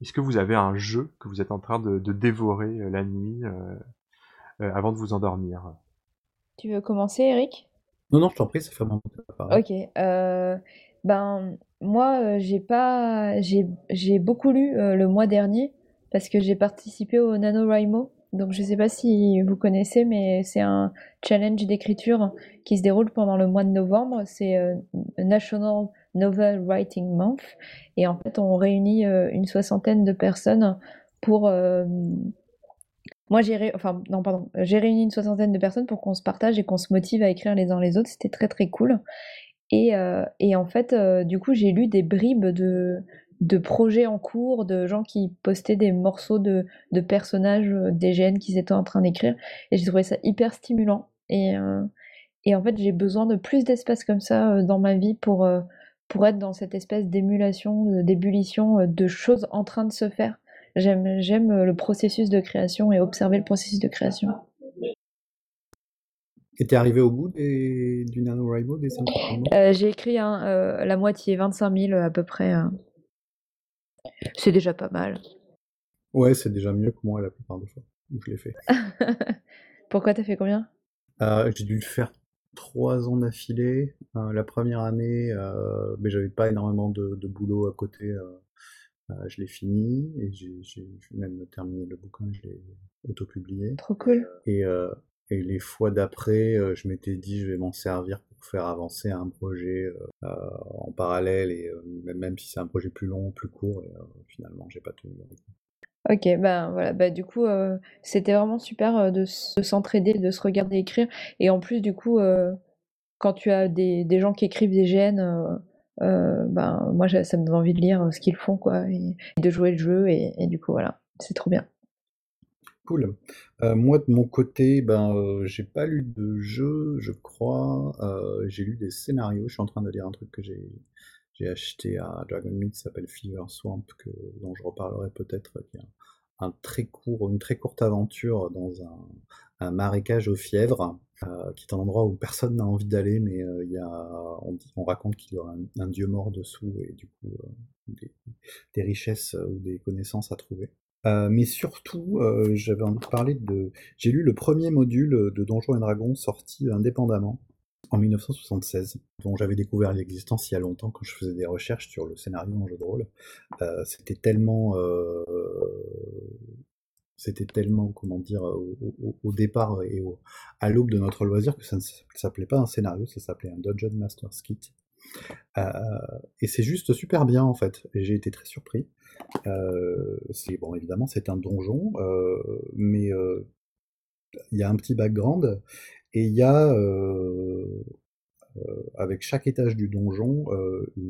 est-ce que vous avez un jeu que vous êtes en train de dévorer la nuit avant de vous endormir? Tu veux commencer, Eric? Non, non, je t'en prie, ça fait un moment que Ok. ben, moi, euh, j'ai pas, j'ai, beaucoup lu euh, le mois dernier parce que j'ai participé au NaNoWriMo. Donc, je sais pas si vous connaissez, mais c'est un challenge d'écriture qui se déroule pendant le mois de novembre. C'est euh, National Novel Writing Month. Et en fait, on réunit une soixantaine de personnes pour. Moi, j'ai pardon, j'ai réuni une soixantaine de personnes pour qu'on se partage et qu'on se motive à écrire les uns les autres. C'était très très cool. Et, euh, en fait, euh, du coup, j'ai lu des bribes de, projets en cours, de gens qui postaient des morceaux de, personnages euh, des GN qu'ils étaient en train d'écrire. Et j'ai trouvé ça hyper stimulant. Et, en fait, j'ai besoin de plus d'espace comme ça dans ma vie pour être dans cette espèce d'émulation, d'ébullition de choses en train de se faire. J'aime, j'aime le processus de création et observer le processus de création. Et t'es arrivé au bout des, du NaNoWriMo, des 5 euh, J'ai écrit euh, la moitié, 25 000 à peu près. Euh. C'est déjà pas mal. Ouais, c'est déjà mieux que moi la plupart des fois où je l'ai fait. Pourquoi t'as fait combien? J'ai dû le faire trois ans d'affilée. la première année, mais j'avais pas énormément de, de, boulot à côté. Je l'ai fini et j'ai même terminé le bouquin, je l'ai autopublié. Trop cool. Et, et les fois d'après, euh, je m'étais dit, je vais m'en servir pour faire avancer un projet euh, euh, en parallèle, et même si c'est un projet plus long, plus court, et finalement, j'ai pas tenu. Ok, ben voilà, bah, du coup, c'était vraiment super de, s'entraider, de se regarder écrire. Et en plus, du coup, quand tu as des, des, gens qui écrivent des GN, ben, moi, ça me donne envie de lire ce qu'ils font, quoi, et, de jouer le jeu, et, du coup, voilà, c'est trop bien. Cool. Euh, moi, de mon côté, ben, euh, j'ai pas lu de jeu, je crois. Euh, j'ai lu des scénarios. Je suis en train de lire un truc que j'ai j'ai acheté à Dragon Meat, qui s'appelle Fever Swamp, que, dont je reparlerai peut-être, qui est un, très court, une très courte aventure dans un, marécage aux fièvres, qui est un endroit où personne n'a envie d'aller, mais il y a, on, on raconte qu'il y aura un, dieu mort dessous et du coup des, des richesses ou des connaissances à trouver. Euh, mais surtout, euh, j'avais envie de parler de. J'ai lu le premier module de Donjons et Dragons sorti indépendamment en 1976, dont j'avais découvert l'existence il y a longtemps quand je faisais des recherches sur le scénario en jeu de rôle. Euh, c'était tellement, c'était tellement, comment dire, au, départ et à l'aube de notre loisir que ça ne s'appelait pas un scénario, ça s'appelait un Dungeon Master's Kit. et c'est juste super bien en fait, j'ai été très surpris. Euh, c'est bon, évidemment, c'est un donjon, euh, mais euh, il y a un petit background et il y a avec chaque étage du donjon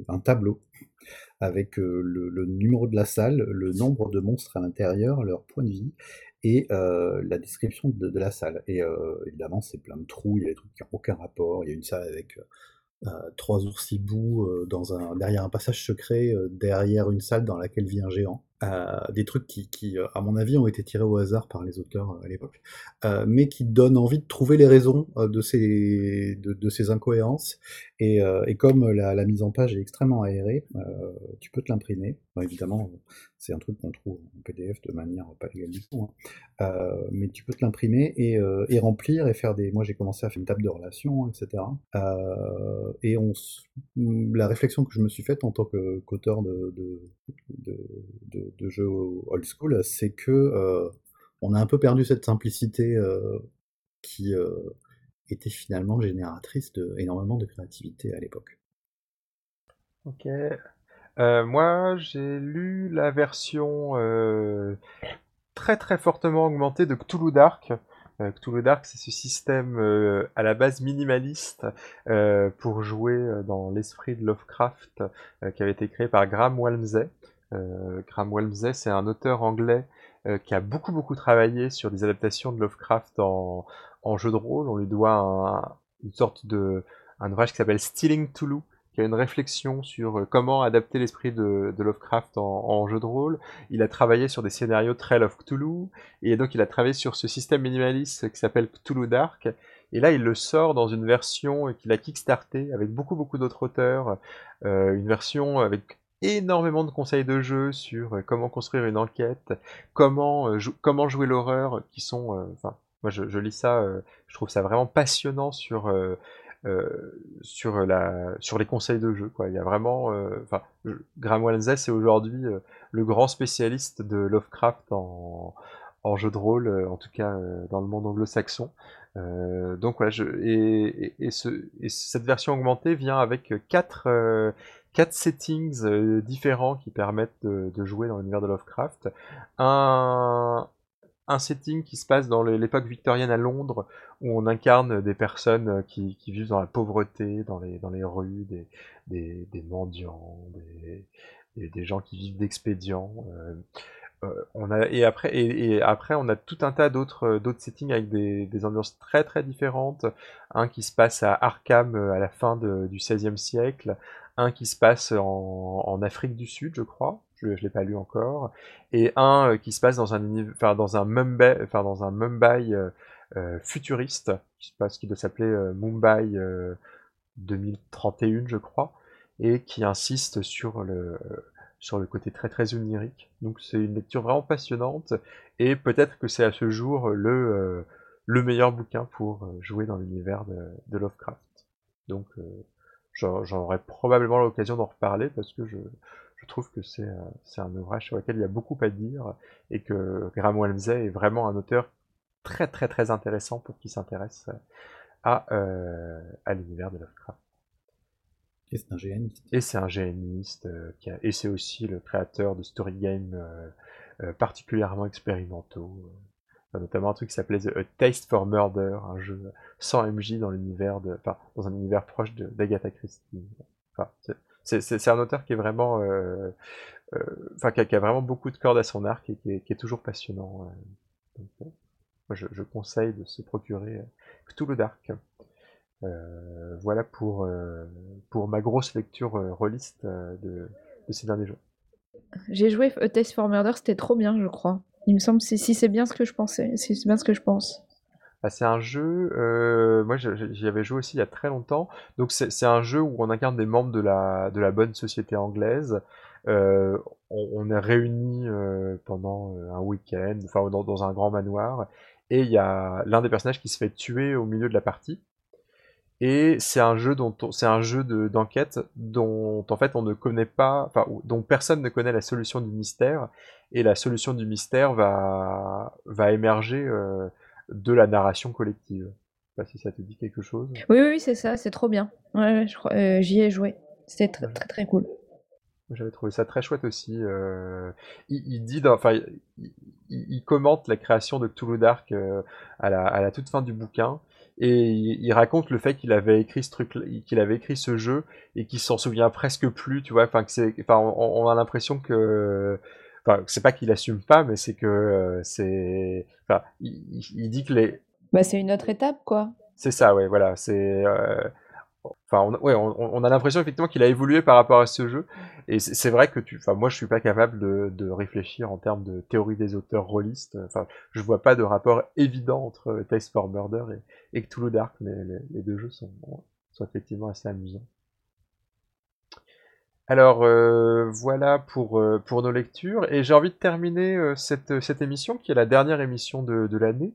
un tableau avec le, numéro de la salle, le nombre de monstres à l'intérieur, leur point de vie et la description de, la salle. Et évidemment, c'est plein de trous, il y a des trucs qui n'ont aucun rapport. Il y a une salle avec euh, trois oursibous euh, dans un, derrière un passage secret, euh, derrière une salle dans laquelle vit un géant. Des trucs qui, qui, à mon avis, ont été tirés au hasard par les auteurs à l'époque, mais qui donnent envie de trouver les raisons de, ces, de, de ces incohérences. Et, et comme la, la, mise en page est extrêmement aérée, tu peux te l'imprimer. Évidemment, c'est un truc qu'on trouve en PDF de manière pas légale du tout, hein. euh, mais tu peux te l'imprimer et, euh, et, remplir et faire des. Moi, j'ai commencé à faire une table de relations, etc. Euh, et on, la réflexion que je me suis faite en tant qu'auteur de, jeux old school, c'est que on a un peu perdu cette simplicité qui était finalement génératrice de de créativité à l'époque. Ok, euh, moi, j'ai lu la version euh, très très fortement augmentée de Cthulhu Dark. Euh, Cthulhu Dark, c'est ce système à la base minimaliste pour jouer dans l'esprit de Lovecraft qui avait été créé par Graham Walmsley. Graham Walmsley, c'est un auteur anglais qui a beaucoup beaucoup travaillé sur des adaptations de Lovecraft en, en jeu de rôle. On lui doit une sorte de un ouvrage qui s'appelle Stealing Toulouse qui a une réflexion sur euh, comment adapter l'esprit de, Lovecraft en, jeu de rôle. Il a travaillé sur des scénarios Trail of Cthulhu, et donc il a travaillé sur ce système minimaliste qui s'appelle Cthulhu Dark. Et là, il le sort dans une version qu'il a kickstarté avec beaucoup beaucoup d'autres auteurs, euh, une version avec énormément de conseils de jeu sur euh, comment construire une enquête, comment, jouer l'horreur, qui sont, moi je, lis ça, je trouve ça vraiment passionnant sur euh, sur, la, sur les conseils de jeu. Quoi. Il y a vraiment, euh, enfin, Graham Walensay c'est aujourd'hui euh, le grand spécialiste de Lovecraft en, en jeu de rôle, en tout cas dans le monde anglo-saxon. donc voilà, je, et, et, ce, et, cette version augmentée vient avec quatre, quatre settings différents qui permettent de, de jouer dans l'univers de Lovecraft. Un, un setting qui se passe dans l'époque victorienne à Londres, où on incarne des personnes euh, qui, vivent dans la pauvreté, dans les, rues, des, mendiants, des, gens qui vivent d'expédients. Euh, euh, et, après, on a tout un tas d'autres settings avec des, ambiances très très différentes. Un qui se passe à Arkham à la fin du XVIe siècle, un qui se passe en Afrique du Sud, je crois je ne l'ai pas lu encore, et un euh, qui se passe dans un, enfin, dans un Mumbai, dans un Mumbai euh, euh, futuriste, qui, se passe, qui doit s'appeler Mumbai 2031, je crois, et qui insiste sur le, sur le côté très très onirique. Donc c'est une lecture vraiment passionnante, et peut-être que c'est à ce jour le, le meilleur bouquin pour jouer dans l'univers de, Lovecraft. Donc j'aurai probablement l'occasion d'en reparler parce que je, je trouve que c'est un ouvrage sur lequel il y a beaucoup à dire et que Graham Walmsley est vraiment un auteur très très très intéressant pour qui s'intéresse à, euh, à l'univers de Lovecraft. Et c'est un géaniste. Et c'est un géaniste, euh, qui a, et c'est aussi le créateur de story games euh, particulièrement expérimentaux, notamment un truc qui s'appelait A Taste for Murder, un jeu sans MJ dans l'univers de, enfin, dans un univers proche d'Agatha Christie. Enfin, c'est un auteur qui est vraiment, euh, euh, enfin, qui, a vraiment beaucoup de cordes à son arc et qui est, toujours passionnant. Euh. je, conseille de se procurer Cthulhu Dark. voilà pour, pour ma grosse lecture rôliste de, ces derniers jours. J'ai joué A Test for Murder, c'était trop bien, je crois. Il me semble si c'est bien ce que je pensais, si c'est bien ce que je pense. Bah, c'est un jeu, euh, moi j'y avais joué aussi il y a très longtemps, donc c'est un jeu où on incarne des membres de la, de la bonne société anglaise. Euh, on, est réunis euh, pendant un week-end, enfin dans, un grand manoir, et il y a l'un des personnages qui se fait tuer au milieu de la partie. Et c'est un jeu dont c'est un jeu d'enquête dont en fait on ne connaît pas, enfin dont personne ne connaît la solution du mystère, et la solution du mystère va va émerger de la narration collective. Je sais pas si ça te dit quelque chose. Oui, oui, c'est ça, c'est trop bien. Ouais, euh, j'y ai joué. C'était très, très, très cool. J'avais trouvé ça très chouette aussi. Euh, il, dit, enfin, il, commente la création de Cthulhu Dark euh, à, la, toute fin du bouquin, et il, raconte le fait qu'il avait écrit ce truc, qu'il avait écrit ce jeu et qu'il s'en souvient presque plus, tu vois. Enfin, on a l'impression que Enfin, c'est pas qu'il assume pas, mais c'est que euh, c'est. Enfin, il, dit que les. Bah, c'est une autre étape, quoi. C'est ça, ouais, voilà. C'est. Euh, enfin, on, ouais, on, a l'impression effectivement qu'il a évolué par rapport à ce jeu. Et c'est vrai que tu. Enfin, moi, je suis pas capable de, de, réfléchir en termes de théorie des auteurs rôlistes. Enfin, je vois pas de rapport évident entre Taste for Murder et, et Cthulhu Dark, mais les, les deux jeux sont, sont effectivement assez amusants. Alors euh, voilà pour, euh, pour nos lectures. Et j'ai envie de terminer euh, cette, cette émission qui est la dernière émission de, de l'année.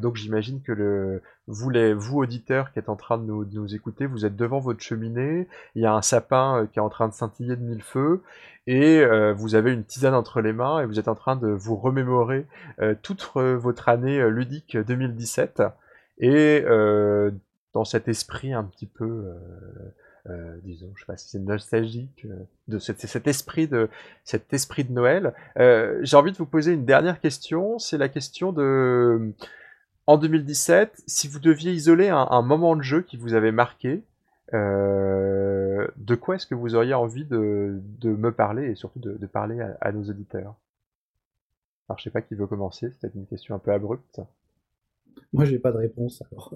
donc j'imagine que le, vous, les, vous auditeurs qui êtes en train de nous, de nous, écouter, vous êtes devant votre cheminée, il y a un sapin qui est en train de scintiller de mille feux. Et vous avez une tisane entre les mains et vous êtes en train de vous remémorer toute votre année ludique 2017 et dans cet esprit un petit peu euh, disons, je sais pas si c'est nostalgique, euh, de cet, esprit de cet esprit de Noël. Euh, j'ai envie de vous poser une dernière question. C'est la question de, en 2017, si vous deviez isoler un, moment de jeu qui vous avait marqué, de quoi est-ce que vous auriez envie de, me parler et surtout de, parler à, nos auditeurs? Alors, je sais pas qui veut commencer. C'est peut-être une question un peu abrupte. Moi, j'ai pas de réponse alors.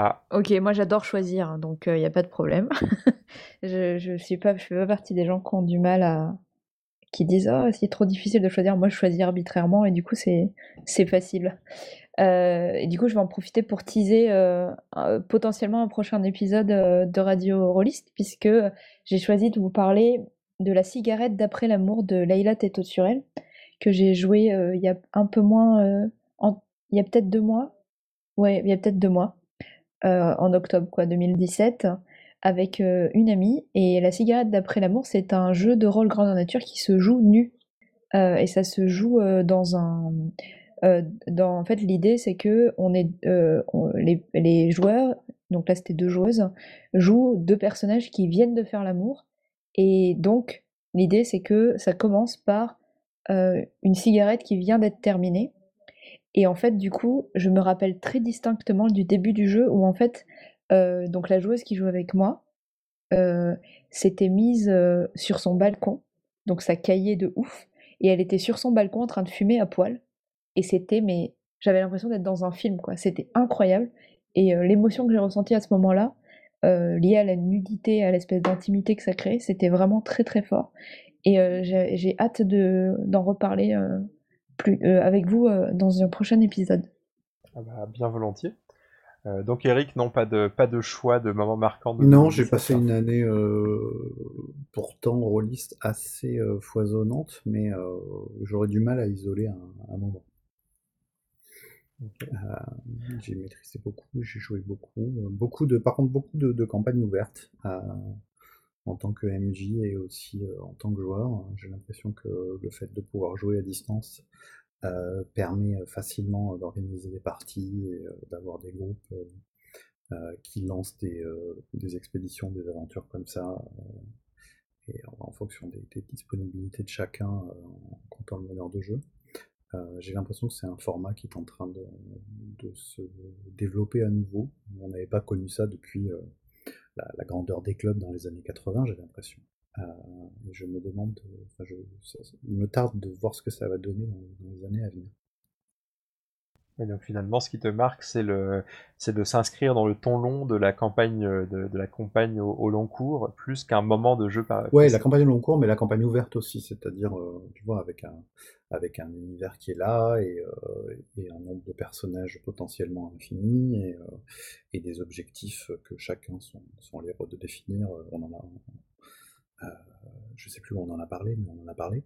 Ah. Ok, moi j'adore choisir, hein, donc il n'y a pas de problème. je, je suis pas, je fais pas partie des gens qui ont du mal à, qui disent oh c'est trop difficile de choisir. Moi je choisis arbitrairement et du coup c'est facile. Euh, et du coup je vais en profiter pour teaser euh, potentiellement un prochain épisode euh, de Radio Rollist puisque j'ai choisi de vous parler de la cigarette d'après l'amour de Leila Teto Surel que j'ai joué il y a un peu moins, il y a peut-être deux mois. Ouais, il y a peut-être deux mois. Euh, en octobre quoi, 2017 avec euh, une amie. Et La cigarette d'après l'amour, c'est un jeu de rôle grandeur nature qui se joue nu. Euh, et ça se joue dans un. en fait, l'idée, c'est que on est, les, joueurs, donc là c'était deux joueuses, jouent deux personnages qui viennent de faire l'amour. Et donc, l'idée, c'est que ça commence par une cigarette qui vient d'être terminée. Et en fait, du coup, je me rappelle très distinctement du début du jeu où en fait, euh, donc la joueuse qui joue avec moi euh, s'était mise euh, sur son balcon, donc ça caillait de ouf, et elle était sur son balcon en train de fumer à poil. Et c'était, mais j'avais l'impression d'être dans un film, quoi. C'était incroyable. Et l'émotion que j'ai ressentie à ce moment-là, liée à la nudité, à l'espèce d'intimité que ça crée, c'était vraiment très très fort. Et j'ai hâte d'en reparler plus, euh, avec vous euh, dans un prochain épisode. Ah bah, bien volontiers. Euh, donc Eric, non, pas de, pas de choix de moment marquant. De non, j'ai passé une année pourtant rôliste assez foisonnante, mais j'aurais du mal à isoler un, moment. j'ai maîtrisé beaucoup, j'ai joué beaucoup, beaucoup de, par contre beaucoup de, de campagnes ouvertes en tant que MJ et aussi euh, en tant que joueur. J'ai l'impression que le fait de pouvoir jouer à distance euh, permet euh, facilement d'organiser des parties et d'avoir des groupes qui lancent des, expéditions, des aventures comme ça, et en, fonction des, disponibilités de chacun en comptant le meneur de jeu. J'ai l'impression que c'est un format qui est en train de, de se développer à nouveau. On n'avait pas connu ça depuis la, grandeur des clubs dans les années 80, j'ai l'impression. Euh, je me demande, je, il me tarde de voir ce que ça va donner dans, les années à venir. Donc finalement, ce qui te marque, c'est le, c'est de s'inscrire dans le ton long de la campagne, de, la campagne au, long cours, plus qu'un moment de jeu. Par... Ouais, la campagne au long cours, mais la campagne ouverte aussi, c'est-à-dire, euh, tu vois, avec un, avec un univers qui est là et, euh, et, un nombre de personnages potentiellement infini et, euh, et des objectifs que chacun sont, sont libres de définir. On en a, euh, je sais plus où on en a parlé, mais on en a parlé.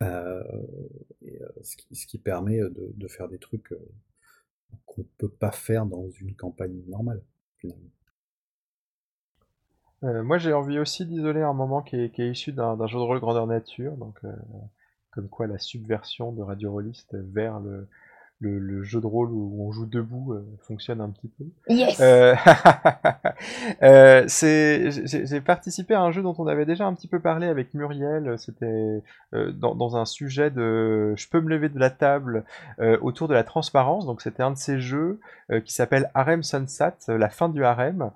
Et, ce, qui, ce, qui, permet de, de faire des trucs qu'on peut pas faire dans une campagne normale, finalement. moi, j'ai envie aussi d'isoler un moment qui est, qui est issu d'un jeu de rôle grandeur nature, donc comme quoi la subversion de Radio Rollist vers le, le, jeu de rôle où on joue debout euh, fonctionne un petit peu. Yes euh, euh J'ai participé à un jeu dont on avait déjà un petit peu parlé avec Muriel. C'était dans, dans, un sujet de je peux me lever de la table autour de la transparence. Donc c'était un de ces jeux qui s'appelle Harem Sunset, la fin du harem.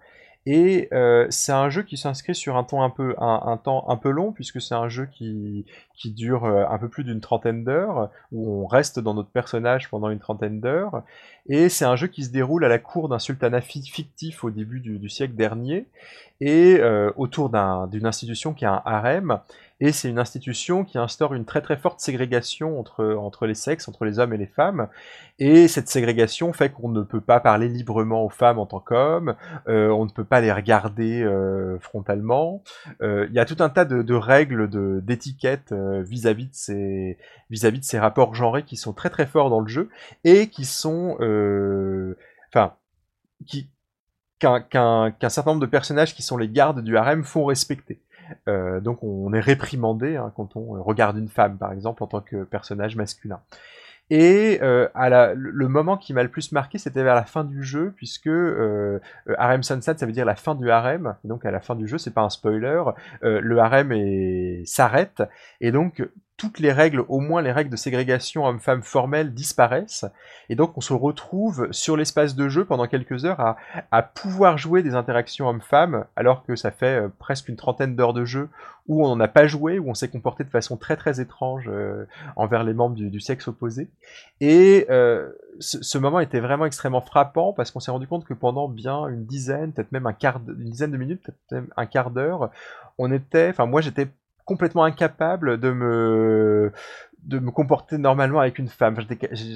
Et euh, c'est un jeu qui s'inscrit sur un temps un peu, un, temps un peu long, puisque c'est un jeu qui, dure euh, un peu plus d'une trentaine d'heures, où on reste dans notre personnage pendant une trentaine d'heures. Et c'est un jeu qui se déroule à la cour d'un sultanat fictif au début du, du siècle dernier, et euh, autour d'une institution qui a un harem. Et c'est une institution qui instaure une très très forte ségrégation entre, les sexes, entre les hommes et les femmes. Et cette ségrégation fait qu'on ne peut pas parler librement aux femmes en tant qu'hommes, euh, on ne peut pas les regarder euh, frontalement. Euh, il y a tout un tas de, règles d'étiquette vis-à-vis de ces vis-à-vis de ces rapports genrés qui sont très très forts dans le jeu et qui sont, enfin, qu'un certain nombre de personnages qui sont les gardes du harem font respecter. Euh, donc on est réprimandé hein, quand on regarde une femme, par exemple, en tant que personnage masculin. Et euh, à la, le moment qui m'a le plus marqué, c'était vers la fin du jeu, puisque euh, harem sunset, ça veut dire la fin du harem. donc à la fin du jeu, c'est pas un spoiler, le harem s'arrête, et donc toutes les règles, au moins les règles de ségrégation homme-femme formelles, disparaissent. Et donc on se retrouve sur l'espace de jeu pendant quelques heures à, pouvoir jouer des interactions homme-femme, alors que ça fait euh, presque une trentaine d'heures de jeu où on n'a pas joué, où on s'est comporté de façon très très étrange euh, envers les membres du, sexe opposé. Et euh, ce, moment était vraiment extrêmement frappant parce qu'on s'est rendu compte que pendant bien une dizaine, peut-être même un quart, une dizaine de minutes, peut-être même un quart d'heure, on était, enfin moi j'étais complètement incapable de me de me comporter normalement avec une femme.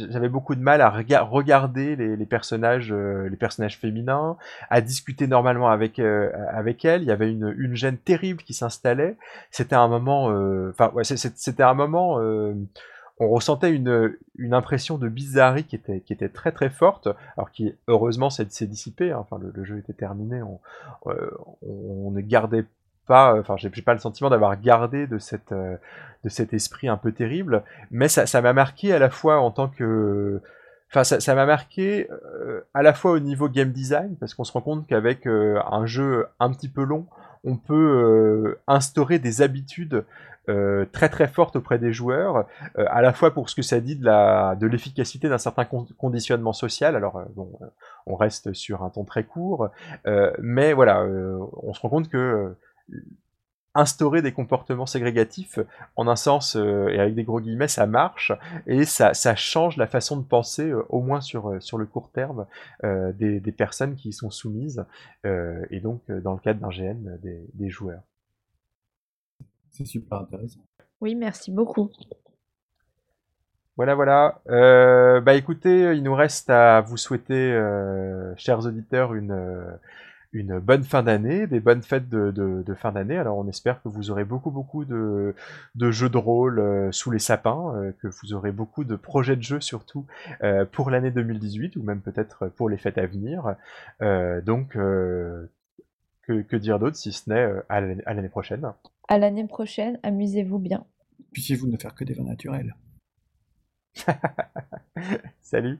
J'avais beaucoup de mal à rega regarder les, personnages, euh, les personnages féminins, à discuter normalement avec euh, avec elles. Il y avait une, gêne terrible qui s'installait. C'était un moment, euh, enfin, c'était un moment. On ressentait une, une impression de bizarrerie qui était, qui était très très forte, alors qui heureusement s'est dissipé, hein. enfin le, le, jeu était terminé, on, on ne gardait pas, euh, enfin, j'ai pas le sentiment d'avoir gardé de cette, euh, de cet esprit un peu terrible, mais ça, m'a marqué à la fois en tant que, enfin, ça m'a marqué euh, à la fois au niveau game design, parce qu'on se rend compte qu'avec un jeu un petit peu long, on peut instaurer des habitudes très très fortes auprès des joueurs, à la fois pour ce que ça dit de la de l'efficacité d'un certain con conditionnement social. Alors bon, on reste sur un ton très court, mais voilà, on se rend compte que instaurer des comportements ségrégatifs, en un sens, euh, et avec des gros guillemets, ça marche, et ça, ça change la façon de penser, euh, au moins sur, euh, sur le court terme, euh, des, des, personnes qui y sont soumises, euh, et donc, dans le cadre d'un GN, des, des, joueurs. C'est super intéressant. Oui, merci beaucoup. Voilà, voilà. Euh, bah écoutez, il nous reste à vous souhaiter, chers auditeurs, une une bonne fin d'année, des bonnes fêtes de, de, de fin d'année. Alors on espère que vous aurez beaucoup beaucoup de, de jeux de rôle euh, sous les sapins, euh, que vous aurez beaucoup de projets de jeux surtout euh, pour l'année 2018 ou même peut-être pour les fêtes à venir. Euh, donc euh, que, que, dire d'autre si ce n'est à l'année prochaine À l'année prochaine, amusez-vous bien. Puissiez-vous ne faire que des vins naturels. Salut